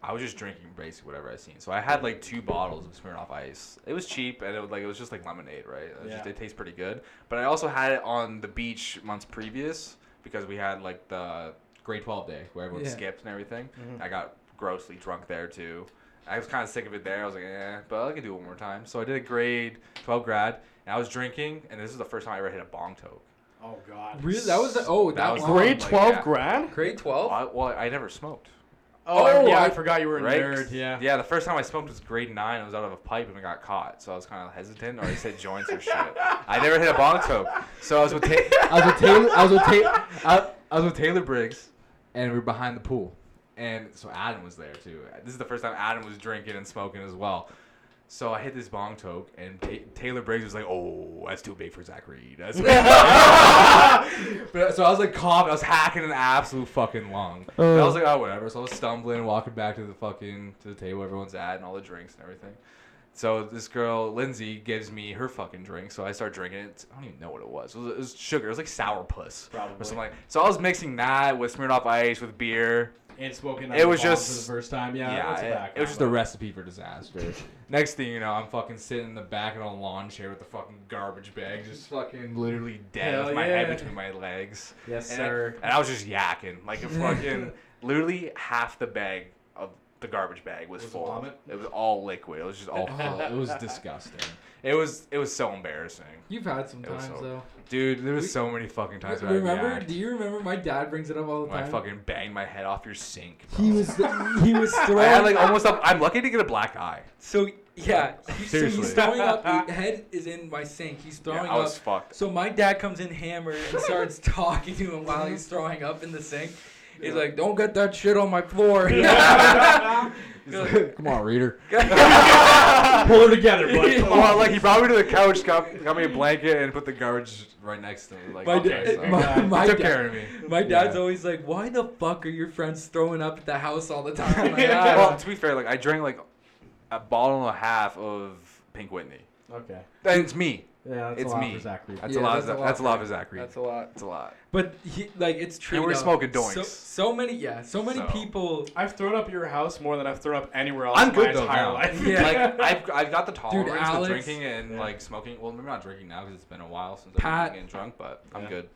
Speaker 3: I was just drinking basically whatever I seen. So I had like two bottles of Smirnoff Ice. It was cheap and it was like it was just like lemonade, right? It, was just,
Speaker 2: Yeah.
Speaker 3: it tastes pretty good. But I also had it on the beach months previous because we had like the grade 12 day where everyone
Speaker 1: Yeah.
Speaker 3: skipped and everything.
Speaker 2: Mhm.
Speaker 3: I got grossly drunk there too. I was kind of sick of it there. I was like, eh, but I can do it one more time. So I did a grade 12 grad, and I was drinking, and this is the first time I ever hit a bong toke.
Speaker 2: Oh God.
Speaker 1: Really? That was the, oh that,
Speaker 3: That was
Speaker 1: was
Speaker 3: long.
Speaker 2: Grade
Speaker 3: like,
Speaker 2: twelve
Speaker 3: yeah.
Speaker 2: grad.
Speaker 1: grade twelve.
Speaker 3: Well, I, well, I never smoked.
Speaker 2: Oh,
Speaker 1: Oh,
Speaker 2: yeah. I,
Speaker 1: I-
Speaker 2: forgot you were a
Speaker 3: right?
Speaker 2: nerd. Yeah.
Speaker 3: Yeah, the first time I smoked was grade nine. I was out of a pipe and I got caught, so I was kind of hesitant, or I said joints or shit. I never hit a bong toke, so I was with Ta- I was with Taylor. I was with Ta- I, I was with Taylor Briggs, and we were behind the pool, and so Adam was there too. This is the first time Adam was drinking and smoking as well. So I hit this bong toke, and Ta- Taylor Briggs was like, "Oh, that's too big for Zack Reid." That's <laughs> but, so I was like coughing, I was hacking an absolute fucking lung. And I was like, "Oh, whatever." So I was stumbling, walking back to the fucking to the table where everyone's at, and all the drinks and everything. So this girl, Lindsay, gives me her fucking drink. So I start drinking it. I don't even know what it was. It was, it was sugar. It was like sour puss
Speaker 2: Probably.
Speaker 3: or something like. So I was mixing that with Smirnoff Ice with beer.
Speaker 2: And smoking.
Speaker 3: It was just
Speaker 2: for the first time. Yeah.
Speaker 3: Yeah, it, it was just a recipe for disaster. <laughs> Next thing you know, I'm fucking sitting in the back of a lawn chair with the fucking garbage bag, just fucking literally dead
Speaker 2: Hell
Speaker 3: with my head between my legs.
Speaker 2: Yes,
Speaker 3: and I,
Speaker 2: sir.
Speaker 3: and I was just yakking like a <laughs> fucking literally half the bag the garbage bag was,
Speaker 2: Was it
Speaker 3: full.
Speaker 2: vomit?
Speaker 3: It was all liquid. It was just all full. <laughs> it was <laughs> disgusting. It was it was so embarrassing,
Speaker 1: You've had some
Speaker 3: It was
Speaker 1: times
Speaker 3: so-
Speaker 1: though.
Speaker 3: dude. There was
Speaker 1: We-
Speaker 3: so many fucking times where
Speaker 1: remember?
Speaker 3: I.
Speaker 1: Do you remember? My dad brings it up all the
Speaker 3: when I
Speaker 1: time.
Speaker 3: fucking banged my head off your sink.
Speaker 1: he
Speaker 3: bro.
Speaker 1: was he was throwing. <laughs>
Speaker 3: I had like almost up. I'm lucky to get a black eye.
Speaker 1: so yeah. he- so
Speaker 3: Seriously.
Speaker 1: he's throwing up. His head is in my sink. He's
Speaker 3: Yeah,
Speaker 1: throwing
Speaker 3: I was
Speaker 1: up.
Speaker 3: fucked.
Speaker 1: So my dad comes in hammered and starts talking to him while he's throwing up in the sink. He's like, "Don't get that shit on my floor." <laughs> <laughs>
Speaker 3: He's like, Come on, reader. <laughs>
Speaker 2: Pull her together, bud. Come
Speaker 3: well,
Speaker 2: on.
Speaker 3: like he brought me to the couch, got, got me a blanket, and put the garbage right next to me. Like,
Speaker 1: My
Speaker 3: okay,
Speaker 1: dad-
Speaker 3: so.
Speaker 1: my-
Speaker 3: he
Speaker 1: my
Speaker 3: took
Speaker 1: dad-
Speaker 3: care of me.
Speaker 1: My dad's
Speaker 3: Yeah.
Speaker 1: always like, "Why the fuck are your friends throwing up at the house all the time?" I'm like,
Speaker 2: Yeah.
Speaker 3: Well,
Speaker 1: "Ah."
Speaker 3: to be fair, like I drank like a bottle and a half of Pink Whitney.
Speaker 2: Okay.
Speaker 3: And it's me.
Speaker 2: Yeah, that's
Speaker 3: It's
Speaker 2: a lot
Speaker 3: me.
Speaker 2: for Zack
Speaker 3: That's
Speaker 1: Yeah,
Speaker 3: a lot.
Speaker 1: that's
Speaker 3: of,
Speaker 1: a lot
Speaker 3: that's a
Speaker 1: for
Speaker 3: lot
Speaker 1: him.
Speaker 3: of Zachary.
Speaker 1: That's a lot.
Speaker 3: It's a lot.
Speaker 1: But he, like, it's true.
Speaker 3: And we're
Speaker 1: though.
Speaker 3: smoking
Speaker 1: So,
Speaker 3: doinks.
Speaker 1: so many, yeah, so many
Speaker 3: So.
Speaker 1: people.
Speaker 2: I've thrown up your house more than I've thrown up anywhere else
Speaker 3: I'm
Speaker 2: in
Speaker 3: good
Speaker 2: my
Speaker 3: though
Speaker 2: entire
Speaker 3: now.
Speaker 2: life.
Speaker 1: Yeah.
Speaker 3: like <laughs> I've, I've got the tolerance with
Speaker 1: Alex-
Speaker 3: drinking and
Speaker 2: Yeah.
Speaker 3: like smoking. Well, maybe not drinking now because it's been a while since
Speaker 1: Pat-
Speaker 3: I've been getting drunk, but I'm
Speaker 2: Yeah.
Speaker 3: good.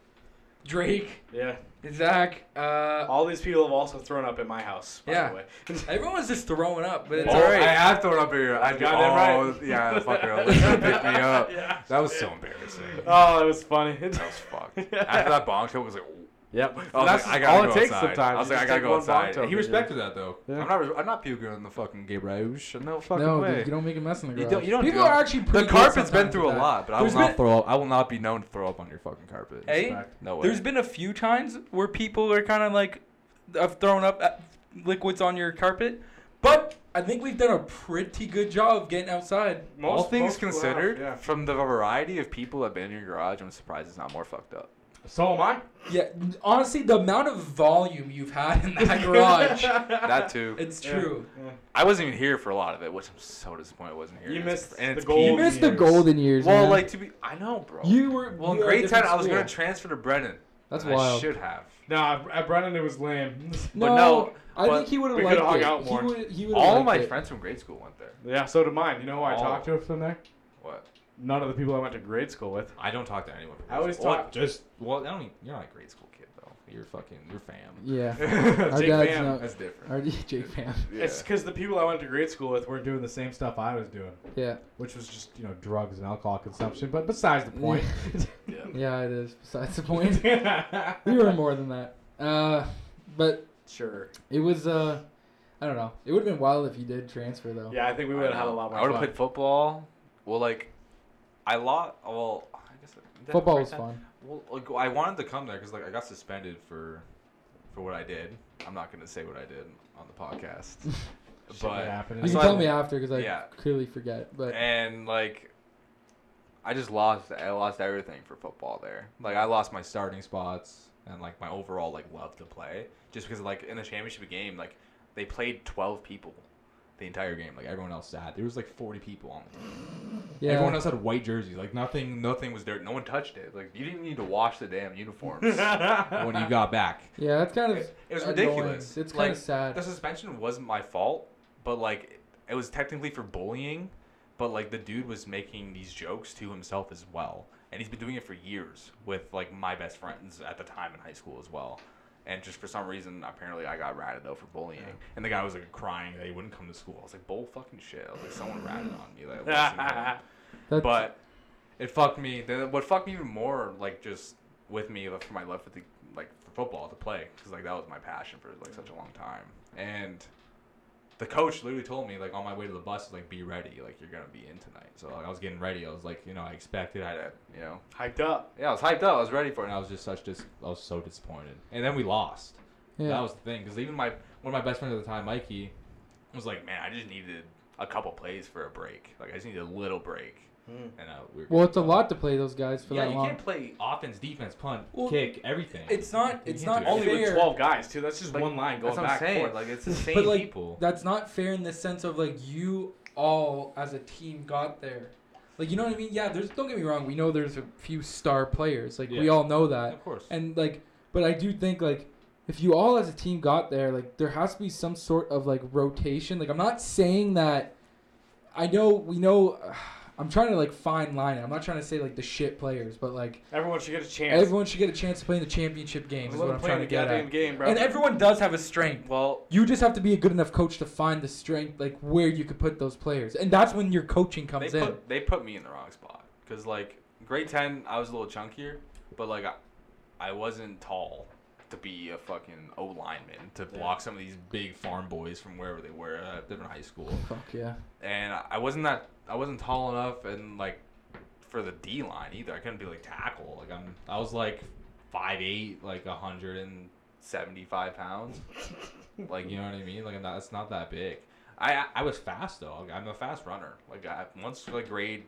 Speaker 1: Drake,
Speaker 2: yeah.
Speaker 1: Zack, uh,
Speaker 2: All these people have also thrown up at my house. By
Speaker 1: Yeah.
Speaker 2: The way. <laughs>
Speaker 1: everyone's just throwing up, but it's
Speaker 3: oh,
Speaker 1: alright.
Speaker 3: I have thrown up here. I
Speaker 2: Got
Speaker 3: got
Speaker 2: that
Speaker 3: oh,
Speaker 2: right.
Speaker 3: yeah, the <laughs> fucker Elizabeth picked me up. <laughs>
Speaker 2: Yeah.
Speaker 3: That was so embarrassing.
Speaker 2: Oh, that was funny.
Speaker 3: That was fucked. After that bong toke was like,
Speaker 2: Yep.
Speaker 3: I was
Speaker 2: That's
Speaker 3: like, I gotta
Speaker 2: all
Speaker 3: go
Speaker 2: it takes
Speaker 3: outside.
Speaker 2: sometimes.
Speaker 3: I was
Speaker 2: You
Speaker 3: like, I gotta go outside. He
Speaker 2: yeah.
Speaker 3: respected that though.
Speaker 2: Yeah.
Speaker 3: I'm not. I'm not puking in the fucking gay rouge. No fucking
Speaker 5: No,
Speaker 3: way.
Speaker 5: dude, you don't make a mess in the
Speaker 3: You
Speaker 5: garage.
Speaker 3: don't- you don't
Speaker 5: People
Speaker 3: do
Speaker 5: are actually
Speaker 3: the
Speaker 5: pretty good
Speaker 3: carpet's been through a lot, but I
Speaker 1: There's
Speaker 3: will not throw up. I will not be known to throw up on your fucking carpet.
Speaker 1: Hey,
Speaker 3: No way.
Speaker 1: There's been a few times where people are kind of like, have thrown up uh, liquids on your carpet, but I think we've done a pretty good job of getting outside.
Speaker 3: All things
Speaker 2: most have,
Speaker 3: considered,
Speaker 2: yeah.
Speaker 3: from the variety of people that've been in your garage, I'm surprised it's not more fucked up.
Speaker 2: So am I.
Speaker 1: Yeah, honestly, the amount of volume you've had in that <laughs> garage,
Speaker 3: That too.
Speaker 1: it's
Speaker 2: Yeah.
Speaker 1: true.
Speaker 2: Yeah.
Speaker 3: I wasn't even here for a lot of it, which I'm so disappointed I wasn't here.
Speaker 2: You
Speaker 3: And it's-
Speaker 2: missed
Speaker 3: and
Speaker 2: the
Speaker 3: it's
Speaker 2: gold
Speaker 5: You
Speaker 3: peak.
Speaker 5: missed the
Speaker 2: years.
Speaker 5: golden years.
Speaker 3: Well,
Speaker 5: man.
Speaker 3: like to be, I know, bro.
Speaker 5: you were.
Speaker 3: well, in
Speaker 5: you were at
Speaker 3: grade ten,
Speaker 5: different
Speaker 3: I was gonna
Speaker 5: school.
Speaker 3: transfer to Brennan.
Speaker 5: That's
Speaker 3: and I
Speaker 5: wild.
Speaker 3: should have.
Speaker 2: Nah, at Brennan it was lame.
Speaker 5: No, <laughs>
Speaker 3: But no,
Speaker 5: I
Speaker 3: but
Speaker 5: think he would have
Speaker 2: we
Speaker 5: liked
Speaker 2: could've hung
Speaker 5: it.
Speaker 2: out more.
Speaker 5: He would. He would.
Speaker 3: All my
Speaker 5: it.
Speaker 3: friends from grade school went there.
Speaker 2: yeah, so did mine. You know who I
Speaker 3: Oh.
Speaker 2: talked to from there?
Speaker 3: What?
Speaker 2: None of the people I went to grade school with.
Speaker 4: I don't talk to anyone. From
Speaker 2: I always
Speaker 4: school.
Speaker 2: talk-
Speaker 4: Well, just well, I don't. Even, you're not a grade school kid though. You're fucking. You're fam. <laughs>
Speaker 5: Yeah. <laughs> Our
Speaker 2: Jake
Speaker 5: dads
Speaker 2: Van.
Speaker 5: know.
Speaker 3: That's different.
Speaker 5: Our <laughs> Jake fan.
Speaker 3: Yeah.
Speaker 2: It's because the people I went to grade school with weren't doing the same stuff I was doing,
Speaker 5: Yeah.
Speaker 2: which was just you know drugs and alcohol consumption. But besides the point.
Speaker 3: yeah.
Speaker 5: Yeah, it is. Besides the point, we were more than that. Uh, but
Speaker 2: sure.
Speaker 5: it was. Uh, I don't know. It would have been wild if you did transfer though.
Speaker 2: Yeah, I think we would have had a lot more
Speaker 3: I would have played football. Well, like, I lost. Well, I guess I
Speaker 5: Football was
Speaker 3: that?
Speaker 5: fun.
Speaker 3: Well, like, I wanted to come there because like I got suspended for for what I did. I'm not gonna say what I did on the podcast, <laughs> but
Speaker 2: happened.
Speaker 5: You
Speaker 3: So
Speaker 5: can
Speaker 3: I-
Speaker 5: tell me after because I
Speaker 3: yeah.
Speaker 5: clearly forget. But
Speaker 3: and like I just lost. I lost everything for football there. Like I lost my starting spots and like my overall like love to play just because like in the championship game like they played 12 people the entire game. Like everyone else sat. There was like 40 people on the team. <laughs>
Speaker 5: yeah,
Speaker 3: Everyone else had white jerseys. Like nothing, nothing was dirt. No one touched it. Like you didn't need to wash the damn uniforms <laughs> when you got back.
Speaker 5: yeah, that's kind of.
Speaker 3: It, it was
Speaker 5: annoying.
Speaker 3: ridiculous.
Speaker 5: It's
Speaker 3: like,
Speaker 5: kind of sad.
Speaker 3: The suspension wasn't my fault, but like it was technically for bullying. But like the dude was making these jokes to himself as well, and he's been doing it for years with like my best friends at the time in high school as well. And just for some reason, apparently, I got ratted though for bullying. And the guy was like crying that he wouldn't come to school. I was like, bull fucking shit. I was like, someone ratted on me. Like, wasn't him. <laughs>
Speaker 5: That's,
Speaker 3: But it fucked me. Then what fucked me even more, like just with me for my love for the like for football to play, because like that was my passion for like such a long time. And the coach literally told me like on my way to the bus, like be ready, like you're gonna be in tonight. So like, I was getting ready. I was like, you know, I expected. I had, you know,
Speaker 2: Hyped up.
Speaker 3: yeah, I was hyped up. I was ready for it. And I was just such dis. I was so disappointed. And then we lost.
Speaker 5: yeah.
Speaker 3: That was the thing, because even my one of my best friends at the time, Mikey, was like, man, I just needed a couple plays for a break. Like I just needed a little break. And uh, we were
Speaker 5: well, it's a lot to play those guys for
Speaker 4: yeah,
Speaker 5: that
Speaker 4: you can't play offense, defense, punt,
Speaker 1: Well,
Speaker 4: kick, everything.
Speaker 1: It's not.
Speaker 4: You
Speaker 1: It's
Speaker 4: can't
Speaker 2: Only
Speaker 1: fair.
Speaker 2: with 12 guys, too. That's just
Speaker 3: Like,
Speaker 2: one line going back and forth.
Speaker 3: Like it's the same
Speaker 1: But like
Speaker 3: people.
Speaker 1: that's not fair in the sense of like you all as a team got there. Like you know what I mean? Yeah. There's don't get me wrong. We know there's a few star players. Like we all know that.
Speaker 4: of course.
Speaker 1: And like, but I do think like if you all as a team got there, like there has to be some sort of like rotation. Like I'm not saying that. I know we know. I'm trying to like fine line it. I'm not trying to say like the shit players, but like
Speaker 2: Everyone should get a chance.
Speaker 1: everyone should get a chance to play in the championship game. Is what I'm trying to get at.
Speaker 2: game, bro.
Speaker 1: And everyone does have a strength.
Speaker 3: well,
Speaker 1: You just have to be a good enough coach to find the strength, like where you could put those players, and that's when your coaching
Speaker 3: they
Speaker 1: comes in.
Speaker 3: they put me in the wrong spot because like grade ten, I was a little chunkier, but like I, I wasn't tall to be a fucking O lineman to block some of these big farm boys from wherever they were at different high school.
Speaker 5: Fuck yeah.
Speaker 3: and I- I wasn't that I wasn't tall enough and like for the D line either. I couldn't be like tackle. Like I'm I was like five eight, like hundred and seventy five pounds. <laughs> like you know what I mean? Like I'm not, it's not that big. I I- I was fast though. Like, I'm a fast runner. Like I, once like grade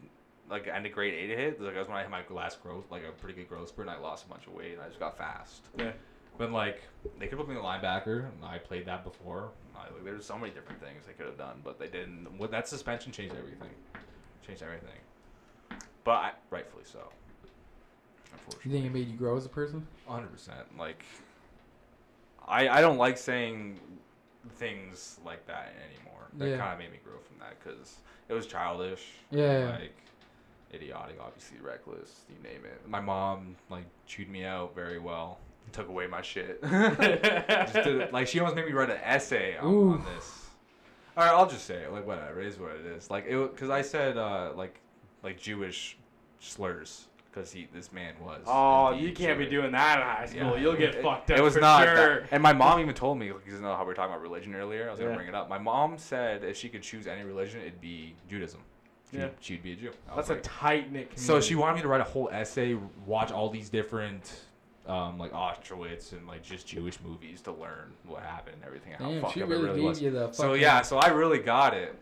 Speaker 3: like end of grade eight hit, like that's when I hit my last growth, like a pretty good growth spurt, and I lost a bunch of weight, and I just got fast.
Speaker 2: Yeah.
Speaker 3: But like they could put me in the linebacker, and I played that before. I, like, there's so many different things they could have done, but they didn't. With that suspension changed everything. Changed everything. But I, rightfully so.
Speaker 5: You think it made you grow as a person?
Speaker 3: 100. percent Like, I I don't like saying things like that anymore. That
Speaker 5: Yeah.
Speaker 3: kind of made me grow from that because it was childish.
Speaker 5: Yeah.
Speaker 3: Like idiotic, obviously reckless. You name it. My mom like chewed me out very well. Took away my shit. <laughs> just did like she almost made me write an essay on, on this. All right, I'll just say it. Like whatever, it is what it is. Like it because I said uh, like like Jewish slurs because he this man was.
Speaker 2: Oh, you can't be doing that in high school.
Speaker 3: Yeah.
Speaker 2: You'll get
Speaker 3: It-
Speaker 2: fucked up.
Speaker 3: It was
Speaker 2: for
Speaker 3: not.
Speaker 2: sure.
Speaker 3: That. And my mom even told me, because you know how we were talking about religion earlier. I was gonna bring it up. My mom said if she could choose any religion, it'd be Judaism. She'd,
Speaker 2: Yeah.
Speaker 3: she'd be a Jew.
Speaker 2: That's a tight knit.
Speaker 6: So she wanted me to write a whole essay, watch all these different, um, like Auschwitz and like just Jewish movies
Speaker 3: to learn what happened and everything. How
Speaker 1: Damn,
Speaker 3: fucked
Speaker 1: she
Speaker 3: up
Speaker 1: really,
Speaker 3: it really was.
Speaker 1: you the.
Speaker 3: So
Speaker 1: fucking-
Speaker 3: yeah, so I really got it,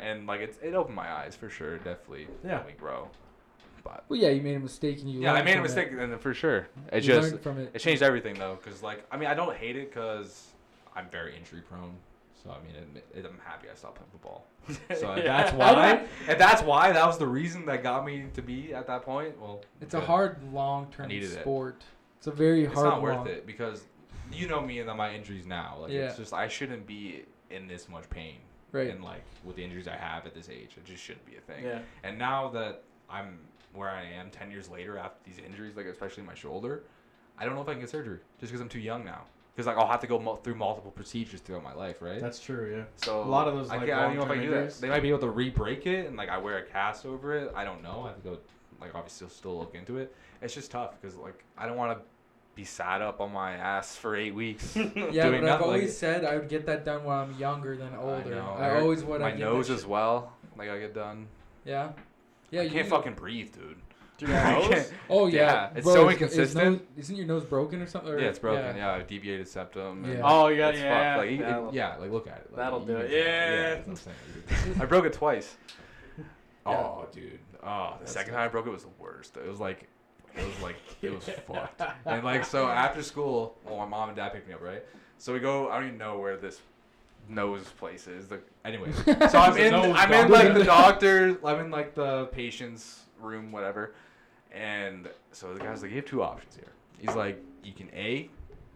Speaker 3: and like it, it opened my eyes for sure. Definitely,
Speaker 2: Yeah.
Speaker 3: we grow. But
Speaker 1: Well, yeah, you made a mistake and you.
Speaker 3: yeah, I made a
Speaker 1: from it.
Speaker 3: mistake, and for sure, it
Speaker 1: You
Speaker 3: just
Speaker 1: from it.
Speaker 3: it changed everything though. Cause like I mean I don't hate it because
Speaker 6: I'm very injury prone. So I mean, it, it,
Speaker 3: I'm happy I stopped playing football. <laughs>
Speaker 6: so
Speaker 2: Yeah.
Speaker 6: that's why.
Speaker 3: and that's why that was the reason that got me to be at that point. Well,
Speaker 1: It's a hard long-term
Speaker 3: sport. it.
Speaker 1: Sport. It's a very
Speaker 3: It's
Speaker 1: hard.
Speaker 3: not worth
Speaker 1: long-
Speaker 3: it because you know me and my injuries now. Like it's just I shouldn't be in this much pain.
Speaker 1: Right.
Speaker 3: And like with the injuries I have at this age, it just shouldn't be a thing.
Speaker 2: Yeah.
Speaker 3: And now that I'm where I am 10 years later after these injuries, like especially my shoulder, I don't know if I can get surgery just because I'm too young now. Because like I'll have to go mul- through multiple procedures throughout my life, right?
Speaker 2: That's true. Yeah.
Speaker 3: so
Speaker 2: a lot of those,
Speaker 3: I,
Speaker 2: like,
Speaker 3: can't, I don't know if I
Speaker 2: long-term
Speaker 3: can do that.
Speaker 2: injuries.
Speaker 3: They might be able to re-break it and like I wear a cast over it. I don't know. I have to go like obviously still look into it. It's just tough because like I don't want to be sat up on my ass for eight weeks. <laughs>
Speaker 1: Yeah,
Speaker 3: doing
Speaker 1: but I've always
Speaker 3: like-
Speaker 1: said I would get that done when I'm younger than older.
Speaker 3: know.
Speaker 1: I,
Speaker 3: I
Speaker 1: always would.
Speaker 3: my
Speaker 1: I
Speaker 3: nose as well. Like I get done.
Speaker 1: Yeah. Yeah.
Speaker 3: I
Speaker 1: you
Speaker 3: can't fucking breathe, dude.
Speaker 2: Do <laughs> you
Speaker 3: I
Speaker 2: know?
Speaker 3: can't-
Speaker 1: Oh yeah.
Speaker 3: Yeah, it's
Speaker 1: Bro,
Speaker 3: so
Speaker 1: is- is
Speaker 3: inconsistent.
Speaker 1: nose- isn't your nose broken or something? Or-
Speaker 3: Yeah, it's broken. Yeah, I have deviated septum.
Speaker 1: Yeah.
Speaker 2: Oh yeah,
Speaker 3: It's fucked,
Speaker 2: yeah.
Speaker 3: like, you-
Speaker 2: That'll-
Speaker 6: yeah, like look at it. Like,
Speaker 2: That'll do it.
Speaker 6: tell.
Speaker 2: Yeah.
Speaker 6: I'm saying.
Speaker 3: I broke it twice. <laughs>
Speaker 6: Oh, dude. Oh,
Speaker 3: The
Speaker 6: that's
Speaker 3: second
Speaker 6: tough.
Speaker 3: time I broke it was the worst. It was like, it was like, it was fucked. And like, so after school, well, my mom and dad picked me up, right? So we go. I don't even know where this nose place is. The, anyways, <laughs> so I'm in. I'm in like the doctor. I'm in like the patient's room, whatever. And so the guy's like, you have two options here. He's like, you can a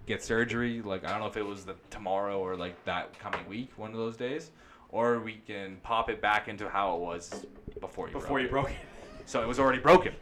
Speaker 3: get surgery. Like I don't know if it was the tomorrow or like that coming week, one of those days, or we can pop it back into how it was before you.
Speaker 2: Before
Speaker 3: broke
Speaker 2: you
Speaker 3: it.
Speaker 2: broke it.
Speaker 3: So it was already broken.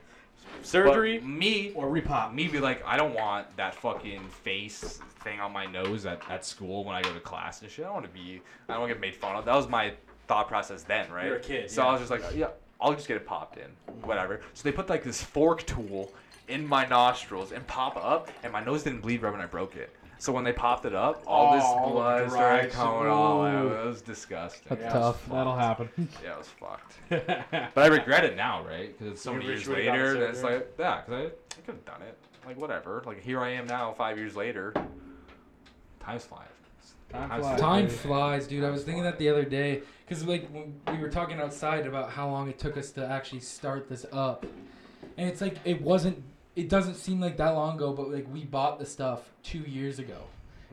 Speaker 2: Surgery
Speaker 3: But me
Speaker 2: or repop.
Speaker 3: me be like, I don't want that fucking face thing on my nose at, at school when I go to class and shit. I don't want to be, I don't want to get made fun of. That was my thought process then, right?
Speaker 2: You're a kid,
Speaker 3: So
Speaker 2: yeah.
Speaker 3: I was just like, yeah, I'll just get it popped in, whatever. So they put like this fork tool in my nostrils and pop up, and my nose didn't bleed right when I broke it. So when they popped it up, all
Speaker 2: Oh,
Speaker 3: this blood started
Speaker 2: right.
Speaker 3: coming all out. It was disgusting.
Speaker 1: That's
Speaker 3: Yeah, it was
Speaker 1: tough.
Speaker 2: That'll happen. <laughs>
Speaker 3: Yeah, it was fucked. <laughs> But I regret it now, right? Because it's so
Speaker 2: You
Speaker 3: many
Speaker 2: wish
Speaker 3: years
Speaker 2: you would've gotten
Speaker 3: later. And it's
Speaker 2: surgery?
Speaker 3: like, yeah, because I, I could have done it. Like, whatever. Like, here I am now, five years later. Time's flying.
Speaker 2: Time flies.
Speaker 1: Time flies, dude. I was thinking that the other day because like when we were talking outside about how long it took us to actually start this up, and it's like it wasn't. It doesn't seem like that long ago, but like we bought the stuff two years ago,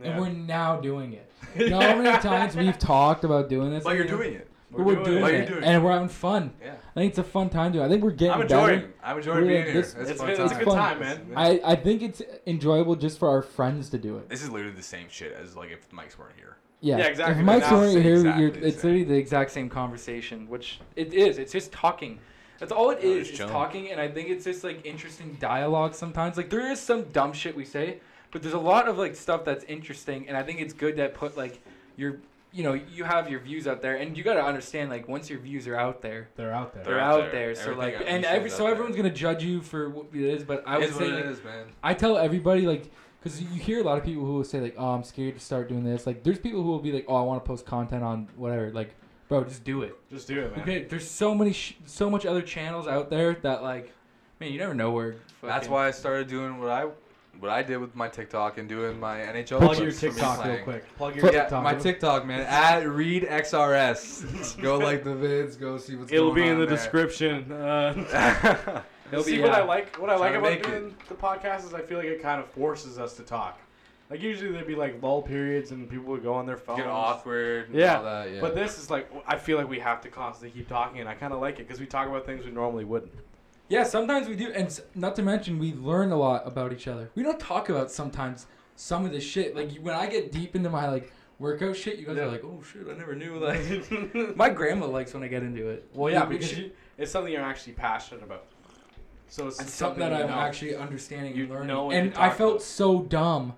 Speaker 1: and we're now doing it. <laughs> You know how many times we've talked about doing this?
Speaker 3: But you're doing it.
Speaker 1: But we're, doing,
Speaker 3: But
Speaker 1: it,
Speaker 3: you're doing
Speaker 1: and we're having fun.
Speaker 3: Yeah.
Speaker 1: I think it's a fun time to. I think we're getting
Speaker 3: I'm
Speaker 1: better.
Speaker 3: enjoying I'm enjoying
Speaker 1: We're
Speaker 3: being
Speaker 1: like,
Speaker 3: here.
Speaker 1: this-
Speaker 3: It's,
Speaker 2: It's
Speaker 3: fun
Speaker 2: been-
Speaker 1: it's a good
Speaker 2: time, man.
Speaker 1: I, I think it's enjoyable just for our friends to do it.
Speaker 3: This is literally the same shit as, like, if Mike's weren't here.
Speaker 1: Yeah,
Speaker 2: Yeah, exactly,
Speaker 1: If
Speaker 2: but
Speaker 1: Mike's
Speaker 2: now
Speaker 1: weren't here,
Speaker 3: exactly
Speaker 1: you're, it's
Speaker 3: same.
Speaker 1: literally the exact same conversation, which it is. It's just talking. That's all it is.
Speaker 3: just
Speaker 1: talking, and I think it's just like interesting dialogue sometimes. Like there is some dumb shit we say, but there's a lot of like stuff that's interesting, and I think it's good that put like your, you know, you have your views out there, and you gotta understand like once your views are out there,
Speaker 2: They're out there.
Speaker 1: they're,
Speaker 3: They're
Speaker 1: out
Speaker 3: out
Speaker 1: there.
Speaker 3: there.
Speaker 1: So
Speaker 3: Everything
Speaker 1: like, and every so
Speaker 3: out
Speaker 1: everyone's gonna judge you for what it is, but I would
Speaker 3: It's
Speaker 1: say
Speaker 3: what
Speaker 1: like,
Speaker 3: it is, man.
Speaker 1: I tell everybody like because you hear a lot of people who will say like, "Oh, I'm scared to start doing this." Like, there's people who will be like, "Oh, I want to post content on whatever." Like, bro, just do it.
Speaker 2: Just do it, man.
Speaker 1: Okay, there's so many, sh- so much other channels out there that like, man, you never know where.
Speaker 3: That's why I started doing what I what I did with my TikTok and doing my NHL
Speaker 2: Plug your TikTok real quick. Plug your
Speaker 3: Yeah,
Speaker 2: TikTok.
Speaker 3: my TikTok, man. At Read XRS. <laughs> go like the vids. Go see what's
Speaker 2: It'll
Speaker 3: going
Speaker 2: be in
Speaker 3: on
Speaker 2: the
Speaker 3: there.
Speaker 2: description. <laughs> Uh,
Speaker 1: It'll
Speaker 2: see
Speaker 1: be,
Speaker 2: what I like. What I like about
Speaker 3: make it.
Speaker 2: doing the podcast is I feel like it kind of forces us to talk. Like usually there'd be like lull periods and people would go on their phones.
Speaker 3: Get awkward. And
Speaker 2: Yeah,
Speaker 3: all that, yeah.
Speaker 2: But this is like I feel like we have to constantly keep talking, and I kind of like it because we talk about things we normally wouldn't.
Speaker 1: Yeah, sometimes we do, and not to mention we learn a lot about each other. We don't talk about sometimes some of the shit. Like when I get deep into my like workout shit, you guys
Speaker 2: Yeah.
Speaker 1: are like, "Oh shit, I never knew." <laughs> Like <laughs> my grandma likes when I get into it.
Speaker 2: Well, yeah,
Speaker 1: We- we
Speaker 2: because
Speaker 1: should-
Speaker 2: you, it's something you're actually passionate about. So it's
Speaker 1: it's something that I'm
Speaker 2: know.
Speaker 1: actually understanding and learning.
Speaker 2: know what you're
Speaker 1: and I felt
Speaker 2: about.
Speaker 1: so dumb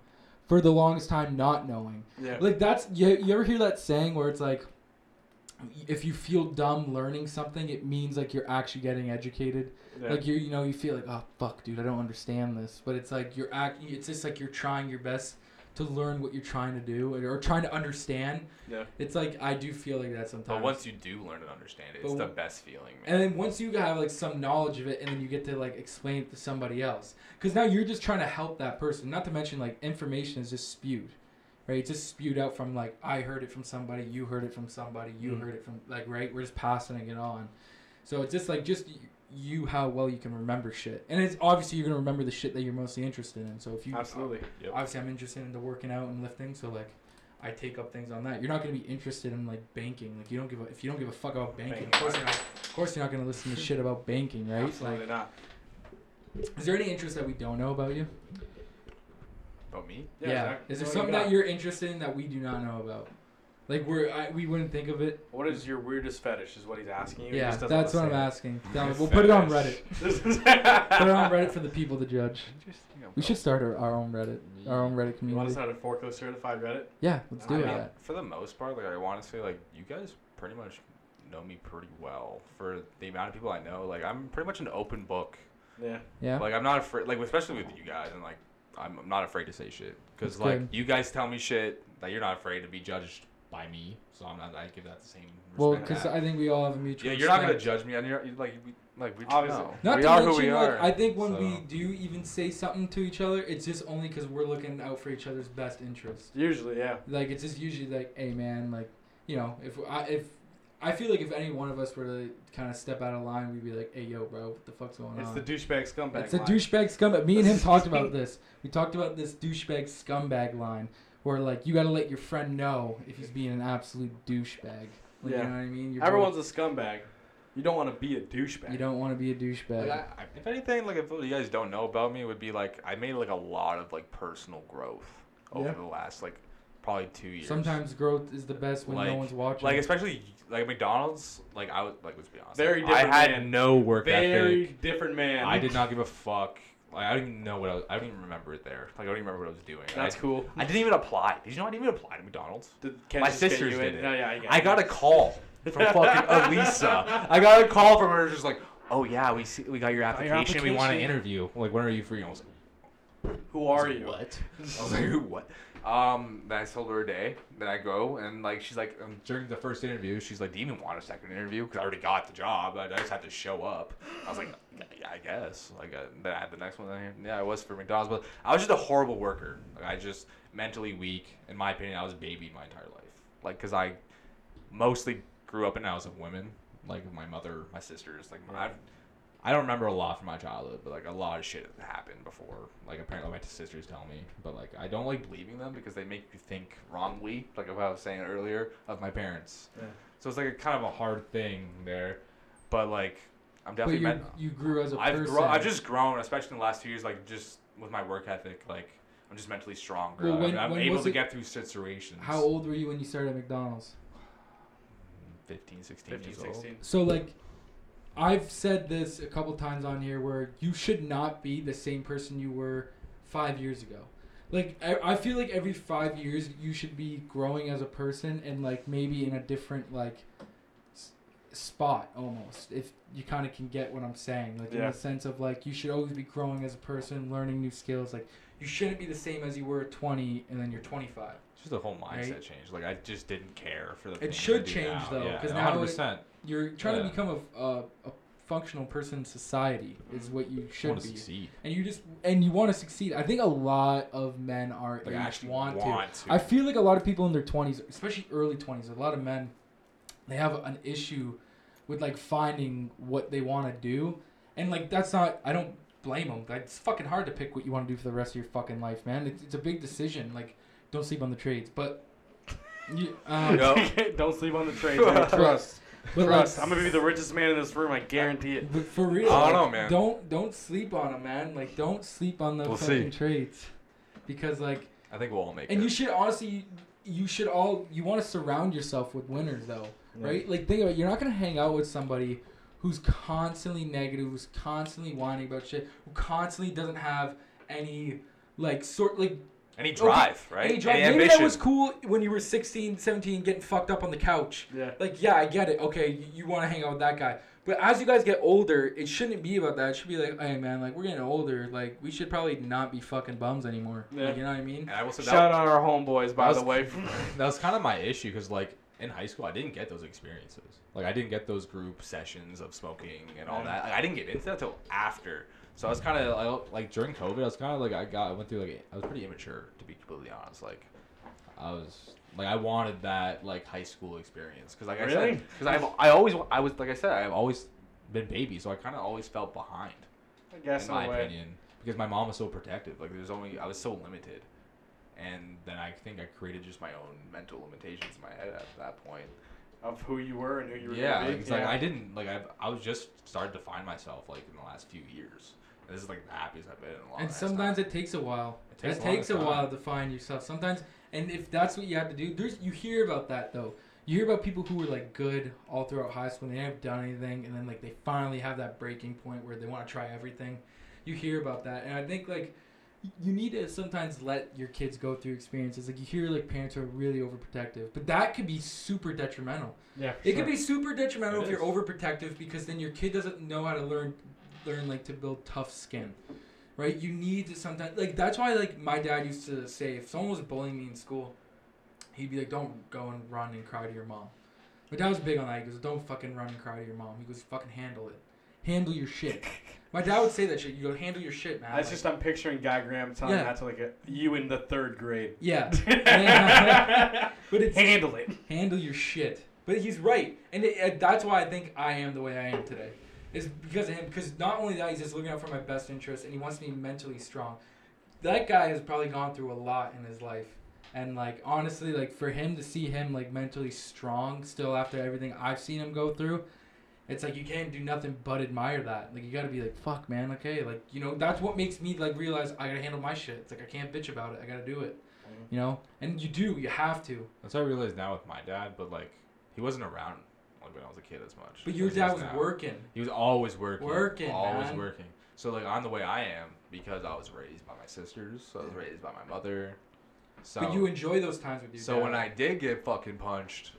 Speaker 1: for the longest time not knowing.
Speaker 2: Yeah.
Speaker 1: Like that's you, you ever hear that saying where it's like if you feel dumb learning something, it means like you're actually getting educated.
Speaker 2: Yeah.
Speaker 1: Like you you know you feel like oh fuck dude I don't understand this, but it's like you're act it's just like you're trying your best to learn what you're trying to do or, or trying to understand.
Speaker 2: yeah.
Speaker 1: It's like I do feel like that sometimes.
Speaker 3: But once you do learn and understand it,
Speaker 1: But
Speaker 3: it's the best feeling, man.
Speaker 1: and then once you have like some knowledge of it, and then you get to like explain it to somebody else, because now you're just trying to help that person. Not to mention like information is just spewed, right? It's just spewed out from like I heard it from somebody, you heard it from somebody, you
Speaker 2: Mm.
Speaker 1: heard it from like right. We're just passing it on. So it's just like just you how well you can remember shit, and it's obviously you're gonna remember the shit that you're mostly interested in. So if you
Speaker 2: Absolutely.
Speaker 3: Yep.
Speaker 1: obviously I'm interested in the working out and lifting, so like I take up things on that. You're not gonna be interested in like banking. Like you don't give a if you don't give a fuck about banking.
Speaker 2: Banking.
Speaker 1: Of course you're not. Of course you're not gonna listen to shit about banking, right?
Speaker 2: Absolutely
Speaker 1: Like,
Speaker 2: not.
Speaker 1: is there any interest that we don't know about you?
Speaker 3: About me?
Speaker 1: Yeah.
Speaker 2: Zack,
Speaker 1: Is there
Speaker 2: do
Speaker 1: something that you're interested in that we do not know about? Like we're I, we wouldn't think of it.
Speaker 2: What is your weirdest fetish? Is what he's asking you. He
Speaker 1: yeah,
Speaker 2: just
Speaker 1: that's what I'm
Speaker 2: say
Speaker 1: asking. <laughs> Tell me- we'll put it on Reddit. <laughs> Put it on Reddit for the people to judge. We should start our, our own Reddit, our own Reddit
Speaker 2: You want
Speaker 1: community.
Speaker 2: to start a forklift certified Reddit?
Speaker 1: Yeah, let's do
Speaker 2: I
Speaker 1: it.
Speaker 2: mean,
Speaker 1: Yeah.
Speaker 3: For the most part, like I want to say, like you guys pretty much know me pretty well. For the amount of people I know, like I'm pretty much an open book.
Speaker 2: Yeah.
Speaker 1: Yeah.
Speaker 3: Like I'm not afraid, like especially with you guys, and like I'm, I'm not afraid to say shit because like
Speaker 1: good.
Speaker 3: you guys tell me shit that you're not afraid to be
Speaker 7: be
Speaker 3: judged.
Speaker 7: Judged by me, so I'm not. I give that the same.
Speaker 1: Well, because I think we all have a mutual.
Speaker 3: Yeah, you're not gonna judge me, and you're you're like we, like we
Speaker 2: Obviously.
Speaker 3: know.
Speaker 1: Not
Speaker 3: we
Speaker 1: to
Speaker 3: are
Speaker 1: mention,
Speaker 3: who we
Speaker 1: like,
Speaker 3: are.
Speaker 1: I think when
Speaker 3: so-
Speaker 1: we do even say something to each other, it's just only because we're looking out for each other's best interest.
Speaker 2: Usually, yeah.
Speaker 1: Like it's just usually like, hey man, like you know, if I if I feel like if any one of us were to kind of step out of line, we'd be like, hey yo, bro, what the fuck's going
Speaker 2: It's
Speaker 1: on?
Speaker 2: It's the douchebag scumbag.
Speaker 1: it's a
Speaker 2: line.
Speaker 1: douchebag scumbag. Me and him <laughs> talked about this. We talked about this douchebag scumbag line, where like you got to let your friend know if he's being an absolute douchebag. Like,
Speaker 2: Yeah.
Speaker 1: You know what I mean? You're
Speaker 2: Everyone's a scumbag. You don't want to be a douchebag.
Speaker 1: You don't want to be a douchebag.
Speaker 3: Like, I, I, if anything, like if you guys don't know about me, it would be like I made like a lot of like personal growth over
Speaker 2: Yeah.
Speaker 3: the last like probably two years.
Speaker 1: Sometimes growth is the best when no one's watching.
Speaker 3: like especially like McDonald's, like I was like let's be honest,
Speaker 2: Very
Speaker 3: like, I had
Speaker 2: man.
Speaker 3: no work
Speaker 2: Very
Speaker 3: ethic.
Speaker 2: different man.
Speaker 3: I did not give a fuck. Like I don't even know what I was. I don't even remember it there. Like I don't even remember what I was doing.
Speaker 2: That's
Speaker 3: I,
Speaker 2: cool.
Speaker 3: I didn't even apply. Did you know I didn't even apply to McDonald's?
Speaker 2: Did Ken
Speaker 3: My
Speaker 2: just get
Speaker 3: sisters
Speaker 2: you
Speaker 3: did it.
Speaker 2: No, yeah, I, get
Speaker 3: I
Speaker 2: it.
Speaker 3: got a call from fucking <laughs> Elisa. I got a call from her, just like, oh yeah, we see, we got your
Speaker 2: Got your
Speaker 3: application. We want to
Speaker 2: application.
Speaker 3: interview. Like, when are you free? I was like,
Speaker 2: Who are you?
Speaker 3: What? <laughs> I was like, "Who, what? Um, then I told her a day. Then I go and like she's like um, during the first interview, she's like, "Do you even want a second interview?" Because I already got the job. I, just had to show up. I was like, "Yeah, I guess." Like uh, then I had the next one. Then yeah, I was for McDonald's, but I was just a horrible worker. Like I just mentally weak. In my opinion, I was baby my entire life. Like because I mostly grew up in a house of women. Like my mother, my sisters. Like my, I don't remember a lot from my childhood, but like a lot of shit happened before. Like apparently my sisters tell me, but like I don't like believing them because they make you think wrongly. Like what I was saying earlier of my parents.
Speaker 2: Yeah.
Speaker 3: So it's like a kind of a hard thing there, but like I'm
Speaker 1: but
Speaker 3: definitely
Speaker 1: you
Speaker 3: meant.
Speaker 1: you grew as a
Speaker 3: I've
Speaker 1: person.
Speaker 3: grown. I've just grown, especially in the last few years. Like just with my work ethic, like I'm just mentally stronger.
Speaker 1: Well, when-
Speaker 3: I'm, I'm
Speaker 1: when
Speaker 3: able
Speaker 1: was
Speaker 3: to
Speaker 1: it-
Speaker 3: get through situations.
Speaker 1: How old were you when you started at McDonald's?
Speaker 3: 15, 16
Speaker 2: 15,
Speaker 3: years old.
Speaker 2: 16.
Speaker 1: So like, I've said this a couple times on here where you should not be the same person you were five years ago. Like I, I feel like every five years you should be growing as a person and like maybe in a different like s- spot almost if you kind of can get what I'm saying like in the sense of like you should always be growing as a person learning new skills like you shouldn't be the same as you were at 20 and then you're 25
Speaker 3: It's just a whole mindset
Speaker 1: Right?
Speaker 3: change. Like I just didn't care for the.
Speaker 1: It should change,
Speaker 3: now.
Speaker 1: though,
Speaker 3: Yeah,
Speaker 1: 'cause now it-
Speaker 3: 100%.
Speaker 1: You're trying
Speaker 3: Yeah.
Speaker 1: to become a, a, a functional person in society is what you should
Speaker 7: want to
Speaker 1: be
Speaker 7: succeed.
Speaker 1: and you just and you want to succeed i think a lot of men are
Speaker 3: Like I actually
Speaker 1: want,
Speaker 3: want
Speaker 1: to
Speaker 3: to.
Speaker 1: i feel like a lot of people in their 20s especially early 20s a lot of men they have an issue with like finding what they want to do and like that's not i don't blame them it's fucking hard to pick what you want to do for the rest of your fucking life man it's, it's a big decision like don't sleep on the trades but you, <laughs> um,
Speaker 3: Yup. <laughs>
Speaker 2: Don't sleep on the trades. <laughs> man. Trust.
Speaker 1: like,
Speaker 2: I'm gonna be the richest man in this room. I guarantee it.
Speaker 1: But for real,
Speaker 3: I don't
Speaker 1: like,
Speaker 3: know, man.
Speaker 1: Don't don't sleep on them, man. Like don't sleep on the
Speaker 3: We'll
Speaker 1: fucking
Speaker 3: see.
Speaker 1: trades, because like,
Speaker 3: I think we'll all make
Speaker 1: and
Speaker 3: it.
Speaker 1: you should honestly, you should all you want to surround yourself with winners though, right? Like think about it, you're not gonna hang out with somebody who's constantly negative, who's constantly whining about shit, who constantly doesn't have any like sort like
Speaker 8: Any drive, right?
Speaker 1: Any drive.
Speaker 8: Any
Speaker 1: Maybe
Speaker 8: ambition.
Speaker 1: that was cool when you were 16, 17, getting fucked up on the couch.
Speaker 2: Yeah.
Speaker 1: Like, yeah, I get it. Okay, you, you want to hang out with that guy. But as you guys get older, it shouldn't be about that. It should be like, hey, man, like, we're getting older. Like, we should probably not be fucking bums anymore.
Speaker 2: Yeah.
Speaker 1: Like, you know what I mean?
Speaker 8: And I will say
Speaker 2: Shout out our homeboys, by
Speaker 3: That
Speaker 2: the way. <laughs>
Speaker 3: that was kind of my issue because like in high school I didn't get those experiences. Like I didn't get those group sessions of smoking and all
Speaker 2: Yeah.
Speaker 3: that. Like, I didn't get into that till after. So I was kind of like during COVID, I was kind of like I got I went through like I was pretty immature to be completely honest. Like I was like I wanted that like high school experience because like I said because I've I always I was like I said I've always been baby, so I kind of always felt behind
Speaker 2: I guess
Speaker 3: in
Speaker 2: in
Speaker 3: my
Speaker 2: way.
Speaker 3: opinion, because my mom was so protective. Like there's only I was so limited, and then I think I created just my own mental limitations in my head at that point.
Speaker 2: Of who you were and who you were
Speaker 3: Yeah,
Speaker 2: gonna be.
Speaker 3: like, it's like I didn't like I I was just started to find myself like in the last few years. And this is like the happiest I've been in a long.
Speaker 1: Time.
Speaker 3: And
Speaker 1: sometimes
Speaker 3: time.
Speaker 1: it takes a while.
Speaker 3: It takes
Speaker 1: It
Speaker 3: a
Speaker 1: takes a
Speaker 3: time.
Speaker 1: while to find yourself. Sometimes, and if that's what you have to do, there's you hear about that though. You hear about people who were like good all throughout high school and they haven't done anything, and then like they finally have that breaking point where they want to try everything. You hear about that, and I think like y- you need to sometimes let your kids go through experiences. Like you hear like parents are really overprotective, but that could be super detrimental.
Speaker 2: yeah.
Speaker 1: It could be super detrimental
Speaker 2: It
Speaker 1: if you're overprotective because then your kid doesn't know how to learn learn like to build tough skin. Right? You need to sometimes like that's why like my dad used to say if someone was bullying me in school, he'd be like, Don't go and run and cry to your mom. My dad was big on that. He goes, Don't fucking run and cry to your mom. He goes, fucking handle it. Handle your shit. My dad would say that shit. You go handle your shit, man.
Speaker 2: That's
Speaker 1: Like,
Speaker 2: just I'm picturing Guy Graham telling
Speaker 1: Yeah.
Speaker 2: that to like a, you in the third grade.
Speaker 1: Yeah. <laughs> Yeah. <laughs> but it's
Speaker 2: Handle it.
Speaker 1: handle your shit. But he's right, and it, it- that's why I think I am the way I am today. Is because of him. Because not only that, he's just looking out for my best interest, and he wants me mentally strong. That guy has probably gone through a lot in his life, and like honestly, like for him to see him like mentally strong still after everything I've seen him go through, it's like you can't do nothing but admire that. Like you gotta be like, fuck, man, okay, like you know that's what makes me like realize I gotta handle my shit. It's like I can't bitch about it. I gotta do it. Mm-hmm. You know, and you do. You have to.
Speaker 3: That's what I realized now with my dad, but like he wasn't around like when I was a kid as much.
Speaker 1: But your
Speaker 3: as he
Speaker 1: dad was
Speaker 3: now.
Speaker 1: working.
Speaker 3: He was always working.
Speaker 1: Working,
Speaker 3: Always
Speaker 1: man.
Speaker 3: working. So like I'm the way I am because I was raised by my sisters. So I was raised by my mother. So
Speaker 1: But you enjoy those times with your
Speaker 8: so
Speaker 1: dad.
Speaker 8: when I did get fucking punched,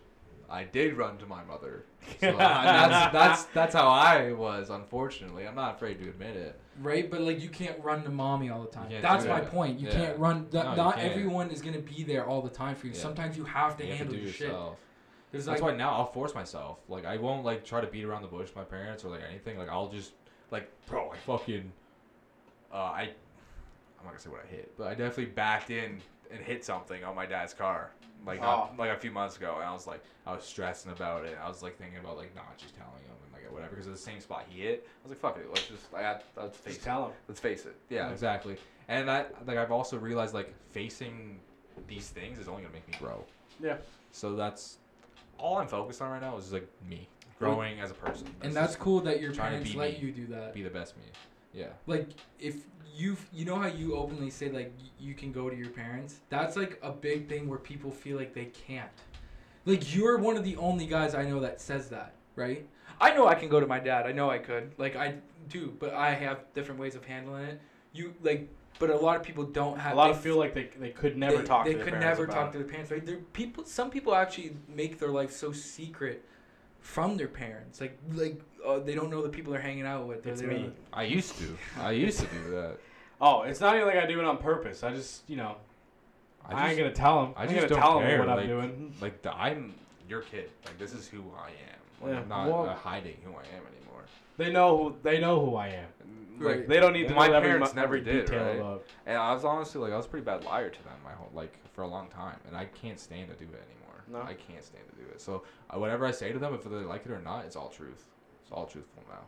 Speaker 8: I did run to my mother. <laughs>
Speaker 3: so that's that's that's how I was. Unfortunately, I'm not afraid to admit it.
Speaker 1: right, but like you can't run to mommy all the time. That's my
Speaker 3: that.
Speaker 1: point. You
Speaker 3: Yeah.
Speaker 1: can't run. th-
Speaker 3: No,
Speaker 1: not
Speaker 3: can't.
Speaker 1: everyone is gonna be there all the time for you.
Speaker 3: Yeah.
Speaker 1: Sometimes you have to
Speaker 3: You have
Speaker 1: handle
Speaker 3: to do
Speaker 1: your shit.
Speaker 3: yourself.
Speaker 1: There's
Speaker 3: That's
Speaker 1: like
Speaker 3: why now I'll force myself. Like I won't like try to beat around the bush with my parents or like anything. Like I'll just like bro, I fucking uh I I'm not gonna say what I hit,
Speaker 8: But I definitely backed in and hit something on my dad's car, like
Speaker 2: Oh.
Speaker 8: not, like a few months ago, and I was like,
Speaker 3: I was stressing about it. I was like thinking about like not just telling him and like whatever because it's the same spot he hit.
Speaker 8: I was like, fuck it, let's just, I got, let's face
Speaker 2: Just
Speaker 8: it,
Speaker 2: tell him.
Speaker 8: let's face it.
Speaker 3: Yeah, exactly. And I like I've also realized like facing these things is only gonna make me grow.
Speaker 2: Yeah.
Speaker 3: So that's all I'm focused on right now is just like me growing as a person.
Speaker 1: and that's cool that your
Speaker 3: trying to
Speaker 1: parents let you do that.
Speaker 3: be the best me. Yeah.
Speaker 1: like if you you know how you openly say like you can go to your parents? That's like a big thing where people feel like they can't. Like you're one of the only guys i know that says that right? I know i can go to my dad. I know i could. Like i do but i have different ways of handling it. You like but a lot of people don't have
Speaker 2: A lot
Speaker 1: they
Speaker 2: of feel like they, they could never
Speaker 1: they,
Speaker 2: talk
Speaker 1: they
Speaker 2: to their
Speaker 1: could
Speaker 2: parents
Speaker 1: never
Speaker 2: about
Speaker 1: talk
Speaker 2: it.
Speaker 1: to their parents right? There people some people actually make their life so secret from their parents like like uh, they don't know the people they're hanging out with
Speaker 2: It's me.
Speaker 1: know-
Speaker 3: I used to. <laughs> I used to do that.
Speaker 2: Oh, it's not even like I do it on purpose. I just, you know, I, ain't gonna tell them.
Speaker 3: I
Speaker 2: I am
Speaker 3: just
Speaker 2: gonna
Speaker 3: don't
Speaker 2: tell
Speaker 3: care,
Speaker 2: them what I'm doing.
Speaker 3: like the, I'm your kid. Like this is who I am. Like,
Speaker 2: Yeah,
Speaker 3: I'm not
Speaker 2: well-
Speaker 3: uh, hiding who I am anymore.
Speaker 2: They know who they know who I am.
Speaker 1: Right.
Speaker 8: Like,
Speaker 2: They don't need to
Speaker 8: My
Speaker 2: know
Speaker 8: parents
Speaker 2: mu-
Speaker 8: never
Speaker 2: every
Speaker 8: did, right?
Speaker 2: of.
Speaker 8: and I was honestly like, I was a pretty bad liar to them my whole, like, for a long time, and I can't stand to do it anymore.
Speaker 2: No.
Speaker 3: I can't stand to do it. So uh, whatever I say to them, if they like it or not, it's all truth. It's all truthful now.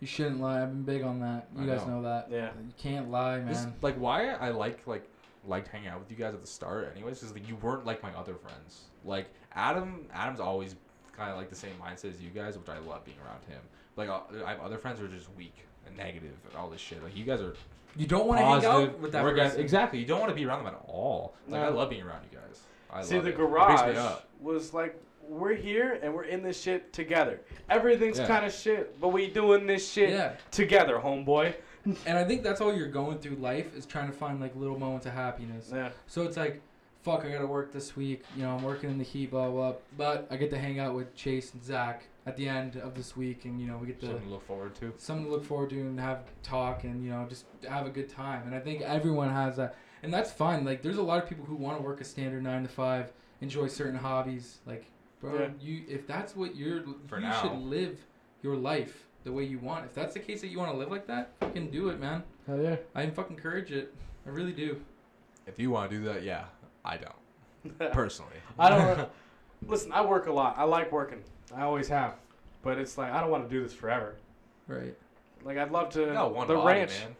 Speaker 1: You shouldn't lie. I've been big on that. You
Speaker 3: I
Speaker 1: guys
Speaker 3: know.
Speaker 1: know that.
Speaker 2: Yeah.
Speaker 1: You can't lie, man.
Speaker 3: This, like why I like like liked hanging out with you guys at the start anyways is like you weren't like my other friends. Like Adam Adam's always kind of like the same mindset as you guys, which I love being around him. Like uh, I have other friends who are just weak and negative and all this shit. Like you guys are
Speaker 1: you don't want to hang out with that
Speaker 3: work ethic-
Speaker 1: person.
Speaker 3: exactly. You don't want to be around them at all. Like I love being around you guys. I
Speaker 2: See, the
Speaker 3: it. It
Speaker 2: garage
Speaker 3: up.
Speaker 2: was like, we're here and we're in this shit together. Everything's
Speaker 3: Yeah.
Speaker 2: kind of shit, but we doing this shit
Speaker 1: Yeah.
Speaker 2: together, homeboy.
Speaker 1: and I think that's all you're going through life is trying to find like little moments of happiness.
Speaker 2: Yeah.
Speaker 1: So it's like, fuck, I gotta work this week. You know, I'm working in the heat, blah blah. But I get to hang out with Chase and Zack at the end of this week, and you know we get to
Speaker 3: Something to look forward to.
Speaker 1: something to look forward to and have talk and you know just have a good time. And I think everyone has that, and that's fine. Like there's a lot of people who want to work a standard nine to five, enjoy certain hobbies. Like, bro,
Speaker 2: Yeah.
Speaker 1: you if that's what you're,
Speaker 3: For
Speaker 1: you
Speaker 3: now.
Speaker 1: should live your life the way you want. If that's the case that you want to live like that, fucking do it, man.
Speaker 2: Hell yeah.
Speaker 1: I fucking encourage it. I really do.
Speaker 3: If you want to do that, yeah, I don't <laughs> personally.
Speaker 2: I don't. <laughs> listen, I work a lot. I like working. I always have. But it's like I don't want to do this forever.
Speaker 1: Right.
Speaker 2: Like I'd love to.
Speaker 3: You got one
Speaker 2: the
Speaker 3: body,
Speaker 2: ranch,
Speaker 3: man.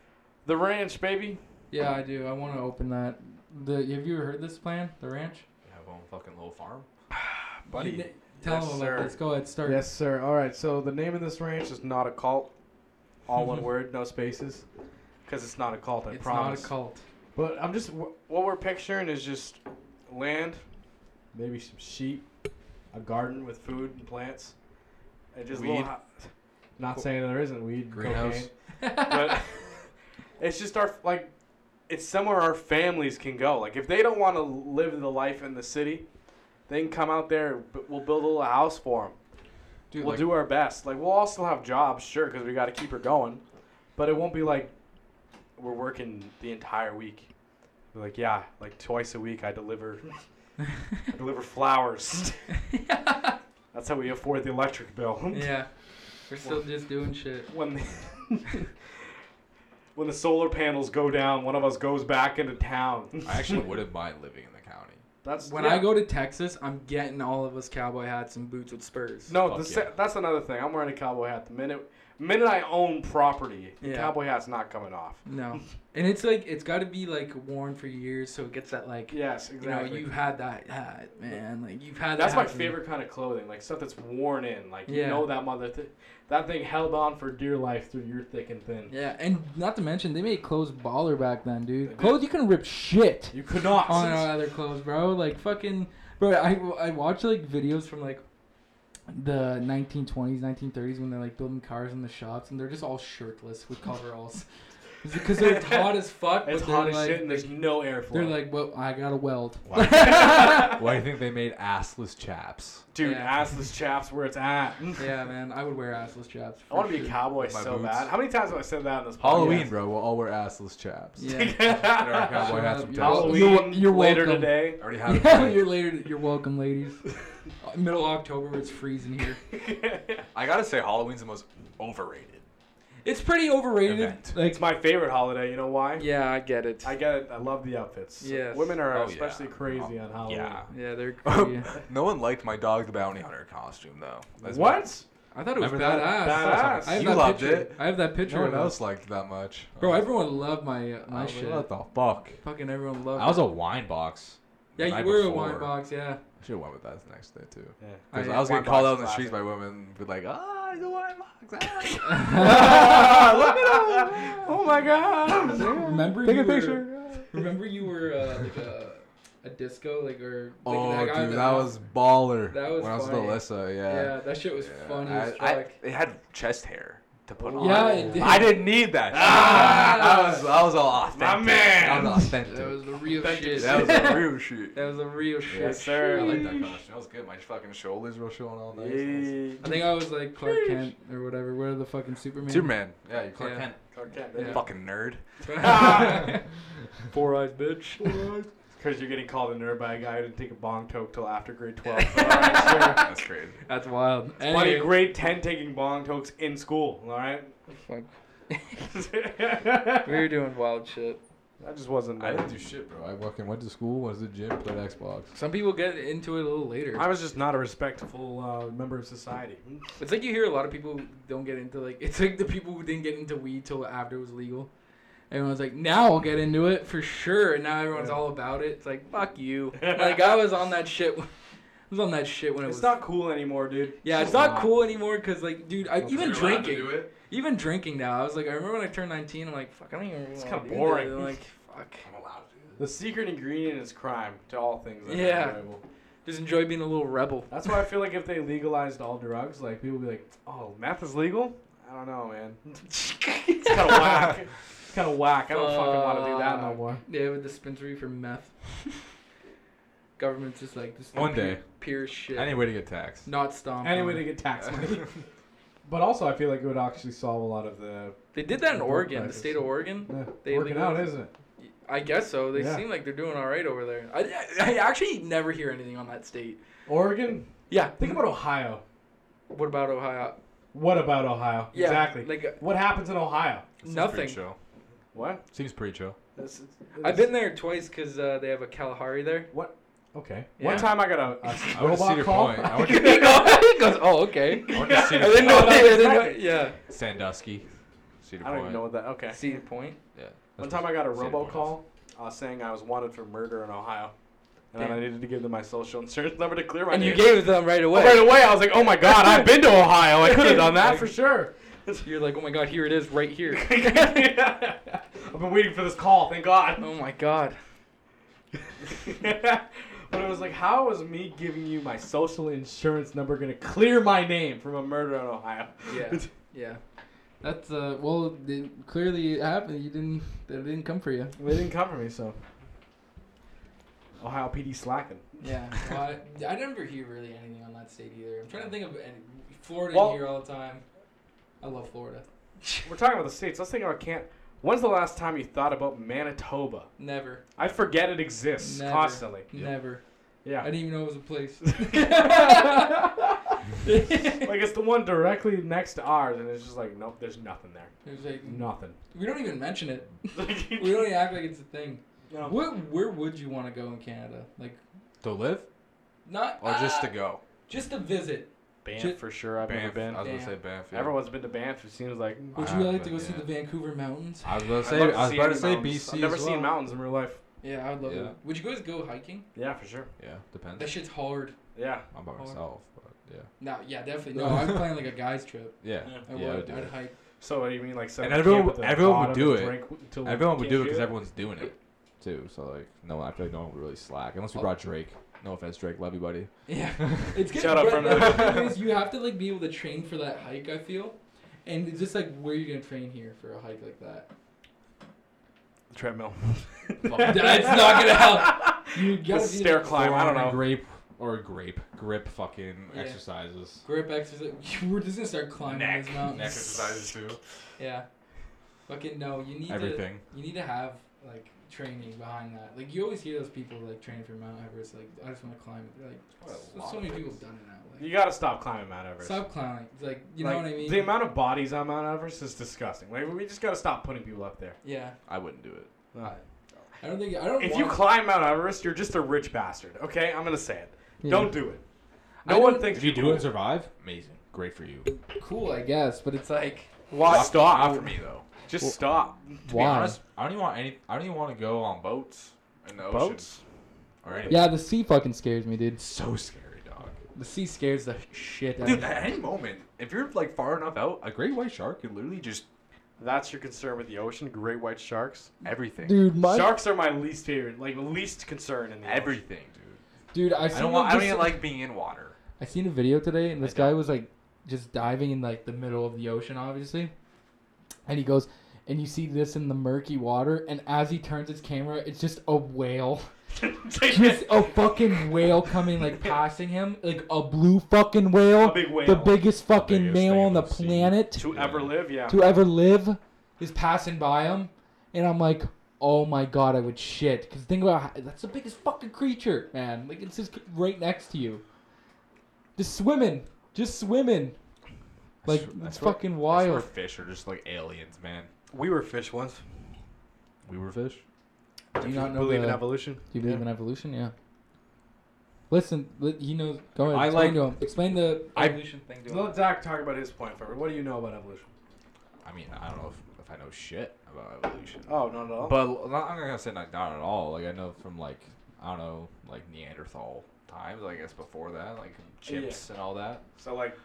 Speaker 2: the ranch, baby.
Speaker 1: Yeah, I do. I want to open that. The have you ever heard this plan? The ranch.
Speaker 3: You have one fucking little farm. <sighs>
Speaker 2: Buddy.
Speaker 1: You- tell
Speaker 2: Yes,
Speaker 1: them about
Speaker 2: sir.
Speaker 1: this. Go ahead. And start.
Speaker 2: Yes, sir. All right. So the name of this ranch is not a cult. All one <laughs> word, no spaces. Because it's not a cult. I
Speaker 1: It's
Speaker 2: promise.
Speaker 1: It's not a cult.
Speaker 2: But I'm just wh- what we're picturing is just land, maybe some sheep, a garden with food and plants, and just
Speaker 3: Weed.
Speaker 2: Little ho- not saying there isn't weed,
Speaker 3: Greenhouse.
Speaker 2: cocaine, but <laughs> it's just our like, it's somewhere our families can go. Like if they don't want to live the life in the city, they can come out there. We'll build a little house for them.
Speaker 3: Dude,
Speaker 2: we'll
Speaker 3: like,
Speaker 2: do our best. Like we'll all still have jobs, sure, because we got to keep her going, but it won't be like we're working the entire week. We're like, yeah, like twice a week I deliver, I <laughs> deliver flowers. <laughs> That's how we afford the electric bill.
Speaker 1: yeah. We're still just doing shit.
Speaker 2: when the, <laughs> when the solar panels go down, one of us goes back into town. <laughs>
Speaker 3: I actually wouldn't mind living in the county.
Speaker 2: That's
Speaker 1: When
Speaker 2: yeah.
Speaker 1: I go to Texas, I'm getting all of us cowboy hats and boots with spurs.
Speaker 2: No,
Speaker 3: Fuck
Speaker 2: the
Speaker 3: yeah.
Speaker 2: that's another thing. I'm wearing a cowboy hat the minute minute I own property. The
Speaker 1: Yeah.
Speaker 2: cowboy hat's not coming off.
Speaker 1: No. <laughs> And it's like it's got to be like worn for years, so it gets that like
Speaker 2: Yes,
Speaker 1: you know
Speaker 2: exactly.
Speaker 1: you've had that hat, man. Like you've had.
Speaker 2: That's
Speaker 1: that
Speaker 2: my favorite kind of clothing, like stuff that's worn in. Like you know that mother, th- that thing held on for dear life through your thick and thin.
Speaker 1: Yeah, and not to mention they made clothes baller back then,
Speaker 2: They
Speaker 1: dude.
Speaker 2: did.
Speaker 1: Clothes you can rip shit
Speaker 2: You could not.
Speaker 1: on other clothes, bro. Like fucking, bro. I I watch like videos from like the 1920s, 1930s when they're like building cars in the shops and they're just all shirtless with coveralls. <laughs> Because they're hot as fuck.
Speaker 2: it's
Speaker 1: but
Speaker 2: hot as
Speaker 1: like,
Speaker 2: shit and there's no airflow.
Speaker 1: They're like, well, I gotta weld.
Speaker 3: Why, <laughs> why do you think they made assless chaps?
Speaker 2: dude,
Speaker 1: Yeah.
Speaker 2: assless chaps where it's at. <laughs>
Speaker 1: yeah, man, I would wear assless chaps.
Speaker 2: I want
Speaker 1: for
Speaker 2: to be a cowboy so
Speaker 3: boots.
Speaker 2: bad. How many times have I said that in this podcast?
Speaker 3: Halloween, bro. We'll all wear assless chaps.
Speaker 1: Yeah.
Speaker 3: Get our cowboy
Speaker 1: Shut
Speaker 3: hats
Speaker 1: up,
Speaker 3: from
Speaker 1: you're-
Speaker 3: Tesco.
Speaker 2: Halloween
Speaker 1: You're- you're
Speaker 2: later
Speaker 1: welcome.
Speaker 2: today.
Speaker 3: I already have.
Speaker 1: Yeah, you're later. You're welcome, ladies. Uh, Middle October, it's freezing here. <laughs>
Speaker 9: I gotta say, Halloween's the most overrated.
Speaker 1: It's pretty overrated.
Speaker 3: Event.
Speaker 1: Like,
Speaker 2: It's my favorite holiday. You know why?
Speaker 1: yeah, I get it.
Speaker 2: I get it. I love the outfits.
Speaker 1: Yes.
Speaker 2: Women are
Speaker 9: Oh, yeah.
Speaker 2: especially crazy on Halloween.
Speaker 9: Yeah.
Speaker 1: yeah, they're <laughs> crazy.
Speaker 9: No one liked my dog the bounty hunter costume though. That's
Speaker 2: What?
Speaker 1: I thought it was
Speaker 3: Remember
Speaker 1: badass.
Speaker 2: that?
Speaker 1: I have
Speaker 9: You
Speaker 1: that
Speaker 9: loved
Speaker 1: picture.
Speaker 9: it.
Speaker 1: I have that picture
Speaker 3: No
Speaker 1: of
Speaker 3: one
Speaker 1: us.
Speaker 3: else liked that much.
Speaker 1: Bro,
Speaker 3: I was-
Speaker 1: everyone loved my uh, my
Speaker 3: was
Speaker 1: shit.
Speaker 3: What the fuck?
Speaker 1: Fucking everyone loved.
Speaker 3: I was
Speaker 1: it.
Speaker 3: a wine box.
Speaker 1: yeah,
Speaker 3: the
Speaker 1: you
Speaker 3: night
Speaker 1: were a
Speaker 3: before.
Speaker 1: wine box. Yeah.
Speaker 3: I should have went with that the next day too.
Speaker 2: Yeah.
Speaker 3: Because
Speaker 1: I-
Speaker 3: I, was getting called out in the
Speaker 2: classic.
Speaker 3: streets by women, be like, ah, the wine box.
Speaker 2: Ah, <laughs> <laughs> oh my god.
Speaker 1: Remember
Speaker 3: Take
Speaker 1: you
Speaker 3: a
Speaker 1: were,
Speaker 3: picture.
Speaker 1: Remember you were uh, like a, a disco like or like
Speaker 3: Oh,
Speaker 1: that guy
Speaker 3: dude, that was baller.
Speaker 1: That was
Speaker 3: when I was
Speaker 1: funny.
Speaker 3: with Alyssa,
Speaker 1: yeah.
Speaker 3: yeah.
Speaker 1: that shit was
Speaker 3: Yeah.
Speaker 1: funny
Speaker 9: I,
Speaker 1: as
Speaker 9: I,
Speaker 1: fuck.
Speaker 9: it had chest hair to put on.
Speaker 1: Yeah, it did.
Speaker 9: I didn't need that.
Speaker 2: Ah!
Speaker 9: that was that was all authentic.
Speaker 2: My man.
Speaker 9: That was authentic.
Speaker 1: That was the real shit.
Speaker 9: That was the real <laughs> shit.
Speaker 1: That was the real shit.
Speaker 2: Yes, sir.
Speaker 3: I like that costume. That was good. My fucking shoulders were showing all nice.
Speaker 2: Yeah.
Speaker 1: I think I was like Clark Kent or whatever. Where the fucking Superman?
Speaker 9: Superman.
Speaker 3: Yeah, you Clark
Speaker 1: Yeah.
Speaker 3: Kent.
Speaker 2: Clark Kent,
Speaker 1: Yeah.
Speaker 9: Fucking nerd. <laughs> <laughs>
Speaker 1: Four eyes, bitch.
Speaker 2: Because you're getting called a nerd by a guy who didn't take a bong toke till after grade <laughs> 12. Alright, sure.
Speaker 9: That's crazy.
Speaker 1: That's wild.
Speaker 2: Plenty
Speaker 1: Anyway,
Speaker 2: grade 10 taking bong tokes in school, alright?
Speaker 1: fuck.
Speaker 2: that <laughs>
Speaker 1: we were doing wild shit.
Speaker 2: I just wasn't.
Speaker 3: I didn't do shit, bro. I fucking went to school, went to the gym, played Xbox.
Speaker 1: Some people get into it a little later.
Speaker 2: I was just not a respectful uh, member of society.
Speaker 1: It's like you hear a lot of people who don't get into like <laughs> it's like the people who didn't get into weed till after it was legal. Everyone's like, now I'll get into it for sure. And now everyone's
Speaker 2: Yeah.
Speaker 1: all about it. It's like, fuck you. <laughs> like I was on that shit. I was on that shit when it
Speaker 2: It's
Speaker 1: was.
Speaker 2: It's not cool anymore, dude.
Speaker 1: yeah, it's not cool anymore because like, dude, I, even drinking, even drinking now. I was like, I remember when I turned 19. I'm like, fuck, I don't even.
Speaker 2: It's kinda boring.
Speaker 1: I'm like, <laughs> fuck.
Speaker 3: I'm allowed to do
Speaker 2: The secret ingredient is crime to all things. that
Speaker 1: Yeah.
Speaker 2: enjoyable.
Speaker 1: Just enjoy being a little rebel.
Speaker 2: That's why I feel like if they legalized all drugs, like people would be like, "Oh, meth is legal." I don't know, man. <laughs> it's kind of whack. It's kind of whack. I don't fucking want to do that no
Speaker 1: Fuck.
Speaker 2: more.
Speaker 1: They have a dispensary for meth. <laughs> Government's just like this.
Speaker 3: One
Speaker 1: pure-
Speaker 3: day.
Speaker 1: Pure shit.
Speaker 3: Any way to get taxed.
Speaker 1: Not stomp.
Speaker 2: Any way to get tax <laughs> money. but also, I feel like it would actually solve a lot of the
Speaker 1: They did that in
Speaker 2: Drug
Speaker 1: Oregon, the state of Oregon.
Speaker 2: eh,
Speaker 1: They
Speaker 2: working
Speaker 1: legalized-
Speaker 2: out, isn't it?
Speaker 1: I guess so. They
Speaker 2: Yeah.
Speaker 1: seem like they're doing all right over there. I, I, I actually never hear anything on that state.
Speaker 2: Oregon.
Speaker 1: Yeah.
Speaker 2: Think about Ohio.
Speaker 1: What about Ohio?
Speaker 2: What about Ohio?
Speaker 1: Yeah,
Speaker 2: exactly.
Speaker 1: Like uh,
Speaker 2: what happens in Ohio?
Speaker 3: Seems
Speaker 1: Nothing.
Speaker 3: Pretty chill.
Speaker 2: What?
Speaker 3: Seems pretty chill.
Speaker 2: This is-
Speaker 1: I've been there twice because uh, they have a Kalahari there. What?
Speaker 2: Okay.
Speaker 1: Yeah.
Speaker 2: One time I got a, a <laughs>
Speaker 3: I went to
Speaker 2: robot
Speaker 3: Cedar
Speaker 2: call.
Speaker 3: Point. I went <laughs>
Speaker 1: he goes, oh okay. <laughs>
Speaker 3: I went to Cedar
Speaker 1: I didn't know.
Speaker 2: No,
Speaker 1: I didn't know- Yeah.
Speaker 3: Sandusky. Cedar Point.
Speaker 2: I don't
Speaker 3: Point.
Speaker 2: even know what that. Okay.
Speaker 1: Cedar Point.
Speaker 3: Yeah.
Speaker 2: One time I got a
Speaker 3: Cedar Point
Speaker 2: robocall uh, saying I was wanted for murder in Ohio, and then I needed to give them my social insurance number to clear my
Speaker 1: And you
Speaker 2: name.
Speaker 1: gave it to them right
Speaker 2: Oh,
Speaker 1: away.
Speaker 2: right away, I was like, "Oh my god, I've been to Ohio. I could have done that for sure." <laughs>
Speaker 1: You're like, oh my god, here it is, right here. <laughs>
Speaker 2: I've been waiting for this call. Thank God.
Speaker 1: oh my god. <laughs>
Speaker 2: but it was like, how is me giving you my social insurance number gonna clear my name from a murder in Ohio?
Speaker 1: Yeah. Yeah. That's uh. Well, clearly it happened. You didn't. That didn't come for you.
Speaker 2: They didn't come for me, so. Ohio PD slacking.
Speaker 1: Yeah. Well, I, I never hear really anything on that state either. I'm trying to think of any, Florida
Speaker 2: Well-
Speaker 1: here all the time. I love Florida.
Speaker 2: We're talking about the states. Let's think about Can. When's the last time you thought about Manitoba?
Speaker 1: Never.
Speaker 2: I forget it exists
Speaker 1: Never.
Speaker 2: constantly.
Speaker 1: Never.
Speaker 2: Yeah.
Speaker 1: I didn't even know it was a place. <laughs> <laughs>
Speaker 2: like it's the one directly next to ours, and it's just like, nope, there's nothing there.
Speaker 1: It was like
Speaker 2: Nothing.
Speaker 1: we don't even mention it. <laughs> We don't even act like it's a thing.
Speaker 2: No.
Speaker 1: Where where would you want to go in Canada? Like
Speaker 3: To live
Speaker 1: not
Speaker 3: or just to
Speaker 1: uh,
Speaker 3: go?
Speaker 1: just to visit.
Speaker 2: Banff
Speaker 1: Ju-
Speaker 2: for sure. I've never
Speaker 3: Banff.
Speaker 2: been.
Speaker 3: I was gonna say Banff. Yeah.
Speaker 2: Everyone's been to Banff. It seems like.
Speaker 1: Would
Speaker 3: I
Speaker 1: you like to
Speaker 3: haven't,
Speaker 1: go see the Vancouver Mountains?
Speaker 3: I was
Speaker 2: gonna
Speaker 3: say. I was
Speaker 2: see
Speaker 3: about to say
Speaker 2: mountains.
Speaker 3: BC.
Speaker 2: I've never
Speaker 3: as
Speaker 2: seen mountains in real life.
Speaker 1: Yeah, I would love
Speaker 3: Yeah.
Speaker 1: it. Would you guys go hiking?
Speaker 2: Yeah, for sure.
Speaker 3: Yeah, depends.
Speaker 1: That shit's hard.
Speaker 2: Yeah.
Speaker 3: I'm by
Speaker 1: Oh.
Speaker 3: myself, but yeah.
Speaker 1: No, yeah, definitely. No, <laughs> I'm planning like a guy's trip.
Speaker 3: Yeah.
Speaker 2: Yeah.
Speaker 1: I
Speaker 3: Yeah, I
Speaker 1: would.
Speaker 3: would do
Speaker 1: I'd hike.
Speaker 2: So what do you mean, like? set
Speaker 3: And everyone would-
Speaker 2: the
Speaker 3: everyone would do it. Everyone would do it because everyone's doing it too. So like, no, I feel like no one would really slack unless we
Speaker 1: Oh.
Speaker 3: brought Drake. No offense, Drake. Love you, buddy.
Speaker 1: Yeah, <laughs> it's good.
Speaker 2: Shut up
Speaker 1: but
Speaker 2: from
Speaker 1: the
Speaker 2: the-
Speaker 1: thing is, <laughs> you have to like be able to train for that hike. I feel, and it's just like where you gonna train here for a hike like that.
Speaker 2: The treadmill.
Speaker 1: That's not gonna help. You gotta
Speaker 2: Just <laughs>
Speaker 1: be
Speaker 2: stair
Speaker 1: able
Speaker 2: climb. I don't know.
Speaker 3: Grape or grape grip fucking
Speaker 1: Yeah.
Speaker 3: exercises.
Speaker 1: Grip exercise. We're just gonna start climbing
Speaker 2: Neck.
Speaker 1: these mountains.
Speaker 3: Neck exercises too.
Speaker 1: Yeah. Fucking no, you need
Speaker 3: Everything.
Speaker 1: to. You need to have like training behind that. Like you always hear those people like training for Mount Everest. Like I just want to climb it. They're like
Speaker 3: What a
Speaker 1: so, so
Speaker 3: of
Speaker 1: many people have done it now. Like,
Speaker 2: You gotta stop climbing Mount Everest.
Speaker 1: stop climbing. It's like you
Speaker 2: Like,
Speaker 1: know what I mean.
Speaker 2: The amount of bodies on Mount Everest is disgusting. Like we just gotta stop putting people up there.
Speaker 1: yeah.
Speaker 3: I wouldn't do it.
Speaker 1: I don't think I don't.
Speaker 2: If
Speaker 1: want,
Speaker 2: you climb Mount Everest, you're just a rich bastard. Okay, I'm gonna say it.
Speaker 1: Yeah.
Speaker 2: Don't do it.
Speaker 1: I
Speaker 2: No one thinks
Speaker 3: If you do it and survive, amazing, great for you.
Speaker 1: cool, I guess, but it's like
Speaker 2: Why? Stop.
Speaker 3: Not for me though.
Speaker 2: Just
Speaker 1: Well-
Speaker 2: stop.
Speaker 3: To be honest, I don't even want any. I don't even want to go on boats in the ocean
Speaker 2: Boats?
Speaker 3: or anything.
Speaker 1: yeah, the sea fucking scares me, dude.
Speaker 3: It's so scary, dog.
Speaker 1: The sea scares the shit out
Speaker 3: Dude,
Speaker 1: of me.
Speaker 3: Dude, at any moment, if you're like far enough out, a great white shark could literally just
Speaker 2: That's your concern with the ocean? Great white sharks?
Speaker 3: everything.
Speaker 1: Dude, my
Speaker 2: Sharks are my least favorite, like least concern in the ocean.
Speaker 3: everything, dude.
Speaker 1: dude, I
Speaker 3: I
Speaker 1: seen
Speaker 3: don't want. I
Speaker 1: like,
Speaker 3: don't even like being in water.
Speaker 1: I seen a video today, and this guy was like just diving in like the middle of the ocean, obviously. And he goes, and you see this in the murky water, and as he turns his camera, it's just a whale, <laughs> just a fucking whale coming like <laughs> passing him, like a blue fucking
Speaker 2: a
Speaker 1: whale,
Speaker 2: big whale.
Speaker 1: the biggest fucking
Speaker 3: biggest
Speaker 1: male on the
Speaker 3: I've
Speaker 1: planet
Speaker 2: to ever live, yeah.
Speaker 1: to ever live, is passing by him, and I'm like. Oh my god, I would shit. Because think about how, that's the biggest fucking creature, man. Like it's just right next to you. Just swimming, just swimming.
Speaker 3: I
Speaker 1: Like
Speaker 3: swear- I
Speaker 1: it's
Speaker 3: swear-
Speaker 1: fucking
Speaker 3: I swear
Speaker 1: wild.
Speaker 3: fish are just like aliens, man.
Speaker 2: We were fish once.
Speaker 3: We were fish.
Speaker 1: Do you not know
Speaker 2: believe in evolution?
Speaker 1: Do you believe in evolution? Yeah. Listen, li- he knows. Go ahead.
Speaker 3: I
Speaker 1: explain
Speaker 3: like-
Speaker 1: to him. Explain the
Speaker 3: I-
Speaker 1: evolution thing to him.
Speaker 2: Let Zack talk about his point first. What do you know about evolution?
Speaker 3: I mean, I don't know if, if I know shit about evolution.
Speaker 2: Oh, not at all.
Speaker 3: But not, I'm not gonna say not, not at all. Like I know from like I don't know like Neanderthal times. I guess before that, like chimps and all that.
Speaker 2: so like,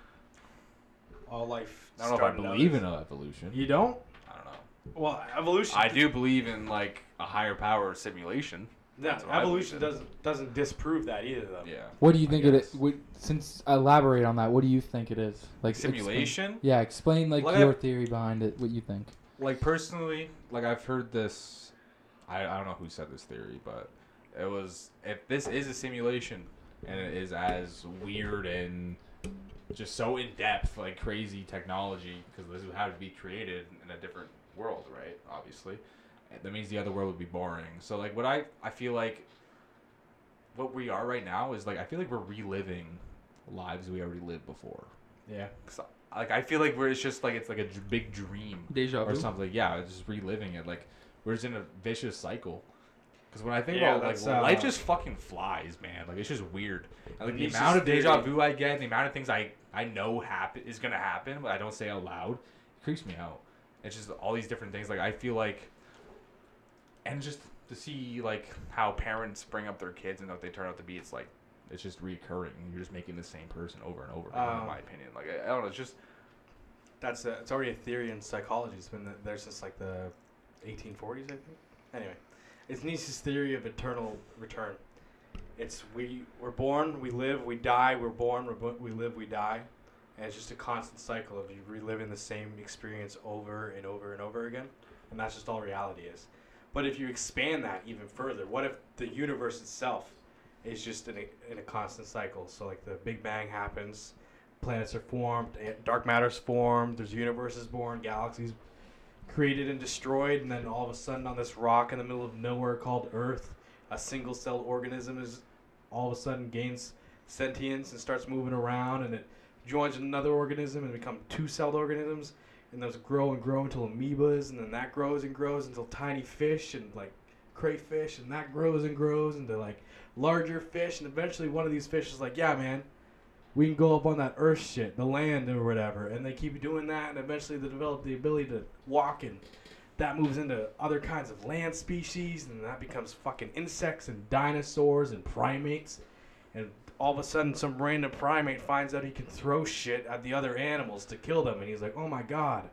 Speaker 2: all life.
Speaker 3: I don't know if I
Speaker 2: started out
Speaker 3: believe
Speaker 2: as-
Speaker 3: in evolution.
Speaker 2: You don't?
Speaker 3: I don't know.
Speaker 2: Well, evolution.
Speaker 10: I do believe in like a higher power simulation.
Speaker 2: Yeah,
Speaker 11: That's what I
Speaker 2: evolution
Speaker 11: in.
Speaker 2: doesn't doesn't disprove that either, though.
Speaker 11: Yeah.
Speaker 1: What do you
Speaker 11: I
Speaker 1: think it
Speaker 11: guess.
Speaker 1: is? What, since elaborate on that, what do you think it is? Like explain-
Speaker 11: Simulation.
Speaker 1: yeah, explain like
Speaker 11: Like,
Speaker 1: your
Speaker 11: I-
Speaker 1: theory behind it. What you think?
Speaker 3: like personally, like I've heard this. I, I don't know who said this theory, but it was if this is a simulation and it is as weird and just so in depth, like crazy technology, because this would have to be created in a different world, right? Obviously, that means the other world would be boring. So like, what I I feel like what we are right now is like I feel like we're reliving lives we already lived before.
Speaker 2: Yeah.
Speaker 3: like I feel like we're it's just like it's like a big dream
Speaker 1: Deja
Speaker 3: or something. Yeah, it's just reliving it. Like we're just in a vicious cycle. Because when I think
Speaker 2: Yeah,
Speaker 3: about like well, life
Speaker 2: uh,
Speaker 3: just fucking flies, man. Like it's just weird. And, like the amount of deja vu I get, the amount of things I I know happen is gonna happen, but I don't say out loud, it creeps me out. It's just all these different things. Like I feel like, and just to see like how parents bring up their kids and what they turn out to be, it's like it's just recurring. You're just making the same person over and over. again,
Speaker 2: Um,
Speaker 3: in my opinion, like I, I don't know, it's just
Speaker 2: That's a, it's already a theory in psychology. It's been the, there's since like the 1840s, I think. Anyway, it's Nietzsche's theory of eternal return. It's we we're born, we live, we die. We're born, we're, bo- we live, we die, and it's just a constant cycle of you reliving the same experience over and over and over again, and that's just all reality is. But if you expand that even further, what if the universe itself is just in a, in a constant cycle? So like the Big Bang happens, planets are formed, a- dark matter's formed, there's universes born, galaxies created and destroyed, and then all of a sudden on this rock in the middle of nowhere called Earth, a single celled organism is all of a sudden gains sentience and starts moving around and it joins another organism and become two celled organisms and those grow and grow until amoebas and then that grows and grows until tiny fish and like crayfish and that grows and grows into like larger fish and eventually one of these fish is like yeah man we can go up on that earth shit, the land or whatever, and they keep doing that, and eventually they develop the ability to walk, and that moves into other kinds of land species, and that becomes fucking insects and dinosaurs and primates, and all of a sudden some random primate finds out he can throw shit at the other animals to kill them, and he's like, oh my god,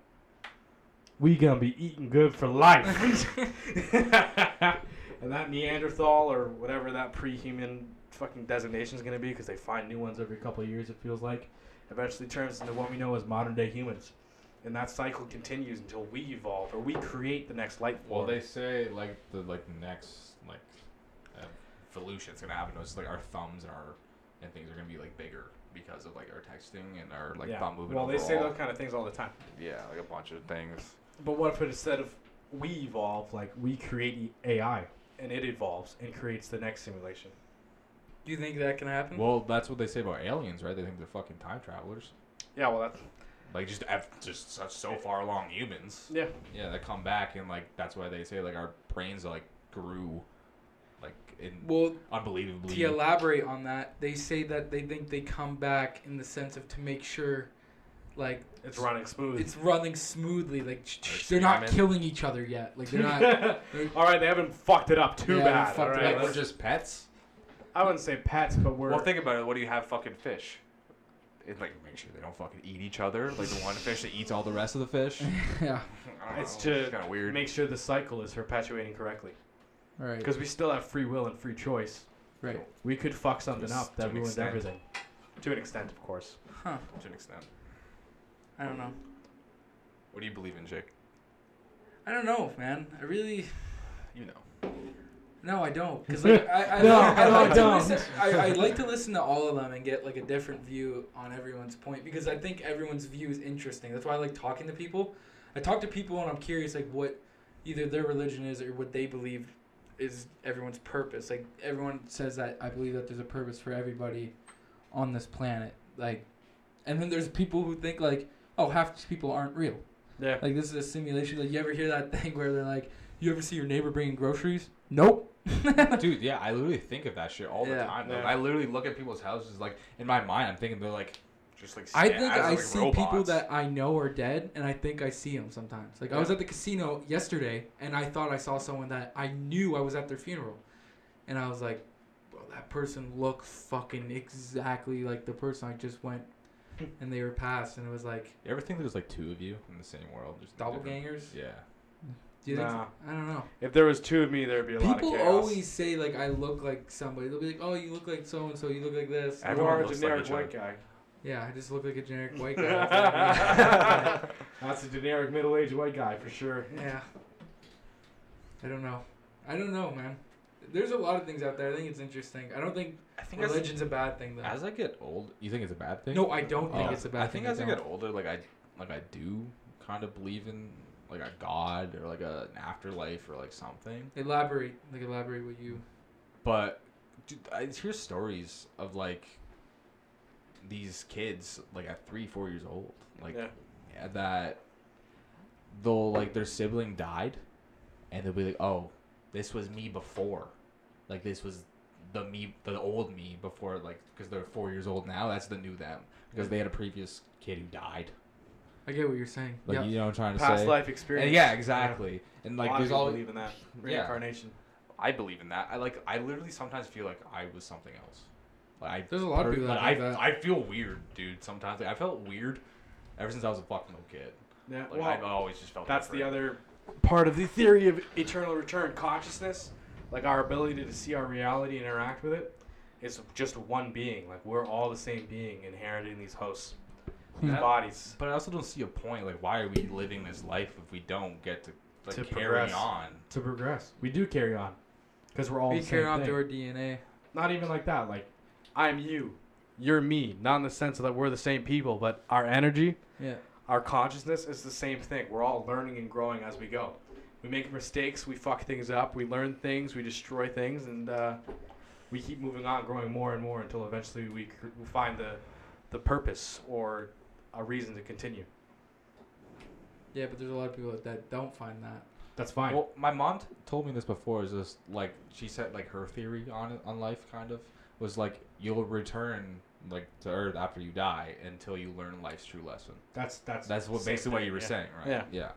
Speaker 2: we gonna be eating good for life. <laughs> <laughs> and that Neanderthal or whatever that pre-human fucking designation is going to be because they find new ones every couple of years it feels like eventually turns into what we know as modern day humans and that cycle continues until we evolve or we create the next life
Speaker 3: Well, they say like the like next like evolution is gonna happen. It's like our thumbs and our and things are gonna be like bigger because of like our texting and our like
Speaker 2: yeah.
Speaker 3: thumb movement.
Speaker 2: well they say those kind of things all the time
Speaker 11: Yeah, like a bunch of things.
Speaker 2: but what if instead of we evolve like we create ai and it evolves and creates the next simulation
Speaker 12: Do you think that can happen?
Speaker 3: Well, that's what they say about aliens, right? They think they're fucking time travelers.
Speaker 2: yeah well that's
Speaker 3: Like just ev- just such so far along humans.
Speaker 2: yeah
Speaker 3: Yeah, they come back and like that's why they say like our brains like grew, like in
Speaker 12: well,
Speaker 3: unbelievably.
Speaker 12: to elaborate on that, they say that they think they come back in the sense of to make sure, like
Speaker 2: it's running smooth
Speaker 12: it's running smoothly. Like sh-
Speaker 3: Like
Speaker 12: they're not killing each other yet. Like they're not. <laughs> they're-
Speaker 2: all right they haven't fucked it up too
Speaker 12: Yeah, they
Speaker 2: bad
Speaker 12: fucked
Speaker 2: all
Speaker 12: it
Speaker 2: right?
Speaker 12: up.
Speaker 3: like we're just pets.
Speaker 2: I wouldn't say pets but we're
Speaker 11: Well, think about it. What do you have fucking fish?
Speaker 3: It like make sure they don't fucking eat each other. Like the one fish that eats all the rest of the fish. <laughs>
Speaker 1: yeah.
Speaker 2: It's
Speaker 11: know,
Speaker 2: to
Speaker 11: kind of weird.
Speaker 2: make sure the cycle is perpetuating correctly
Speaker 1: Right.
Speaker 2: because we still have free will and free choice
Speaker 1: Right.
Speaker 2: we could fuck something
Speaker 11: To-
Speaker 2: up that ruins
Speaker 11: extent.
Speaker 2: everything to an extent of course
Speaker 12: huh.
Speaker 11: to an extent.
Speaker 12: I don't know.
Speaker 11: What do you believe in, Jake?
Speaker 12: I don't know, man. I really.
Speaker 11: You know.
Speaker 12: No, I don't. Cause like I, I, <laughs>
Speaker 2: No,
Speaker 12: like, I,
Speaker 2: I
Speaker 12: like to
Speaker 2: don't.
Speaker 12: listen, I, I like to listen to all of them and get like a different view on everyone's point because I think everyone's view is interesting. That's why I like talking to people. I talk to people and I'm curious like what either their religion is or what they believe is everyone's purpose. Like everyone
Speaker 1: says that I believe that there's a purpose for everybody on this planet. Like, and then there's people who think like, oh, half these people aren't real.
Speaker 2: yeah
Speaker 1: Like this is a simulation. Like you ever hear that thing <laughs> where they're like, you ever see your neighbor bringing groceries? Nope. <laughs>
Speaker 3: Dude, yeah, I literally think of that shit all the
Speaker 12: Yeah.
Speaker 3: time. Like,
Speaker 2: Yeah.
Speaker 3: I literally look at people's houses, like in my mind, I'm thinking they're like,
Speaker 11: Just like
Speaker 1: I
Speaker 11: sta-
Speaker 1: think
Speaker 11: as,
Speaker 1: I
Speaker 11: like,
Speaker 1: see people
Speaker 11: robots.
Speaker 1: that I know are dead, and I think I see them sometimes. Like I was at the casino yesterday, and I thought I saw someone that I knew I was at their funeral, and I was like, "Bro, that person looks fucking exactly like the person I just went." <laughs> And they were passed, and it was like
Speaker 3: you ever think there's like two of you in the same world? Just in different-
Speaker 1: doppelgangers.
Speaker 3: Yeah.
Speaker 1: Do you think?
Speaker 2: Nah.
Speaker 1: So? I don't know.
Speaker 2: If there was two of me, there'd be a lot of
Speaker 1: People
Speaker 2: chaos.
Speaker 1: always say like I look like somebody. They'll be like, "Oh, you look like so and so. You look like this."
Speaker 2: You
Speaker 13: Everyone
Speaker 2: are a
Speaker 13: looks like
Speaker 2: generic
Speaker 13: each
Speaker 2: white guy.
Speaker 1: Yeah, I just look like a generic white guy. <laughs>
Speaker 2: That's a generic middle-aged white guy for sure.
Speaker 1: yeah. I don't know. I don't know, man. There's a lot of things out there. I think it's interesting. I don't think
Speaker 13: I think as,
Speaker 1: religion's a bad thing though.
Speaker 3: As I get old, you think it's a bad thing?
Speaker 1: no, I don't think
Speaker 3: Oh,
Speaker 1: it's a bad
Speaker 3: I
Speaker 1: thing.
Speaker 3: I think as I
Speaker 1: don't.
Speaker 3: get older, like I like I do kind of believe in like a god or like a, an afterlife or like something.
Speaker 1: elaborate, like elaborate what you.
Speaker 3: But dude, I hear stories of like these kids like at three, four years old, like
Speaker 2: Yeah.
Speaker 3: yeah, that they'll like their sibling died, and they'll be like, "Oh, this was me before, like this was the me, the old me before, like because they're four years old now. That's the new them because they had a previous kid who died.
Speaker 1: I get what you're saying.
Speaker 3: Like
Speaker 1: yeah.
Speaker 3: you know what I'm trying to
Speaker 2: Past
Speaker 3: say?
Speaker 2: life experience.
Speaker 3: And yeah, exactly. And
Speaker 2: Like,
Speaker 3: like there's all
Speaker 2: believe in that
Speaker 3: Yeah.
Speaker 2: reincarnation.
Speaker 13: I believe in that. I like. I literally sometimes feel like I was something else. Like I,
Speaker 1: There's a lot of people that
Speaker 3: like,
Speaker 1: think
Speaker 3: I,
Speaker 1: that.
Speaker 3: I feel weird, dude. Sometimes like, I felt weird ever since I was a fucking little kid.
Speaker 2: Yeah.
Speaker 13: like
Speaker 2: well,
Speaker 13: I've always just felt.
Speaker 2: that's the other part of the theory of eternal return consciousness, like our ability to see our reality and interact with it. it, is just one being. Like we're all the same being inherited in these hosts, these bodies.
Speaker 3: But I also don't see a point. Like, why are we living this life if we don't get to like
Speaker 2: To
Speaker 3: carry
Speaker 2: progress.
Speaker 3: on?
Speaker 2: To progress, we do carry on, because we're all
Speaker 1: we
Speaker 2: the
Speaker 1: carry on
Speaker 2: thing.
Speaker 1: through our DNA.
Speaker 2: Not even like that. Like, I'm you, you're me. Not in the sense that we're the same people, but our energy,
Speaker 1: Yeah.
Speaker 2: our consciousness is the same thing. We're all learning and growing as we go. We make mistakes, we fuck things up, we learn things, we destroy things, and uh, we keep moving on, growing more and more until eventually we, cr- we find the, the purpose or a reason to continue.
Speaker 1: Yeah, but there's a lot of people that don't find that.
Speaker 2: That's fine.
Speaker 3: Well, my mom t- told me this before. Is just like she said, like her theory on it, on life, kind of was like you'll return like to Earth after you die until you learn life's true lesson.
Speaker 2: that's that's
Speaker 3: That's what
Speaker 2: same
Speaker 3: basically what you were
Speaker 2: yeah.
Speaker 3: saying, right?
Speaker 2: Yeah.
Speaker 3: Yeah.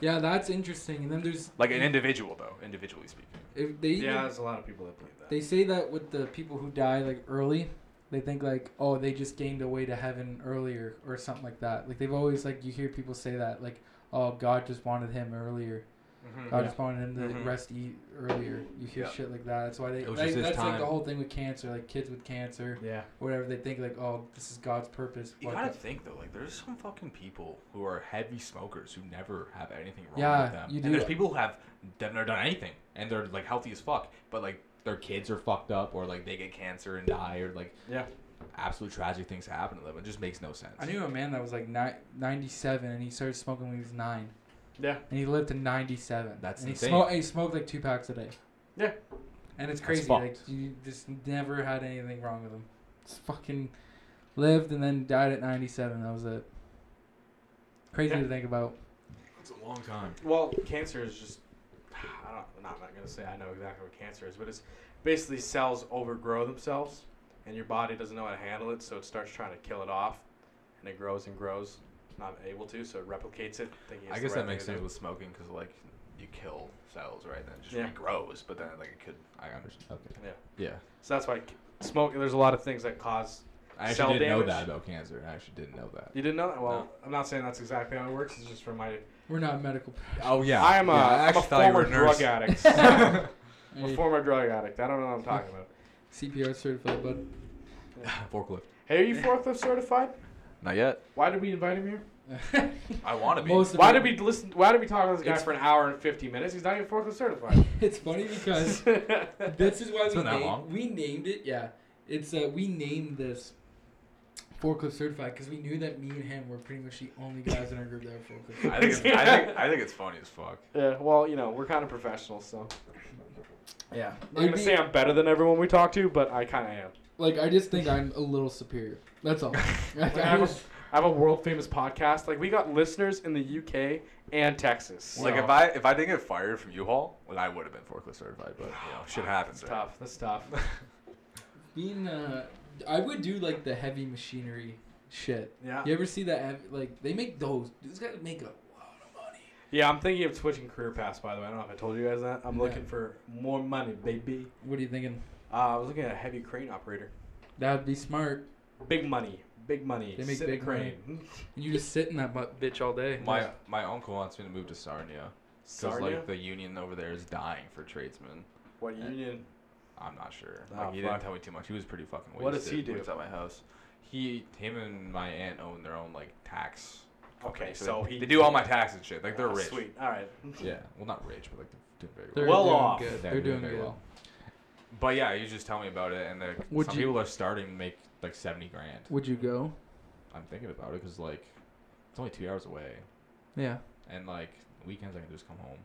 Speaker 1: Yeah, that's interesting. And then there's
Speaker 13: Like an individual, though, individually speaking.
Speaker 1: if they even,
Speaker 2: Yeah, there's a lot of people that believe that.
Speaker 1: they say that with the people who die like early, they think like oh they just gained a way to heaven earlier or something like that. Like they've always like you hear people say that like oh God just wanted him earlier.
Speaker 13: Mm-hmm.
Speaker 1: God
Speaker 2: Yeah.
Speaker 1: just wanted him to
Speaker 13: Mhm.
Speaker 1: rest eat earlier. You hear
Speaker 13: Yeah.
Speaker 1: shit like that. That's why they. Like,
Speaker 3: just his
Speaker 1: that's like the whole thing with cancer. Like kids with cancer,
Speaker 2: yeah.
Speaker 1: whatever. They think like, oh, this is God's purpose.
Speaker 13: You
Speaker 1: What
Speaker 13: gotta
Speaker 1: the-
Speaker 13: think though, like there's some fucking people who are heavy smokers who never have anything wrong
Speaker 1: Yeah,
Speaker 13: with them.
Speaker 1: you do.
Speaker 13: And there's people who they've never done anything
Speaker 3: and they're like healthy as fuck, but like their kids are fucked up, or like they get cancer and die, or like
Speaker 2: Yeah.
Speaker 3: absolute tragic things happen to them. It just makes no sense.
Speaker 1: I knew a man that was like ni- 97 and he started smoking when he was nine.
Speaker 2: Yeah.
Speaker 1: And he lived to 97.
Speaker 3: That's
Speaker 1: and he
Speaker 3: insane.
Speaker 1: smoked. He smoked like two packs a day.
Speaker 2: Yeah.
Speaker 1: And it's crazy. Like you just never had anything wrong with him. Just fucking lived and then died at 97. That was it. Crazy
Speaker 2: Yeah.
Speaker 1: to think about.
Speaker 3: It's a long time.
Speaker 2: Well, cancer is just. I don't. I'm not gonna say I know exactly what cancer is, but it's basically cells overgrow themselves, and your body doesn't know how to handle it, so it starts trying to kill it off, and it grows and grows, not able to, so it replicates it.
Speaker 13: I guess
Speaker 2: right
Speaker 13: that makes sense
Speaker 2: to
Speaker 13: with smoking because like you kill cells, right? Then it just
Speaker 2: Yeah.
Speaker 13: regrows, but then like it could.
Speaker 3: I understand. Okay.
Speaker 2: Yeah.
Speaker 3: Yeah.
Speaker 2: So that's why smoking. There's a lot of things that cause.
Speaker 3: I actually didn't know that about cancer. I actually didn't know that.
Speaker 2: You didn't know that? Well,
Speaker 13: No.
Speaker 2: I'm not saying that's exactly how it works. It's just from my.
Speaker 1: We're not medical.
Speaker 3: Oh yeah.
Speaker 2: I am a,
Speaker 3: Yeah, I
Speaker 2: am a
Speaker 3: actually thought you were
Speaker 2: former drug addict. <laughs> I'm a former drug addict. I don't know what I'm talking about.
Speaker 1: CPR certified, bud. <laughs>
Speaker 3: Forklift.
Speaker 2: Hey, are you forklift certified?
Speaker 13: Not yet.
Speaker 2: Why did we invite him here?
Speaker 13: I want to be.
Speaker 1: Most
Speaker 2: Why did we listen? Why did we talk to this guy
Speaker 1: It's-
Speaker 2: for an hour and fifty minutes? He's not even forklift certified. <laughs>
Speaker 1: It's funny because this is why
Speaker 3: It's
Speaker 1: we
Speaker 3: been that
Speaker 1: named,
Speaker 3: long?
Speaker 1: we named it. Yeah, it's uh, we named this forklift certified because we knew that me and him were pretty much the only guys in our group that were forklift.
Speaker 13: I think it's, I think I think it's funny as fuck.
Speaker 2: yeah. Well, you know, we're kind of professionals, so. Yeah. I'm gonna say I'm better than everyone we talk to, but I kind of am.
Speaker 1: Like I just think I'm a little superior. That's all. <laughs> Like,
Speaker 2: I
Speaker 1: I
Speaker 2: have, a, have a world famous podcast. Like we got listeners in the UK and Texas.
Speaker 13: Like if I if I didn't get fired from U-Haul, then I would have been forklift certified. But you know, shit <sighs> happens.
Speaker 2: That's
Speaker 13: right?
Speaker 2: tough. That's tough. <laughs>
Speaker 1: being uh, I would do like the heavy machinery shit.
Speaker 2: yeah.
Speaker 1: You ever see that? heavy- Like they make those. dudes gotta make a lot of money.
Speaker 2: Yeah, I'm thinking of switching career paths. By the way, I don't know if I told you guys that. I'm
Speaker 1: Yeah.
Speaker 2: looking for more money, baby.
Speaker 1: What are you thinking?
Speaker 2: Uh, I was looking at a heavy crane operator.
Speaker 1: That'd be smart.
Speaker 2: Big money. Big money.
Speaker 1: They make
Speaker 2: Sit in a
Speaker 1: big
Speaker 2: crane.
Speaker 1: And you just sit in that butt bitch all day.
Speaker 13: My my uncle wants me to move to Sarnia,
Speaker 3: Because
Speaker 2: Sarnia?
Speaker 3: like the union over there is dying for tradesmen.
Speaker 2: What union?
Speaker 3: I'm not sure.
Speaker 2: Oh,
Speaker 3: Like he
Speaker 2: fuck.
Speaker 3: didn't tell me too much. He was pretty fucking wasted.
Speaker 2: What does he
Speaker 3: when
Speaker 2: do?
Speaker 3: was at my house. He, him, and my aunt own their own like tax.
Speaker 2: Okay,
Speaker 3: company,
Speaker 2: so
Speaker 3: they,
Speaker 2: he-
Speaker 3: they do all my <laughs> taxes and shit. Like they're
Speaker 2: Ah,
Speaker 3: rich.
Speaker 2: Sweet. All right. <laughs>
Speaker 14: Yeah, well, not rich, but like they're doing very
Speaker 1: They're
Speaker 2: Well
Speaker 1: doing
Speaker 2: off.
Speaker 1: Good.
Speaker 14: Yeah,
Speaker 1: They're doing
Speaker 14: very
Speaker 1: good.
Speaker 14: well.
Speaker 3: But yeah, you just tell me about it, and like,
Speaker 1: Would
Speaker 3: some
Speaker 1: you-
Speaker 3: people are starting to make like seventy grand.
Speaker 1: Would you go?
Speaker 14: I'm thinking about it because like it's only two hours away,
Speaker 1: Yeah.
Speaker 14: and like weekends I can just come home.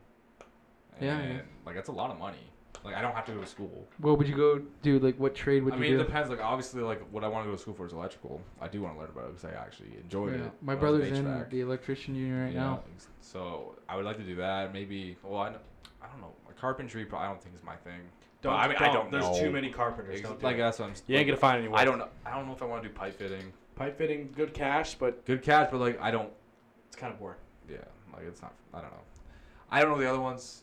Speaker 1: Yeah,
Speaker 14: And
Speaker 1: yeah.
Speaker 14: like that's a lot of money. Like I don't have to go to school.
Speaker 1: What would you go do? Like, what trade would
Speaker 14: I
Speaker 1: you
Speaker 14: mean,
Speaker 1: do?
Speaker 14: it depends. Like obviously, like what I want to go to school for is electrical. I do want to learn about it because I actually enjoyed
Speaker 1: Yeah.
Speaker 14: it.
Speaker 1: My
Speaker 14: when I was
Speaker 1: brother's in
Speaker 14: HVAC.
Speaker 1: the electrician union right
Speaker 14: Yeah,
Speaker 1: now.
Speaker 14: ex- So I would like to do that. Maybe. Well, I, kn- I don't know. Like, carpentry, pro- I don't think is my thing.
Speaker 2: Don't,
Speaker 14: But I mean, I don't
Speaker 2: There's
Speaker 14: know.
Speaker 2: too many carpenters.
Speaker 14: Ex-
Speaker 2: Don't do
Speaker 14: like
Speaker 2: it.
Speaker 14: that's what I'm.
Speaker 2: You ain't gonna find anyone.
Speaker 3: I don't know. I don't know if I want to do pipe fitting.
Speaker 2: Pipe fitting, good cash, but
Speaker 14: Good catch, but like I don't.
Speaker 2: it's kind of boring.
Speaker 14: Yeah, like it's not. I don't know. I don't know the other ones,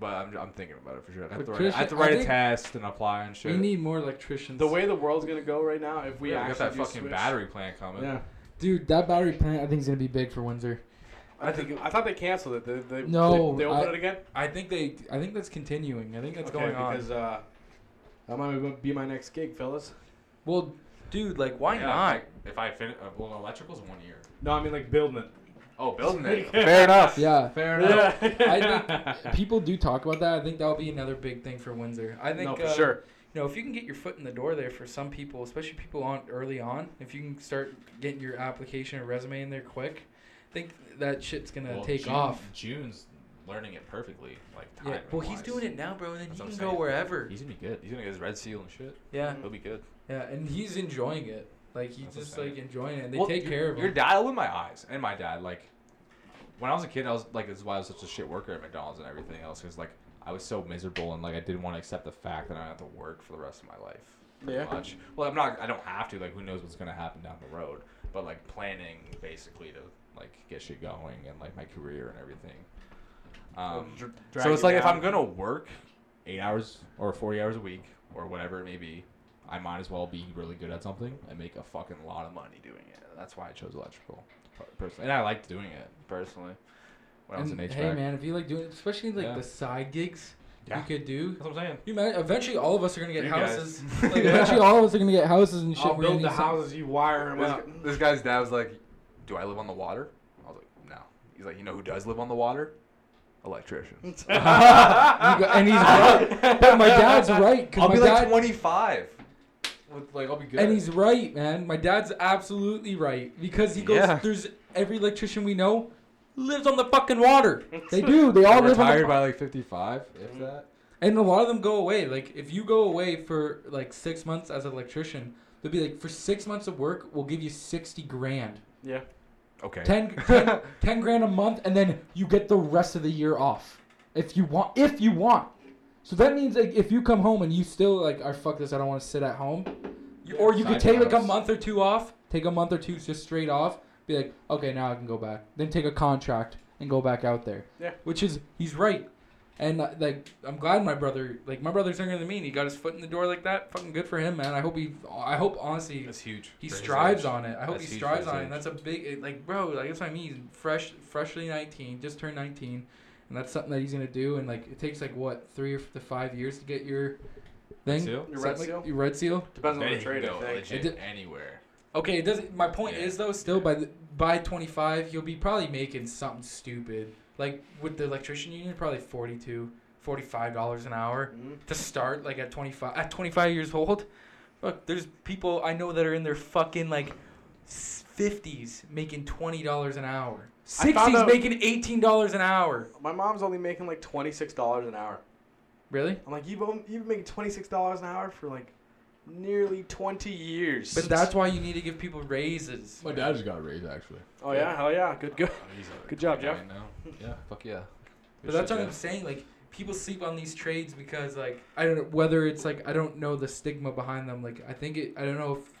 Speaker 14: but I'm, I'm thinking about it for sure. I have to write, I have to write
Speaker 1: I
Speaker 14: a test and apply and shit.
Speaker 1: We need more electricians.
Speaker 2: The way the world's gonna go right now, if we
Speaker 14: we got that
Speaker 2: do
Speaker 14: fucking
Speaker 2: switch-
Speaker 14: battery plant coming.
Speaker 2: Yeah.
Speaker 1: Dude, that battery plant I think is gonna be big for Windsor.
Speaker 2: I think I thought they canceled it. They, they,
Speaker 1: No,
Speaker 2: they, they opened
Speaker 1: I-
Speaker 2: it again.
Speaker 1: I think they. I think that's continuing. I think that's
Speaker 2: okay,
Speaker 1: going on.
Speaker 2: because uh, that might be my next gig, fellas.
Speaker 1: well, dude, like, why
Speaker 14: Yeah,
Speaker 1: not?
Speaker 14: If I, if I finish, uh, well, electrical's one year.
Speaker 2: No, I mean like building it.
Speaker 14: Oh, building it. <laughs>
Speaker 3: Fair enough.
Speaker 1: Yeah.
Speaker 14: Fair enough. <laughs>
Speaker 1: I think <laughs> people do talk about that. I think that'll be another big thing for Windsor. I think
Speaker 2: no, for
Speaker 1: uh,
Speaker 2: sure.
Speaker 1: you know if you can get your foot in the door there for some people, especially people on early on, if you can start getting your application or resume in there quick, I think that shit's gonna
Speaker 14: Well,
Speaker 1: take
Speaker 14: June-
Speaker 1: off.
Speaker 14: June's learning it perfectly. Like
Speaker 1: Yeah.
Speaker 14: time.
Speaker 1: Well, he's doing it now, bro, and then
Speaker 14: That's
Speaker 1: he
Speaker 14: what
Speaker 1: can go
Speaker 14: saying.
Speaker 1: wherever.
Speaker 14: He's gonna be good.
Speaker 3: He's gonna get his red seal and shit.
Speaker 1: Yeah.
Speaker 3: He'll be good.
Speaker 1: Yeah, and he's enjoying it. Like he's just like enjoying it. And they
Speaker 3: Well,
Speaker 1: take care of you.
Speaker 3: Your
Speaker 1: him.
Speaker 3: dad opened my eyes, and my dad like. When I was a kid, I was like, "This is why I was such a shit worker at McDonald's and everything else." Because like, I was so miserable and like I didn't want to accept the fact that I have to work for the rest of my life.
Speaker 2: Yeah.
Speaker 3: much. Well, I'm not. I don't have to. Like, who knows what's gonna happen down the road? But like planning basically to like get shit going and like my career and everything. Um,
Speaker 2: Dr-
Speaker 3: so it's
Speaker 2: you
Speaker 3: like if. I'm gonna work eight hours or forty hours a week or whatever it may be, I might as well be really good at something and make a fucking lot of money doing it. That's why I chose electrical, personally, and I liked doing it personally. When I was in
Speaker 1: And,
Speaker 3: HVAC.
Speaker 1: hey man, if you like doing, it, especially like
Speaker 3: Yeah.
Speaker 1: the side gigs
Speaker 3: Yeah.
Speaker 1: you could do.
Speaker 3: That's what I'm saying.
Speaker 1: You man, eventually all of us are gonna get
Speaker 3: You
Speaker 1: houses. <laughs> like eventually all of us are gonna get houses and shit.
Speaker 2: I'll build the
Speaker 1: need some-
Speaker 2: houses, you wire them
Speaker 3: This,
Speaker 2: out.
Speaker 3: this guy's dad was like, "Do I live on the water?" I was like, "No." He's like, "You know who does live on the water? Electricians." <laughs>
Speaker 1: You go- and he's right. <laughs> But my dad's right
Speaker 3: I'll
Speaker 1: my
Speaker 3: be
Speaker 1: dad
Speaker 3: like 25.
Speaker 14: With, like I'll be good.
Speaker 1: and he's right, man. My dad's absolutely right because he goes.
Speaker 3: Yeah.
Speaker 1: There's every electrician we know lives on the fucking water. <laughs> They do. They all
Speaker 14: They're
Speaker 1: live on the
Speaker 14: retired by like 55, if mm-hmm. that.
Speaker 1: And a lot of them go away. Like if you go away for like six months as an electrician, they'll be like, for six months of work, we'll give you sixty grand,
Speaker 2: Yeah.
Speaker 3: Okay.
Speaker 1: 10, <laughs> 10, 10 grand a month, and then you get the rest of the year off if you want. If you want. So that means like if you come home and you still like, are fuck this, I don't want to sit at home, you, or you could take like a month or two off, take a month or two just straight off, be like, okay, now I can go back. Then take a contract and go back out there.
Speaker 2: Yeah.
Speaker 1: Which is he's right. And uh, like I'm glad my brother like my brother's younger than me and he got his foot in the door like that. Fucking good for him, man. I hope he I hope honestly
Speaker 3: That's huge.
Speaker 1: he
Speaker 3: for his
Speaker 1: strives
Speaker 3: age.
Speaker 1: on it. I hope
Speaker 3: That's
Speaker 1: he
Speaker 3: huge for
Speaker 1: strives
Speaker 3: his
Speaker 1: on it.
Speaker 3: age.
Speaker 1: And that's a big it, like bro, like that's what I mean. He's fresh freshly 19, just turned 19. And that's something that he's going to do and like it takes like what, 3 or to 5 years to get your thing?
Speaker 3: seal?
Speaker 2: Your red
Speaker 1: like-
Speaker 2: seal?
Speaker 1: Your red seal?
Speaker 2: Depends on
Speaker 3: Then
Speaker 2: the trade,
Speaker 3: can
Speaker 2: I think.
Speaker 3: legit
Speaker 1: It
Speaker 3: anywhere.
Speaker 1: Okay, it doesn't. My point
Speaker 3: Yeah.
Speaker 1: is though, still by the, by 25, you'll be probably making something stupid. Like with the electrician union, probably 42, 45 dollars an hour
Speaker 2: Mhm.
Speaker 1: to start. Like at 25, at 25 years old. Look, there's people I know that are in their fucking like 50s making 20 dollars an hour.
Speaker 2: I found
Speaker 1: 60s
Speaker 2: out-
Speaker 1: making 18 dollars an hour.
Speaker 2: My mom's only making like twenty six dollars an hour.
Speaker 1: Really?
Speaker 2: I'm like, you've on- you've been making twenty six dollars an hour for like nearly twenty years.
Speaker 1: But that's why you need to give people raises.
Speaker 14: My dad just got a raise actually.
Speaker 2: oh yeah, hell yeah, good good.
Speaker 3: Oh, he's a
Speaker 2: Good job, Jeff.
Speaker 3: guy now. <laughs> Yeah, fuck yeah.
Speaker 1: But that's what I'm saying. Like people sleep on these trades because like I don't know whether it's like I don't know the stigma behind them. Like I think it. I don't know if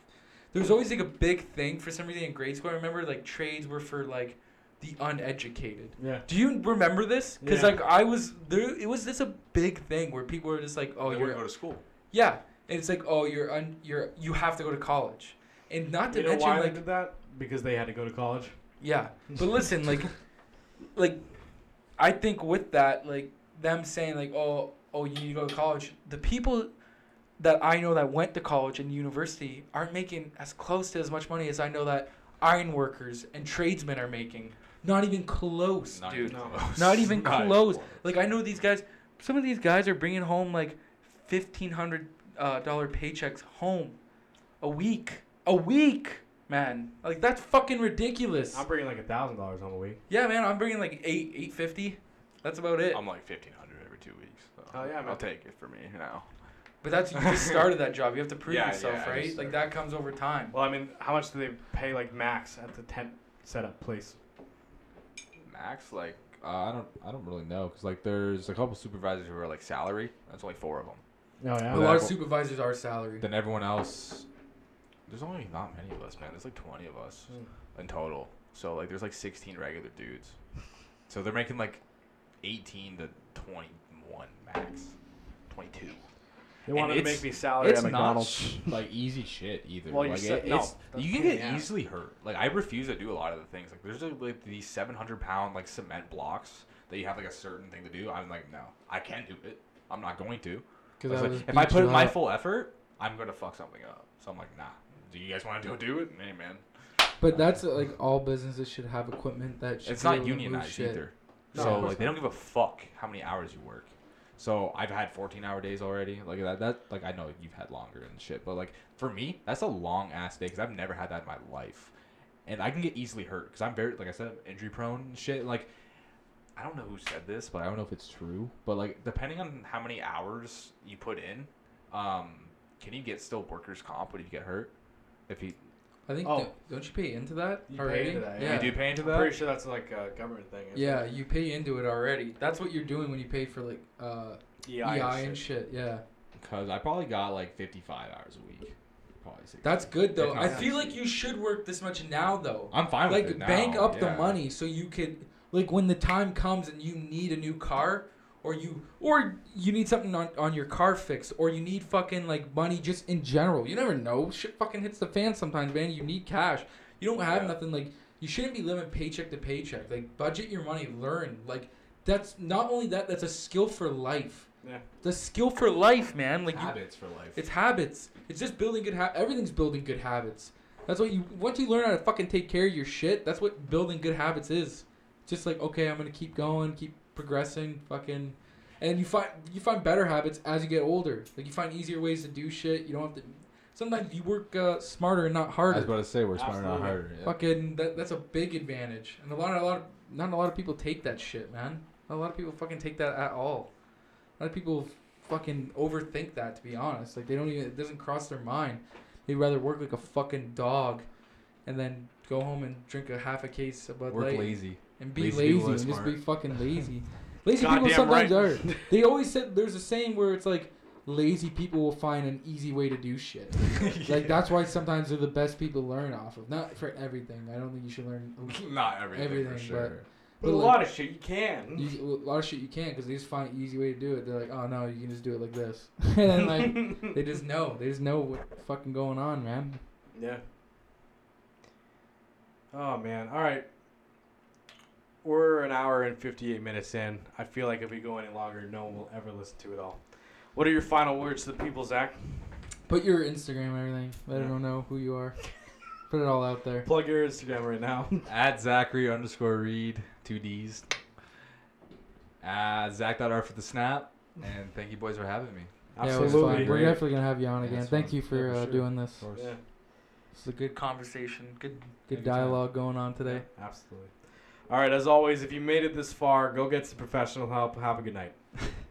Speaker 1: there's always like a big thing for some reason in grade school. I remember like trades were for like the uneducated.
Speaker 2: Yeah.
Speaker 1: Do you remember this? Because
Speaker 2: Yeah.
Speaker 1: like I was there. It was this a big thing where people were just like, oh,
Speaker 3: they
Speaker 1: you're
Speaker 3: wouldn't go to school.
Speaker 1: yeah. And it's like, oh, you're un, you're you have to go to college, and not to
Speaker 2: You know
Speaker 1: mention
Speaker 2: why
Speaker 1: like
Speaker 2: they did that? Because they had to go to college.
Speaker 1: yeah. But <laughs> listen, like, like,
Speaker 15: I think with that, like them saying like, oh, oh, you need to go to college. The people that I know that went to college and university aren't making as close to as much money as I know that iron workers and tradesmen are making. Not even close,
Speaker 3: Not
Speaker 15: dude.
Speaker 3: even close.
Speaker 15: Not even <laughs>
Speaker 3: Not
Speaker 15: close. Like I know these guys. Some of these guys are bringing home like fifteen hundred uh, dollar paychecks home a week. A week, man. Like that's fucking ridiculous.
Speaker 2: I'm bringing like a thousand dollars home a week.
Speaker 15: yeah, man. I'm bringing like eight eight fifty. That's about it.
Speaker 16: I'm like 1500 every two weeks. So
Speaker 2: Oh, yeah, man.
Speaker 16: I'll take it for me now.
Speaker 15: But that's you just started that job. You have to prove
Speaker 16: Yeah,
Speaker 15: yourself,
Speaker 16: yeah, I
Speaker 15: right?
Speaker 16: just
Speaker 15: Like
Speaker 16: started.
Speaker 15: that comes over time.
Speaker 2: Well, I mean, how much do they pay like max at the tent setup place?
Speaker 16: Max, like
Speaker 3: Uh, I don't. I don't really know because like there's a couple supervisors who are like salary. That's only four of them.
Speaker 2: Oh yeah.
Speaker 15: a lot of supervisors are salary.
Speaker 3: Then everyone else. There's only not many of us, man. There's like 20 of us
Speaker 16: in total. So like there's like 16 regular dudes. So they're making like 18 to 21 max. 22.
Speaker 2: They wanted to
Speaker 3: it's-
Speaker 2: make me salary at McDonald's.
Speaker 3: sh- like easy shit either.
Speaker 2: Well, you
Speaker 3: like,
Speaker 2: said-
Speaker 3: it-
Speaker 2: no,
Speaker 3: it's, you can get
Speaker 2: in
Speaker 3: easily hurt.
Speaker 16: Like I refuse to do a lot of the things. Like there's like, like these 700 pound like cement blocks that you have like a certain thing to do. I'm like no, I can't do it. I'm not going to.
Speaker 1: Because
Speaker 16: like, if I put in my full effort, I'm gonna fuck something up. So I'm like nah. Do you guys want to go do it? Hey man.
Speaker 1: But that's like all businesses should have equipment that should
Speaker 16: It's
Speaker 1: be
Speaker 16: not
Speaker 1: able to move
Speaker 16: unionized either.
Speaker 2: No,
Speaker 16: so like they don't give a fuck how many hours you work.
Speaker 3: So I've had 14 hour days already. Like that. That like I know you've had longer and shit, but like for me, that's a long ass day because I've never had that in my life, and I can get easily hurt because I'm very like I said I'm injury prone and shit. Like
Speaker 16: I don't know who said this,
Speaker 3: but I don't know if it's true. But like
Speaker 16: depending on how many hours you put in, um, can you get still workers comp when you get hurt? If you
Speaker 1: I think
Speaker 2: Oh.
Speaker 1: don't, don't you pay into that
Speaker 2: You pay
Speaker 1: already?
Speaker 2: into that,
Speaker 1: yeah.
Speaker 16: you do pay into
Speaker 2: I'm
Speaker 16: that,
Speaker 2: pretty sure that's like a government thing. isn't
Speaker 1: Yeah,
Speaker 2: it?
Speaker 1: you pay into it already. That's what you're doing when you pay for like uh, EI, and shit. Yeah,
Speaker 3: because I probably got like 55 hours a week, probably. 60.
Speaker 1: that's good though.
Speaker 3: If not
Speaker 1: I feel
Speaker 3: 60.
Speaker 1: like you should work this much now though.
Speaker 3: I'm fine with
Speaker 1: like
Speaker 3: it now.
Speaker 1: bank up the money so you could like when the time comes and you need a new car or you or you need something on, on your car fixed or you need fucking like money just in general you never know shit fucking hits the fan sometimes man you need cash you don't have
Speaker 16: Yeah.
Speaker 1: nothing like you shouldn't be living paycheck to paycheck like budget your money learn like that's not only that that's a skill for life
Speaker 2: Yeah.
Speaker 1: the skill for life man like you,
Speaker 3: habits for life.
Speaker 1: it's habits. It's just building good habits. Everything's building good habits. That's what you once you learn how to fucking take care of your shit. That's what building good habits is. Just like okay, I'm gonna keep going, keep progressing, fucking, and you find you find better habits as you get older. Like you find easier ways to do shit. You don't have to. Sometimes you work uh, smarter and not harder.
Speaker 3: I was about to say we're smarter, not harder. Yeah.
Speaker 1: Fucking that, that's a big advantage, and a lot of a lot of not a lot of people take that shit, man. Not a lot of people fucking take that at all. A lot of people fucking overthink that. To be honest, like they don't even it doesn't cross their mind. They'd rather work like a fucking dog, and then go home and drink a half a case of Bud
Speaker 3: Work
Speaker 1: Light
Speaker 3: lazy.
Speaker 1: And be
Speaker 3: Lazy
Speaker 1: lazy,
Speaker 3: people are
Speaker 1: and just be
Speaker 3: smart.
Speaker 1: fucking <laughs> lazy. Lazy people
Speaker 2: Goddamn
Speaker 1: sometimes
Speaker 2: right.
Speaker 1: are. <laughs> They always said there's a saying where it's like lazy people will find an easy way to do shit. <laughs> Like that's why sometimes they're the best people to learn off of. Not for everything. I don't think you should learn
Speaker 3: Not everything,
Speaker 1: Everything,
Speaker 3: for sure.
Speaker 2: But a
Speaker 1: like,
Speaker 2: lot of shit you can.
Speaker 1: you, a lot of shit you can't because they just find an easy way to do it. They're like, oh no, you can just do it like this, and then like they just know. They just know what fucking going on, man.
Speaker 2: Yeah. Oh man. All right. We're an hour and 58 minutes in. I feel like if we go any longer, no one will ever listen to it all. What are your final words to the people, Zack?
Speaker 1: Put your Instagram, and everything. Let
Speaker 2: Yeah.
Speaker 1: everyone know who you are. Put it all out there.
Speaker 2: Plug your Instagram right now. <laughs>
Speaker 3: At Zachary underscore Reed, two D's. At Zach.R for the snap. And thank you boys for having me.
Speaker 1: Yeah, it was
Speaker 2: Absolutely.
Speaker 1: fun. We're definitely gonna have you on again.
Speaker 3: it's
Speaker 1: Thank
Speaker 3: fun.
Speaker 1: you for,
Speaker 2: Yeah, for
Speaker 1: uh,
Speaker 2: sure.
Speaker 1: doing this.
Speaker 3: Of course.
Speaker 2: Yeah,
Speaker 1: It's a good,
Speaker 15: Conversation. Good.
Speaker 1: good
Speaker 3: Anytime.
Speaker 1: dialogue going on today.
Speaker 2: absolutely. All right. As always, if you made it this far, go get some professional help. Have a good night. <laughs>